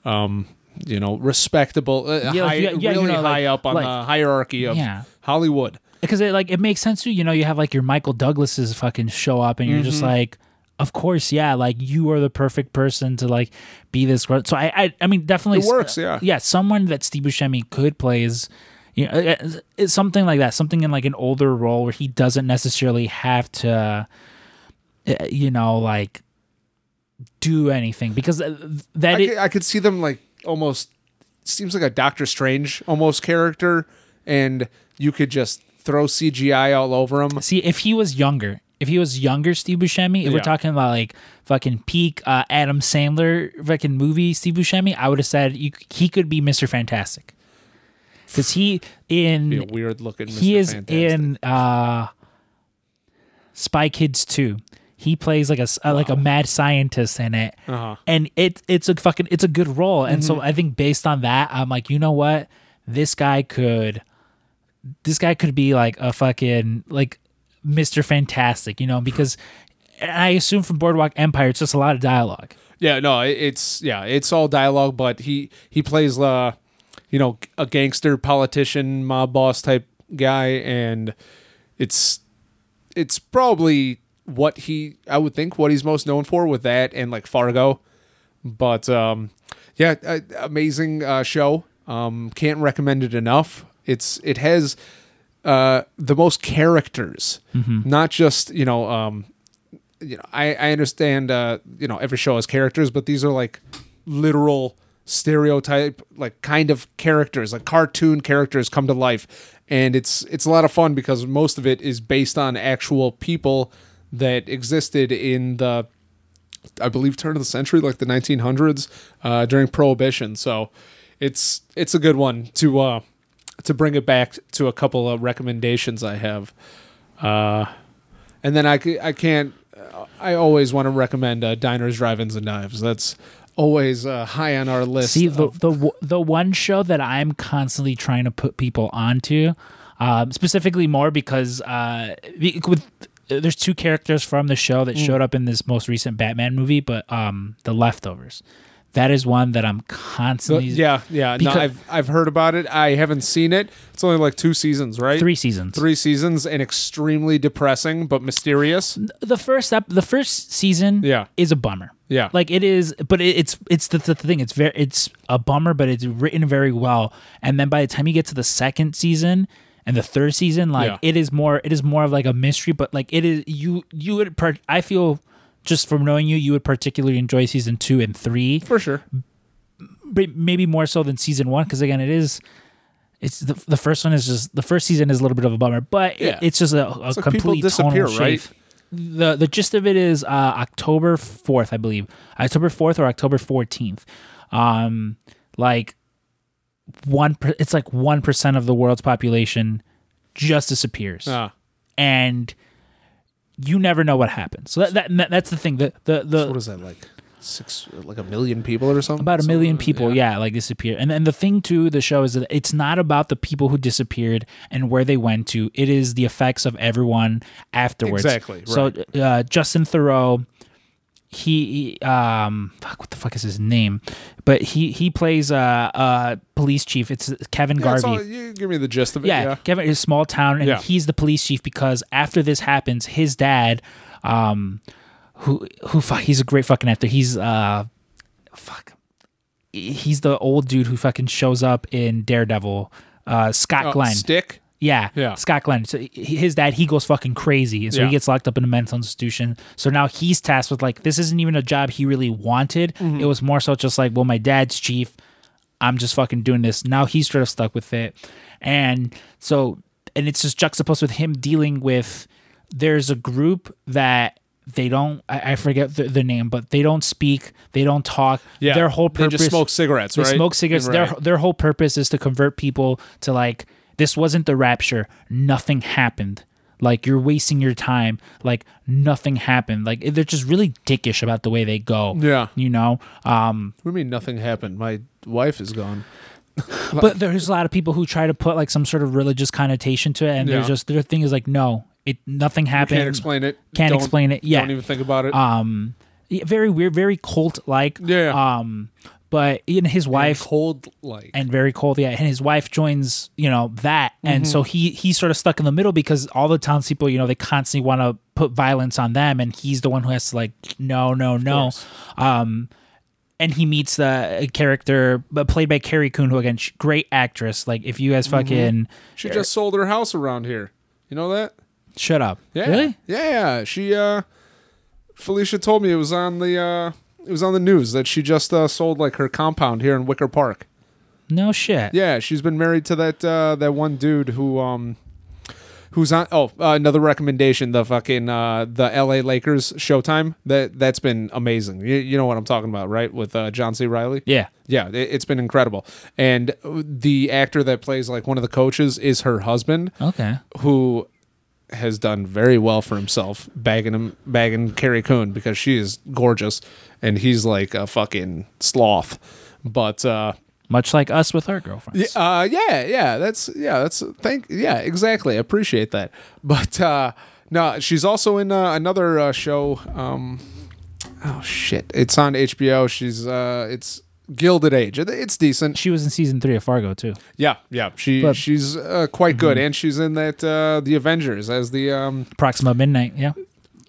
Speaker 4: um, you know, respectable, uh,
Speaker 2: Yeah,
Speaker 4: high,
Speaker 2: yeah, yeah, you
Speaker 4: really
Speaker 2: know,
Speaker 4: high
Speaker 2: like-
Speaker 4: up on
Speaker 2: like-
Speaker 4: the hierarchy of
Speaker 2: Yeah.
Speaker 4: Hollywood.
Speaker 2: Because it like it makes sense to you know you have like your Michael Douglas's fucking show up and you're just
Speaker 4: Mm-hmm.
Speaker 2: like of course yeah like you are the perfect person to like be this so I I, I mean definitely
Speaker 4: It works, yeah.
Speaker 2: yeah someone that Steve Buscemi could play is you know it's- it's something like that something in like an older role where he doesn't necessarily have to uh, you know like do anything because uh, that
Speaker 4: I,
Speaker 2: it,
Speaker 4: I could see them like almost seems like a Doctor Strange almost character, and you could just throw CGI all over him.
Speaker 2: See, if he was younger, if he was younger, Steve Buscemi, if we're talking about like fucking peak uh, Adam Sandler fucking movie, Steve Buscemi, I would have said you, he could be Mister Fantastic because he
Speaker 4: Be a
Speaker 2: in
Speaker 4: weird looking.
Speaker 2: he is
Speaker 4: Fantastic.
Speaker 2: in uh, Spy Kids two. he plays like a uh, like a mad scientist in it,
Speaker 4: Uh-huh.
Speaker 2: and it it's a fucking it's a good role. And so I think based on that, I'm like, you know what, this guy could, this guy could be like a fucking like Mister Fantastic, you know, because I assume from Boardwalk Empire, it's just a lot of dialogue.
Speaker 4: Yeah, no, it's yeah, it's all dialogue, but he he plays uh, you know, a gangster politician, mob boss type guy, and it's it's probably what he I would think what he's most known for with that and like Fargo, but um, yeah, amazing uh, show. Um, can't recommend it enough. It's it has uh the most characters, not just you know um you know, I, I understand, uh, you know, every show has characters, but these are like literal stereotype, like kind of characters, like cartoon characters come to life, and it's it's a lot of fun because most of it is based on actual people that existed in the, I believe, turn of the century, like the 1900s, uh, during Prohibition. So, it's it's a good one to uh, to bring it back to a couple of recommendations I have. Uh, and then I, I can't. I always want to recommend uh, Diners, Drive-ins, and Dives. That's always uh, high on our list.
Speaker 2: See the
Speaker 4: of-
Speaker 2: the the one show that I'm constantly trying to put people onto, um, specifically more because uh, with there's two characters from the show
Speaker 4: Mm.
Speaker 2: that showed up in this most recent Batman movie, but um, the leftovers. That is one that I'm constantly
Speaker 4: yeah, yeah. no, I've I've heard about it. I haven't seen it. It's only like two seasons, right?
Speaker 2: three seasons.
Speaker 4: Three seasons and extremely depressing but mysterious.
Speaker 2: The first ep- the first season
Speaker 4: Yeah.
Speaker 2: is a bummer.
Speaker 4: Yeah.
Speaker 2: like it is, but it, it's it's the, the thing. It's very it's a bummer, but it's written very well. And then by the time you get to the second season and the third season, like
Speaker 4: Yeah.
Speaker 2: it is more it is more of like a mystery. But like it is you you would per- I feel just from knowing you, you would particularly enjoy season two and three,
Speaker 4: For sure.
Speaker 2: but maybe more so than season one because again, it is. It's the, the first one is just the first season is a little bit of a bummer, but it- it's just a, a
Speaker 4: It's like
Speaker 2: complete
Speaker 4: disappear,
Speaker 2: tonal
Speaker 4: right?
Speaker 2: shift. The the gist of it is uh, October fourth, I believe, October fourth or October fourteenth. Um, like one, per, it's like one percent of the world's population just disappears,
Speaker 4: Ah,
Speaker 2: and you never know what happens. So that, that that's the thing. The the the
Speaker 4: what is that like? Six, like a million people or something?
Speaker 2: about a million people, yeah. like disappear. And and the thing too, the show is that it's not about the people who disappeared and where they went to. It is the effects of everyone afterwards.
Speaker 4: Exactly,
Speaker 2: So uh, Justin Theroux, he, um, fuck, what the fuck is his name? But he he plays uh uh police chief. It's Kevin
Speaker 4: Yeah,
Speaker 2: Garvey.
Speaker 4: all- you give me the gist of it.
Speaker 2: Yeah,
Speaker 4: Yeah.
Speaker 2: Kevin is a small town, and
Speaker 4: Yeah.
Speaker 2: he's the police chief because after this happens, his dad, um, who who fuck, he's a great fucking actor. He's uh, fuck, he's the old dude who fucking shows up in Daredevil. Uh, Scott
Speaker 4: Oh,
Speaker 2: Glenn.
Speaker 4: Stick.
Speaker 2: Yeah,
Speaker 4: Yeah.
Speaker 2: Scott Glenn. So his dad, he goes fucking crazy, and so
Speaker 4: Yeah.
Speaker 2: he gets locked up in a mental institution. So now he's tasked with like this isn't even a job he really wanted.
Speaker 4: Mm-hmm.
Speaker 2: It was more so just like, well, my dad's chief. I'm just fucking doing this. Now he's sort of stuck with it, and so and it's just juxtaposed with him dealing with. There's a group that they don't. I, forget the, the name, but they don't speak. They don't talk.
Speaker 4: Yeah.
Speaker 2: their whole
Speaker 4: They
Speaker 2: purpose.
Speaker 4: just smoke cigarettes,
Speaker 2: They
Speaker 4: right?
Speaker 2: smoke cigarettes.
Speaker 4: Right.
Speaker 2: Their their whole purpose is to convert people to like this wasn't the rapture. Nothing happened. Like you're wasting your time. Like nothing happened. Like they're just really dickish about the way they go.
Speaker 4: Yeah.
Speaker 2: You know. Um.
Speaker 4: What do you mean nothing happened? My wife is gone. <laughs>
Speaker 2: But there's a lot of people who try to put like some sort of religious connotation to it, and they're just their thing is like, no, it nothing happened.
Speaker 4: Can't explain it.
Speaker 2: Can't
Speaker 4: Don't-
Speaker 2: explain it. Yeah.
Speaker 4: Don't even think about it.
Speaker 2: um. Very weird. Very cult like.
Speaker 4: Yeah.
Speaker 2: Um. But in his wife
Speaker 4: cold like.
Speaker 2: and very cold. Yeah, and his wife joins, you know, that, and so he he's sort of stuck in the middle because all the townspeople, you know, they constantly want to put violence on them, and he's the one who has to like, no, no, no. Um, and he meets the character but played by Carrie Coon, who again, great actress. Like, if you guys fucking
Speaker 4: she just sold her house around here. You know that?
Speaker 2: shut up,
Speaker 4: Yeah.
Speaker 2: really?
Speaker 4: Yeah, yeah. She uh Felicia told me it was on the uh it was on the news that she just uh, sold like her compound here in Wicker Park.
Speaker 2: No shit.
Speaker 4: Yeah, she's been married to that uh that one dude who um who's on oh uh, another recommendation the fucking uh the LA Lakers Showtime that that's been amazing. You, you know what I'm talking about, right? With uh John C Reilly?
Speaker 2: Yeah.
Speaker 4: Yeah, it, it's been incredible. And the actor that plays like one of the coaches is her husband
Speaker 2: Okay.
Speaker 4: who has done very well for himself, bagging him, bagging Carrie Coon because she is gorgeous, and he's like a fucking sloth. But uh,
Speaker 2: Much like us with our girlfriends.
Speaker 4: yeah, uh, yeah, yeah. That's yeah. That's thank. Yeah, exactly. I appreciate that. But uh, no, she's also in uh, another uh, show. Um, oh shit! It's on HBO. She's uh, it's Gilded Age. It's decent.
Speaker 2: She was in season three of Fargo too.
Speaker 4: Yeah, yeah. She
Speaker 2: But-
Speaker 4: she's uh, quite good, and she's in that uh, the Avengers as the um.
Speaker 2: Proxima Midnight. Yeah.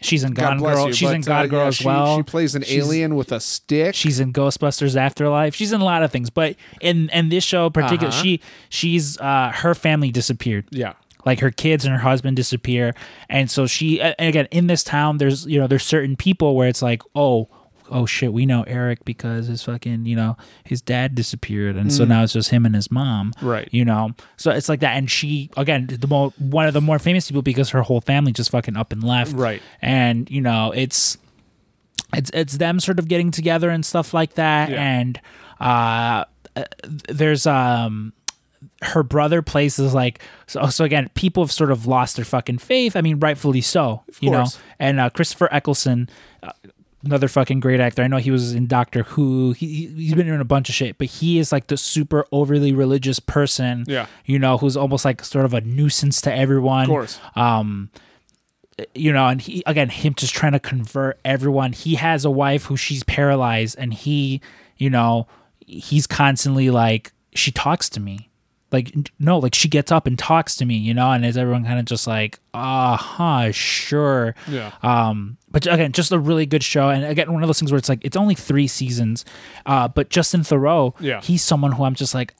Speaker 2: She's in
Speaker 4: God
Speaker 2: Gone
Speaker 4: bless
Speaker 2: Girl.
Speaker 4: you.
Speaker 2: She's
Speaker 4: but,
Speaker 2: in God
Speaker 4: uh,
Speaker 2: Girl
Speaker 4: yeah,
Speaker 2: as
Speaker 4: she,
Speaker 2: well.
Speaker 4: She plays an
Speaker 2: She's-
Speaker 4: alien with a stick.
Speaker 2: She's in Ghostbusters Afterlife. She's in a lot of things, but in in this show, particular,
Speaker 4: Uh-huh.
Speaker 2: she she's uh her family disappeared.
Speaker 4: yeah.
Speaker 2: like her kids and her husband disappear and so she and again in this town there's you know there's certain people where it's like oh oh shit we know eric because his fucking you know his dad disappeared and so now it's just him and his mom
Speaker 4: Mm. Right.
Speaker 2: you know so it's like that and she again the more one of the more famous people because her whole family just fucking up and left
Speaker 4: Right.
Speaker 2: and you know it's it's it's them sort of getting together and stuff like that
Speaker 4: Yeah.
Speaker 2: and uh there's um her brother plays is like so, so again people have sort of lost their fucking faith i mean rightfully so you know and uh, christopher eccleston uh, another fucking great actor. I know he was in doctor who. He, he- he's been in a bunch of shit but he is like the super overly religious person
Speaker 4: Yeah.
Speaker 2: you know who's almost like sort of a nuisance to everyone.
Speaker 4: Of course.
Speaker 2: um you know and he again him just trying to convert everyone. He has a wife who she's paralyzed and he you know he's constantly like she talks to me like no like she gets up and talks to me you know and is everyone kind of just like uh-huh sure
Speaker 4: Yeah.
Speaker 2: um but again just a really good show and again one of those things where it's like it's only three seasons uh but justin theroux
Speaker 4: Yeah.
Speaker 2: he's someone who i'm just like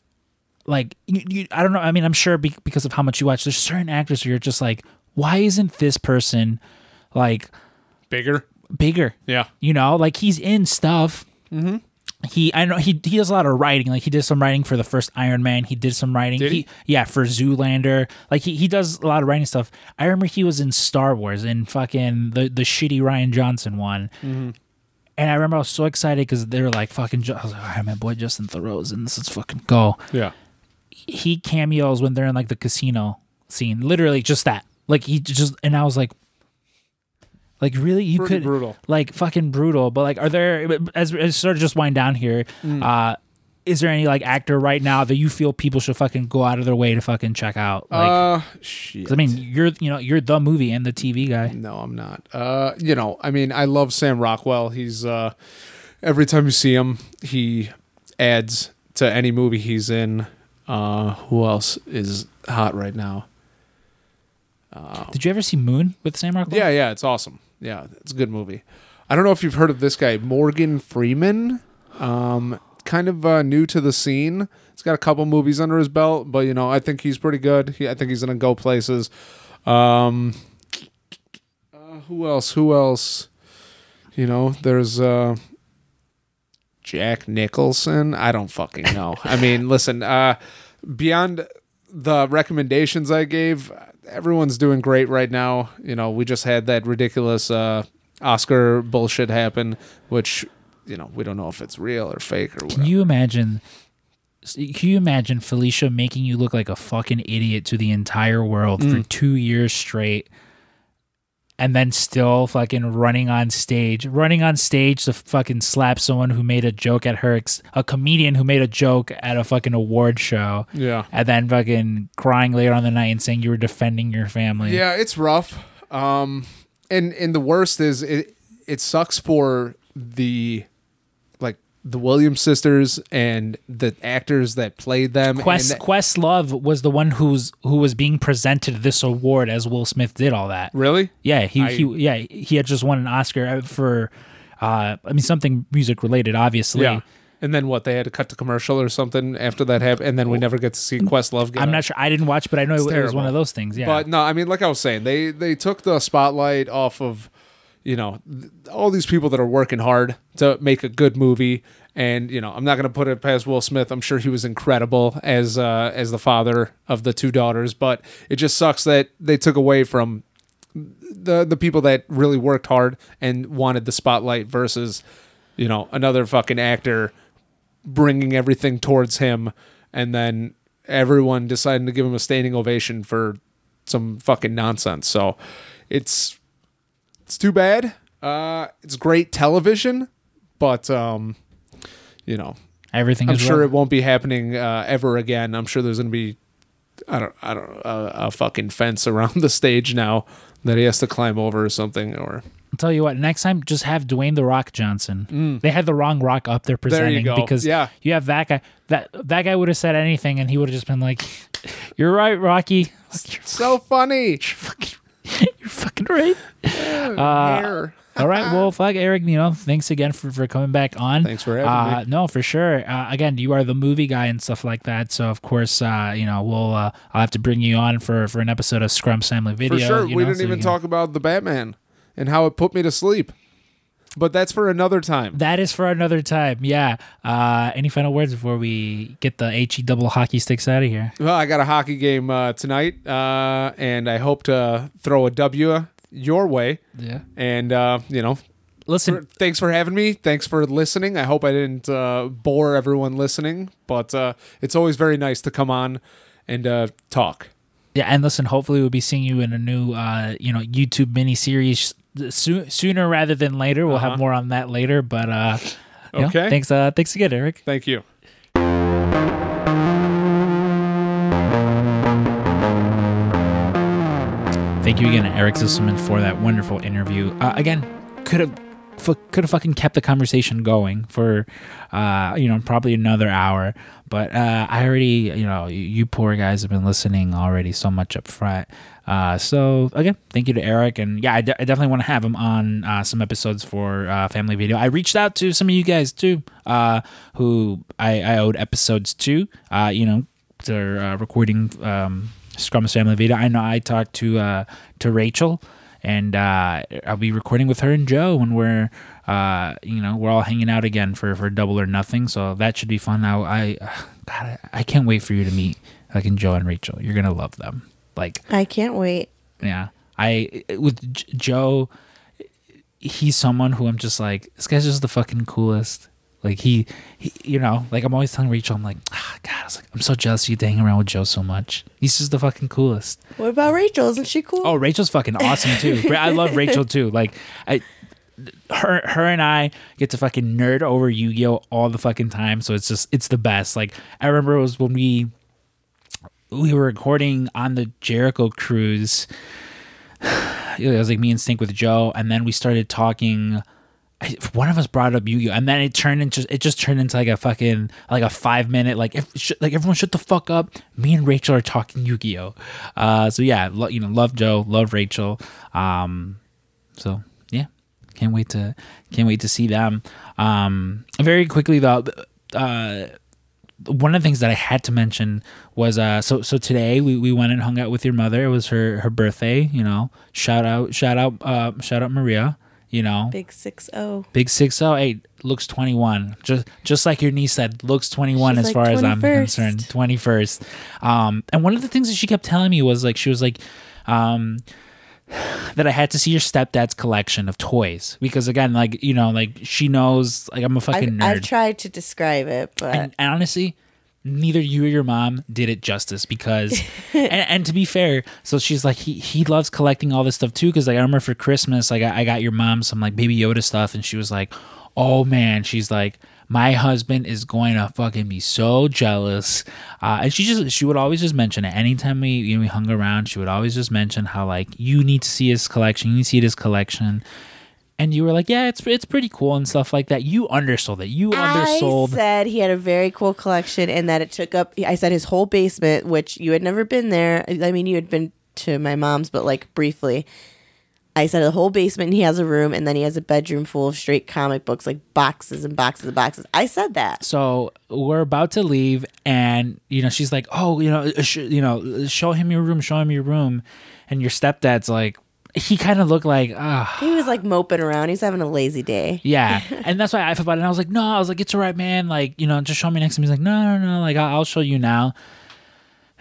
Speaker 2: like you, you, I don't know. I mean, I'm sure be, because of how much you watch, there's certain actors where you're just like, why isn't this person like
Speaker 4: Bigger.
Speaker 2: bigger?
Speaker 4: Yeah.
Speaker 2: You know, like he's in stuff. Mm-hmm. He, I know he he does a lot of writing. Like he did some writing for the first Iron Man. He did some writing.
Speaker 4: Did he?
Speaker 2: yeah, for Zoolander. Like he, he does a lot of writing stuff. I remember he was in Star Wars in fucking the the shitty Rian Johnson one.
Speaker 4: Mm-hmm.
Speaker 2: And I remember I was so excited because they were like fucking. I was like, all right, my boy Justin Theroux's and this. Let's fucking go
Speaker 4: Yeah.
Speaker 2: he cameos when they're in like the casino scene. Literally just that. Like he just and I was like like really you
Speaker 4: Pretty
Speaker 2: could
Speaker 4: brutal.
Speaker 2: like fucking brutal. But like are there as, as sort of just wind down here,
Speaker 4: Mm.
Speaker 2: uh is there any like actor right now that you feel people should fucking go out of their way to fucking check out? Like
Speaker 4: uh, shit.
Speaker 2: I mean, you're you know, you're the movie and the TV guy.
Speaker 4: No, I'm not. Uh, you know, I mean, I love Sam Rockwell. He's uh, every time you see him, he adds to any movie he's in. Uh, who else is hot right now?
Speaker 2: Did you ever see Moon with Sam Rockwell?
Speaker 4: Yeah, yeah, it's awesome. Yeah, it's a good movie. I don't know if you've heard of this guy, Morgan Freeman. Um, kind of uh, new to the scene. He's got a couple movies under his belt, but you know, I think he's pretty good. He, I think he's gonna go places. Um, uh, who else? Who else? You know, there's uh, Jack Nicholson. I don't fucking know. I mean, listen. Uh, beyond the recommendations I gave, everyone's doing great right now. You know, we just had that ridiculous uh, Oscar bullshit happen, which you know we don't know if it's real or fake or whatever.
Speaker 2: Can you imagine? Can you imagine Felicia making you look like a fucking idiot to the entire world for
Speaker 4: Mm.
Speaker 2: two years straight, and then still fucking running on stage, running on stage to fucking slap someone who made a joke at her, ex- a comedian who made a joke at a fucking award show,
Speaker 4: yeah,
Speaker 2: and then fucking crying later on the night and saying you were defending your family.
Speaker 4: yeah, it's rough. Um, and and the worst is it it sucks for the the Williams sisters and the actors that played them.
Speaker 2: Quest
Speaker 4: that-
Speaker 2: Questlove was the one who's who was being presented this award as Will Smith did all that.
Speaker 4: really?
Speaker 2: Yeah, he,
Speaker 4: I-
Speaker 2: he yeah he had just won an Oscar for, uh, I mean something music related, obviously.
Speaker 4: Yeah. And then what? They had to cut the commercial or something after that happened, and then we never get to see Questlove. Get
Speaker 2: I'm
Speaker 4: a-
Speaker 2: not sure. I didn't watch, but I know it, was one of those things. Yeah,
Speaker 4: But no, I mean, like I was saying, they they took the spotlight off of, you know, all these people that are working hard to make a good movie. And you know, I'm not going to put it past Will Smith. I'm sure he was incredible as uh, as the father of the two daughters. But it just sucks that they took away from the the people that really worked hard and wanted the spotlight versus, you know, another fucking actor bringing everything towards him, and then everyone deciding to give him a standing ovation for some fucking nonsense. So it's it's too bad. Uh, it's great television, but um, you know,
Speaker 2: Everything
Speaker 4: I'm sure
Speaker 2: well-
Speaker 4: it won't be happening uh, ever again. I'm sure there's gonna be, I don't, I don't, uh, a fucking fence <laughs> around the stage now that he has to climb over or something. Or
Speaker 2: I'll tell you what. Next time, just have Dwayne the Rock Johnson. They had the wrong Rock up there presenting
Speaker 4: go.
Speaker 2: because
Speaker 4: Yeah.
Speaker 2: you have that guy. That that guy would have said anything, and he would have just been like, "You're right, Rocky. <laughs> You're,
Speaker 4: so funny. <laughs>
Speaker 2: fucking, you're fucking right."
Speaker 4: Hair. <laughs>
Speaker 2: All right. Well, fuck Eric. You know, thanks again for, for coming back on.
Speaker 4: Thanks for having
Speaker 2: uh,
Speaker 4: me.
Speaker 2: No, for sure. Uh, again, you are the movie guy and stuff like that. So of course, uh, you know, we'll uh, I'll have to bring you on for for an episode of Scrump Family Video.
Speaker 4: For sure.
Speaker 2: you
Speaker 4: we
Speaker 2: know,
Speaker 4: didn't
Speaker 2: so
Speaker 4: even
Speaker 2: can-
Speaker 4: talk about the Batman and how it put me to sleep. But that's for another time.
Speaker 2: That is for another time. Yeah. Uh, any final words before we get the he double hockey sticks out of here?
Speaker 4: Well, I got a hockey game uh, tonight, uh, and I hope to throw a W your way.
Speaker 2: Yeah.
Speaker 4: And uh, you know,
Speaker 2: Listen,
Speaker 4: thanks for having me. Thanks for listening. I hope I didn't uh, bore everyone listening, but uh, it's always very nice to come on and uh, talk.
Speaker 2: yeah, and listen. Hopefully, we'll be seeing you in a new, uh, you know, YouTube mini series soo- sooner rather than later. We'll have more on that later. But uh, you know,
Speaker 4: Okay.
Speaker 2: thanks. Uh, thanks again, Eric.
Speaker 4: Thank you.
Speaker 2: Thank you again, Eric Zisselman, for that wonderful interview. Uh, again, could have f- could have fucking kept the conversation going for, uh, you know, probably another hour. But uh, I already, you know, you, you poor guys have been listening already so much up front. Uh, so again, thank you to Eric, and yeah, I, de- I definitely want to have him on uh, some episodes for uh, Family Video. I reached out to some of you guys too, uh, who I, I owed episodes to. Uh, you know, they're uh, recording um, Scrump's Family Video. I know I talked to uh, to Rachel, and uh, I'll be recording with her and Joe when we're uh, you know we're all hanging out again for, for Double or Nothing. So that should be fun. Now I <sighs> God, I can't wait for you to meet like in Joe and Rachel. You're gonna love them. Like
Speaker 3: I can't wait.
Speaker 2: yeah, I with J- Joe, he's someone who I'm just like this guy's just the fucking coolest. Like he, he you know, like I'm always telling Rachel, I'm like, ah, God, I was like, I'm so jealous you to hang around with Joe so much. He's just the fucking coolest.
Speaker 3: What about Rachel? Isn't she cool?
Speaker 2: Oh, Rachel's fucking awesome too. <laughs> I love Rachel too. Like I her her and I get to fucking nerd over Yu-Gi-Oh all the fucking time. So it's just it's the best. Like I remember it was when we we were recording on the Jericho cruise. <sighs> It was like me and Stink with Joe, and then we started talking. One of us brought up Yu-Gi-Oh, and then it turned into it just turned into like a fucking like a five minute like if sh- like everyone shut the fuck up. Me and Rachel are talking Yu-Gi-Oh. Uh, so yeah, lo- you know, love Joe, love Rachel. Um, so yeah, can't wait to can't wait to see them. Um, very quickly though, uh, one of the things that I had to mention was uh so so today we, we went and hung out with your mother. It was her her birthday, you know. Shout out shout out uh shout out Maria, you know.
Speaker 3: Big six oh.
Speaker 2: Big six oh eight looks twenty one. Just just like your niece said, looks twenty one
Speaker 3: She's
Speaker 2: as
Speaker 3: like
Speaker 2: far as I'm concerned. Twenty first. Um and one of the things that she kept telling me was like she was like um <sighs> that I had to see your stepdad's collection of toys because again, like you know, like she knows, like I'm a fucking
Speaker 3: I've,
Speaker 2: nerd.
Speaker 3: I've tried to describe it, but
Speaker 2: and, and honestly, neither you or your mom did it justice because, <laughs> and, and to be fair, so she's like he he loves collecting all this stuff too because like I remember for Christmas, like I, I got your mom some like Baby Yoda stuff, and she was like, oh man, she's like. My husband is going to fucking be so jealous, uh, and she just she would always just mention it. Anytime we you know we hung around, she would always just mention how like you need to see his collection, you need to see his collection, and you were like, yeah, it's it's pretty cool and stuff like that. You undersold it. You undersold.
Speaker 3: I said he had a very cool collection and that it took up. I said his whole basement, which you had never been there. I mean, you had been to my mom's, but like briefly. I said the whole basement. And he has a room, and then he has a bedroom full of straight comic books, like boxes and boxes and boxes. I said that.
Speaker 2: so we're about to leave and you know she's like oh you know uh, sh- you know show him your room show him your room and your stepdad's like he kind of looked like ah
Speaker 3: He was like moping around. He's having a lazy day.
Speaker 2: yeah. <laughs> And that's why i felt about it and i was like no. I was like it's all right man. Like you know just show me next time. He's like no no no. Like i'll, I'll show you now.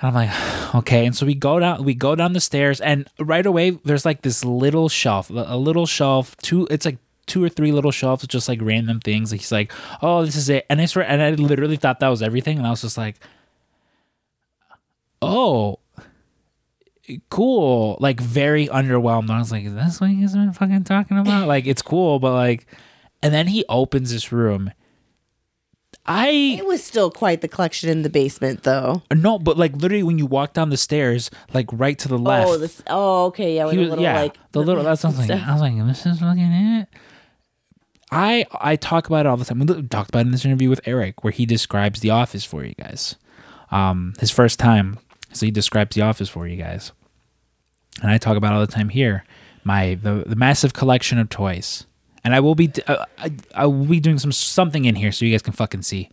Speaker 2: And i'm like <sighs> okay. And so we go down we go down the stairs and right away there's like this little shelf a little shelf two it's like two or three little shelves with just like random things. Like he's like oh this is it. And i swear and i literally thought that was everything. And i was just like oh cool, like very underwhelmed. I was like, is this what he's been fucking talking about? <laughs> Like, it's cool, but like, and then he opens this room. I
Speaker 3: It was still quite the collection in the basement, though.
Speaker 2: no, but like literally when you walk down the stairs, like right to the left.
Speaker 3: Oh, this. Oh, okay. Yeah, with
Speaker 2: he was,
Speaker 3: little
Speaker 2: yeah,
Speaker 3: like
Speaker 2: the little. That's something. I was like. I was like, this is fucking it. I I talk about it all the time. We talked about it in this interview with Eric, where he describes the office for you guys. Um, his first time, so he describes the office for you guys, and I talk about all the time here. My the the massive collection of toys, and I will be uh, I, I will be doing some something in here so you guys can fucking see.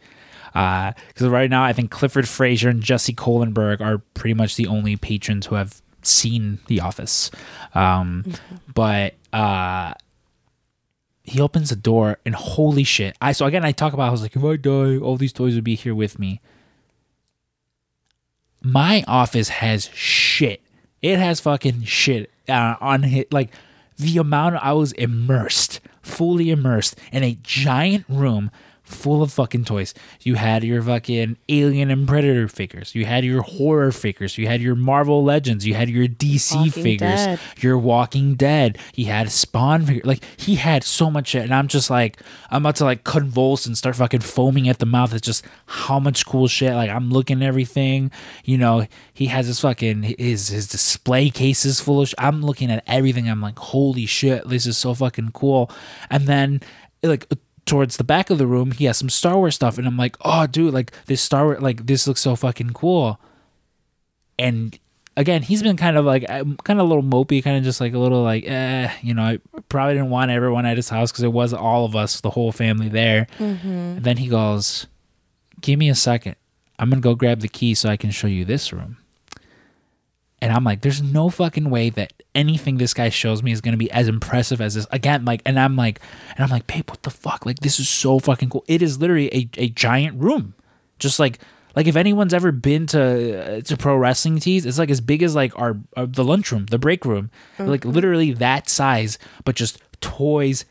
Speaker 2: Because right now, I think Clifford Fraser and Jesse Kohlenberg are pretty much the only patrons who have seen The Office. Um, But uh, he opens the door, and holy shit! I so again, I talk about I was like, if I die, all these toys would be here with me. My office has shit. It has fucking shit uh, on it. Like the amount I was immersed, fully immersed in a giant room full of fucking toys. You had your fucking Alien and Predator figures. You had your horror figures. You had your Marvel Legends. You had your DC
Speaker 3: Walking
Speaker 2: figures.
Speaker 3: Dead.
Speaker 2: Your Walking Dead. He had Spawn figure. Like he had so much shit, and I'm just like, I'm about to like convulse and start fucking foaming at the mouth. It's just how much cool shit. Like I'm looking at everything. You know, he has his fucking his his display cases full of. Sh- I'm looking at everything. I'm like, holy shit, this is so fucking cool. And then like towards the back of the room, he has some Star Wars stuff, and I'm like, oh, dude, like this Star Wars, like this looks so fucking cool. And again, he's been kind of like, um, kind of a little mopey, kind of just like a little like, eh, you know, I probably didn't want everyone at his house because it was all of us, the whole family there. And then he goes, give me a second. I'm gonna go grab the key so I can show you this room. And I'm like, there's no fucking way that anything this guy shows me is gonna be as impressive as this. Again, like, and I'm like, and I'm like, babe, what the fuck? Like, this is so fucking cool. It is literally a, a giant room, just like like if anyone's ever been to uh, to pro wrestling tees, it's like as big as like our, our the lunchroom, the break room, like literally that size, but just toys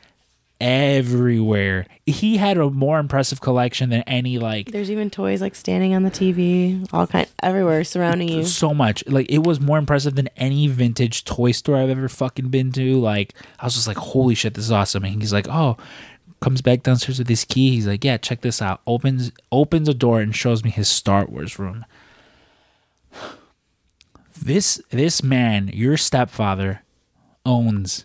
Speaker 2: everywhere. He had a more impressive collection than any like
Speaker 3: There's even toys like standing on the TV, all kind everywhere surrounding you.
Speaker 2: so much. Like it was more impressive than any vintage toy store I've ever fucking been to. Like I was just like, holy shit, this is awesome. And he's like, oh, comes back downstairs with his key. He's like, yeah, check this out. Opens opens a door and shows me his Star Wars room. This this man, your stepfather, owns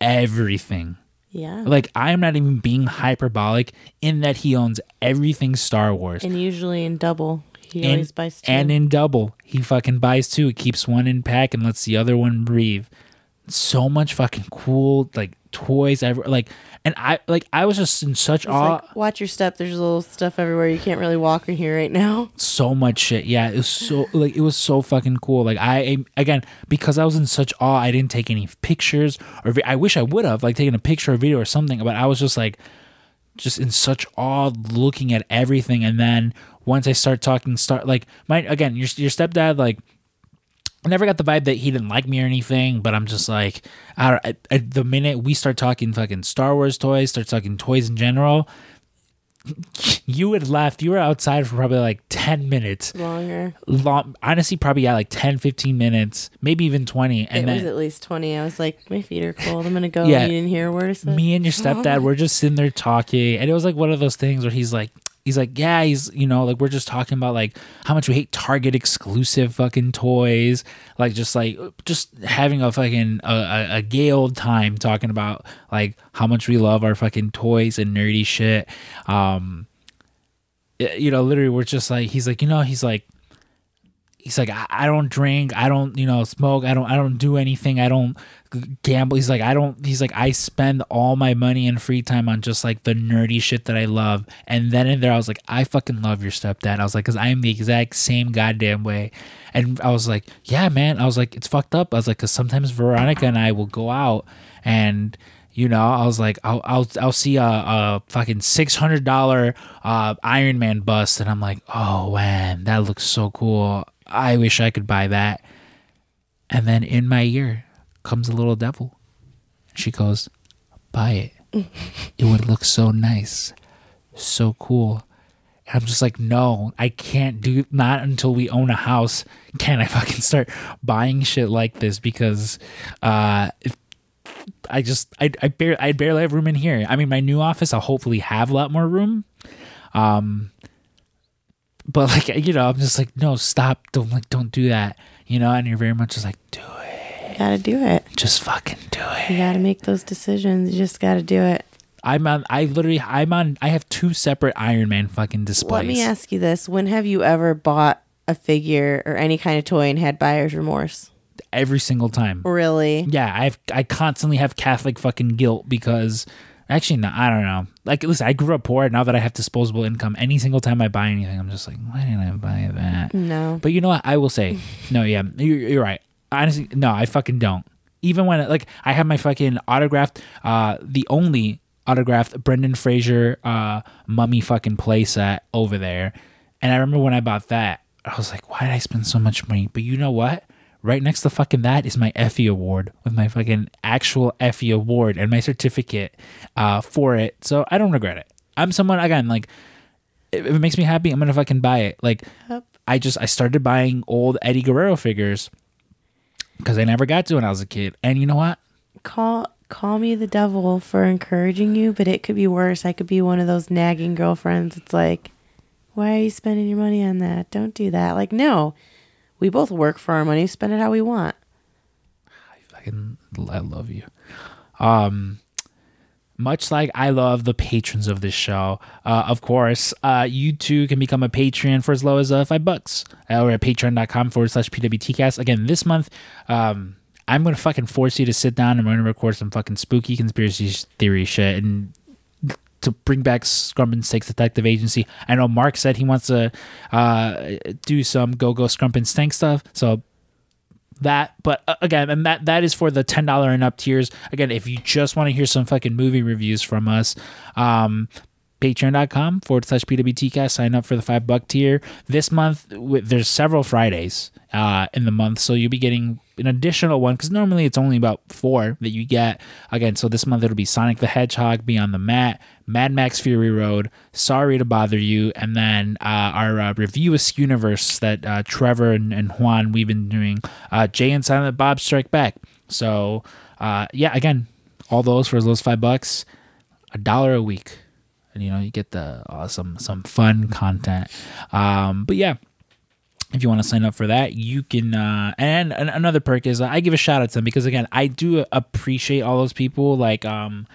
Speaker 2: everything.
Speaker 3: Yeah.
Speaker 2: Like I am not even being hyperbolic in that he owns everything Star Wars
Speaker 3: and usually in double. He
Speaker 2: and,
Speaker 3: always buys two.
Speaker 2: and in double. He fucking buys two. He keeps one in pack and lets the other one breathe. So much fucking cool like toys ever like and I like I was just in such
Speaker 3: It's
Speaker 2: awe
Speaker 3: like, watch your step. There's a little stuff everywhere. You can't really walk in here right now. <laughs>
Speaker 2: so much shit. Yeah, it was so like it was so fucking cool. Like I again because I was in such awe, I didn't take any pictures or vi- I wish I would have like taken a picture or video or something. But I was just like just in such awe looking at everything. And then once I start talking, start like my again your your stepdad like. I never got the vibe that he didn't like me or anything, but I'm just like, I, at the minute we start talking fucking Star Wars toys, start talking toys in general, <laughs> you had left. You were outside for probably like 10 minutes.
Speaker 3: Longer.
Speaker 2: Long, honestly, probably yeah, like 10, 15 minutes, maybe even 20.
Speaker 3: And It
Speaker 2: And
Speaker 3: was at least 20. I was like, my feet are cold. I'm going to go.
Speaker 2: Yeah.
Speaker 3: You didn't hear a word I
Speaker 2: me and your stepdad were just sitting there talking. And it was like one of those things where he's like, he's like, yeah, he's, you know, like we're just talking about like how much we hate Target exclusive fucking toys. Like just like, just having a fucking, a, a, gay old time talking about like how much we love our fucking toys and nerdy shit. Um, you know, literally, we're just like, he's like, you know, he's like, he's like, I, I don't drink, I don't, you know, smoke, I don't, I don't do anything, I don't gamble. He's like, I don't. He's like, I spend all my money and free time on just like the nerdy shit that I love. And then in there, I was like, I fucking love your stepdad. I was like, because I am the exact same goddamn way. And I was like, yeah, man. I was like, it's fucked up. I was like, because sometimes Veronica and I will go out and you know, I was like, I'll I'll, I'll see a, a fucking six hundred dollar uh, Iron Man bust, and I'm like, oh man, that looks so cool. I wish I could buy that. And then in my ear comes a little devil. She goes, buy it. it would look so nice, so cool. And I'm just like, no, I can't do not until we own a house can I fucking start buying shit like this because uh if- I just I I barely I barely have room in here. I mean, my new office I'll hopefully have a lot more room. Um but like you know, I'm just like, no, stop, don't like don't do that. You know, and you're very much just like, do it.
Speaker 3: You gotta do it.
Speaker 2: Just fucking do it.
Speaker 3: You gotta make those decisions. You just gotta do it.
Speaker 2: I'm on. I literally. I'm on. I have two separate Iron Man fucking displays.
Speaker 3: Let me ask you this: When have you ever bought a figure or any kind of toy and had buyer's remorse?
Speaker 2: every single time.
Speaker 3: Really?
Speaker 2: Yeah, I've. I constantly have Catholic fucking guilt because. Actually, no. I don't know. Like, listen, I grew up poor. Now that I have disposable income, any single time I buy anything, I'm just like, why didn't I buy that?
Speaker 3: No.
Speaker 2: But you know what? I will say, <laughs> no, yeah, you're, you're right. Honestly, no, I fucking don't. Even when like I have my fucking autographed, uh, the only autographed Brendan Fraser uh mummy fucking playset over there, and I remember when I bought that, I was like, why did I spend so much money? But you know what? Right next to fucking that is my Effie award with my fucking actual Effie award and my certificate uh, for it. So I don't regret it. I'm someone again like if it makes me happy, I'm gonna fucking buy it. Like
Speaker 3: Yep.
Speaker 2: I just I started buying old Eddie Guerrero figures because I never got to when I was a kid. And you know what?
Speaker 3: Call call me the devil for encouraging you, but it could be worse. I could be one of those nagging girlfriends. It's like, why are you spending your money on that? Don't do that. Like, no. We both work for our money. Spend it how we want.
Speaker 2: I fucking I love you. Um much like I love the patrons of this show, uh, of course, uh, you too can become a patron for as low as uh, five bucks. Uh, we're at patreon.com forward slash PWTcast. Again, this month, um, I'm going to fucking force you to sit down and we're going to record some fucking spooky conspiracy theory shit and to bring back Scrump and Stakes Detective Agency. I know Mark said he wants to uh, do some Go Go Scrump and Stank stuff. So that but uh, again and that that is for the $10 and up tiers again if you just want to hear some fucking movie reviews from us um patreon.com forward slash pwtcast sign up for the five buck tier this month there's several fridays uh in the month so you'll be getting an additional one because normally it's only about four that you get again so this month it'll be sonic the hedgehog beyond the mat mad max fury road sorry to bother you and then uh, our uh, review of universe that uh, trevor and, and juan we've been doing uh, jay and silent bob strike back. So uh, yeah again all those for as five bucks a dollar a week. And you know you get the uh, some fun content. Um but yeah if you want to sign up for that you can uh and an- another perk is uh, i give a shout out to them because again i do appreciate all those people. Like um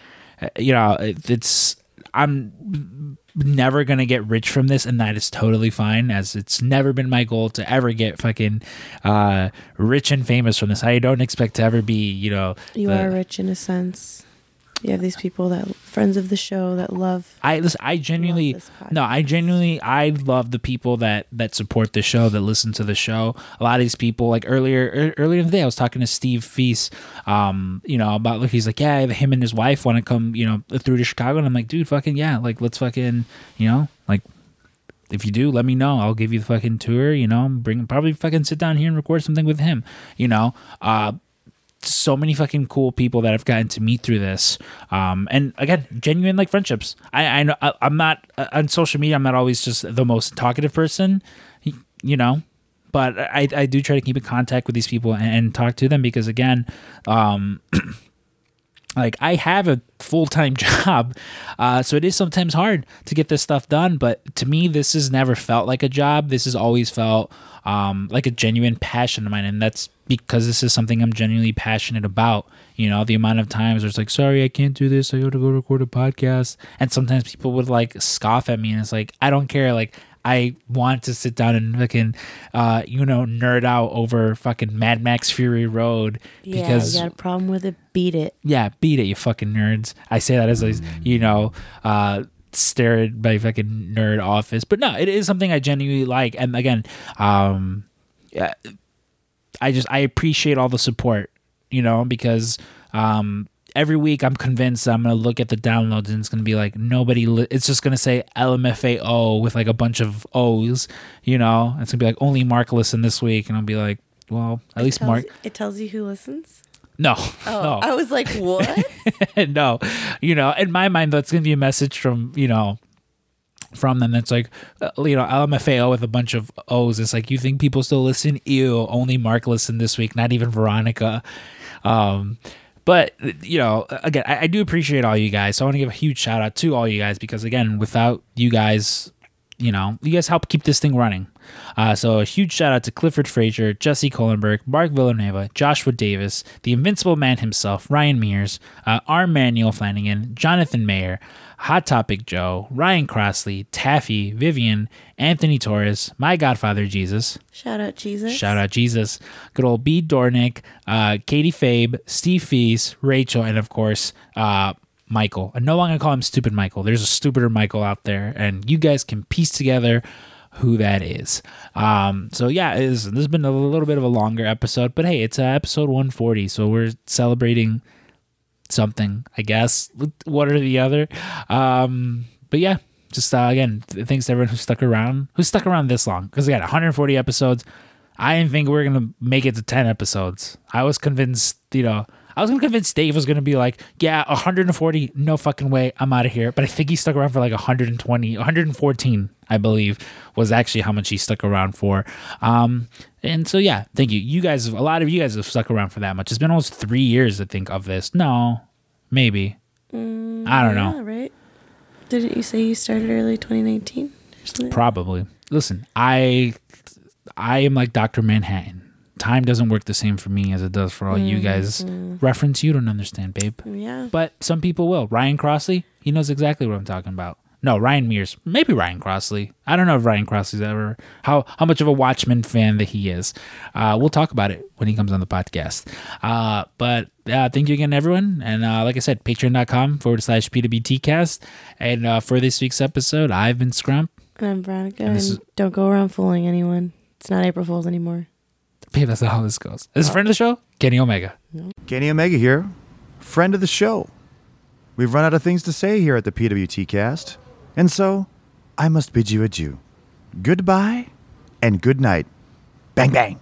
Speaker 2: you know it- it's i'm never gonna get rich from this and that is totally fine as it's never been my goal to ever get fucking uh rich and famous from this i don't expect to ever be you know
Speaker 3: You
Speaker 2: the-
Speaker 3: are rich in a sense. You have these people that friends of the show that love.
Speaker 2: I listen. I genuinely no. I genuinely I love the people that that support the show that listen to the show. A lot of these people, like earlier earlier in the day, I was talking to Steve Feast. Um, you know about he's like, yeah, him and his wife want to come, you know, through to Chicago, and I'm like, dude, fucking yeah, like let's fucking, you know, like if you do, let me know. I'll give you the fucking tour. You know, bring probably fucking sit down here and record something with him. You know, uh, so many fucking cool people that I've gotten to meet through this. Um, and again, genuine like friendships. I I know I, I'm not uh, on social media. I'm not always just the most talkative person, you know. But I, I do try to keep in contact with these people and, and talk to them because again, um, <clears throat> like I have a full time <laughs> job, uh, so it is sometimes hard to get this stuff done. But to me, this has never felt like a job. This has always felt um, like a genuine passion of mine, and that's because this is something I'm genuinely passionate about. You know, the amount of times it's like, sorry, I can't do this. I got to go record a podcast, and sometimes people would like scoff at me, and it's like, I don't care. Like. I want to sit down and fucking, uh, you know, nerd out over fucking Mad Max Fury Road
Speaker 3: Yeah,
Speaker 2: because
Speaker 3: you got a problem with it? Beat it.
Speaker 2: yeah, beat it, you fucking nerds. I say that as a, you know, uh, stare at my fucking nerd office. But no, it is something I genuinely like. And again, um, yeah, I just, I appreciate all the support, you know, because, um, every week I'm convinced I'm going to look at the downloads and it's going to be like nobody, li- it's just going to say LMFAO with like a bunch of O's, you know, it's going to be like only Mark listened this week. And I'll be like, well, at least
Speaker 3: tells,
Speaker 2: Mark,
Speaker 3: It tells you who listens.
Speaker 2: no,
Speaker 3: Oh, <laughs>
Speaker 2: no.
Speaker 3: I was like, what? <laughs>
Speaker 2: no, you know, in my mind, that's gonna be a message from you know, from them that's like uh, you know LMFAO with a bunch of O's. It's like you think people still listen? Ew, only Mark listened this week, not even Veronica. Um, but you know, again, I, I do appreciate all you guys. So I want to give a huge shout out to all you guys because again, without you guys, you know, you guys help keep this thing running. Uh, so a huge shout out to Clifford Frazier, Jesse Kohlenberg, Mark Villanueva, Joshua Davis, the Invincible Man himself, Ryan Mears, uh, R. Manuel Flanagan, Jonathan Mayer, Hot Topic Joe, Ryan Crossley, Taffy, Vivian, Anthony Torres, my Godfather Jesus,
Speaker 3: Shout out Jesus.
Speaker 2: Shout out Jesus. Good old B. Dornick, uh, Katie Fabe, Steve Fees, Rachel, and of course, uh, Michael. I'm no longer call him Stupid Michael. There's a stupider Michael out there, and you guys can piece together who that is. Um, so yeah, this has been a little bit of a longer episode, but hey, it's uh, episode 140, so we're celebrating something, I guess. One or the other. Um, but yeah, just uh, again, thanks to everyone who stuck around, who stuck around this long. Because again, 140 episodes. I didn't think we were gonna make it to 10 episodes. I was convinced, you know, I was gonna convince Dave was gonna be like, yeah, 140, no fucking way, I'm out of here. But I think he stuck around for like 120, 114, I believe, was actually how much he stuck around for. Um, and so yeah, thank you. You guys, a lot of you guys have stuck around for that much. It's been almost three years, I think, of this. No, maybe. I don't know.
Speaker 3: Yeah, right. Didn't you say you started early 2019 or?
Speaker 2: Probably. Listen, I I am like Dr. Manhattan. Time doesn't work the same for me as it does for all you guys. Reference you don't understand, babe.
Speaker 3: yeah.
Speaker 2: But some people will. Ryan Crossley, he knows exactly what I'm talking about. No, Ryan Mears. Maybe Ryan Crossley. I don't know if Ryan Crossley's ever how how much of a Watchmen fan that he is. Uh, we'll talk about it when he comes on the podcast. Uh, but uh, thank you again, everyone. And uh, like I said, patreon.com forward slash PWTcast. And uh, for this week's episode, I've been Scrump.
Speaker 3: And I'm Veronica.
Speaker 2: And is-
Speaker 3: don't go around fooling anyone. It's not April Fool's anymore.
Speaker 2: Babe, that's not how this goes. This is a friend of the show, Kenny Omega.
Speaker 5: Kenny Omega here, friend of the show. We've run out of things to say here at the PWT cast, and so I must bid you adieu. Goodbye and good night. Bang, bang.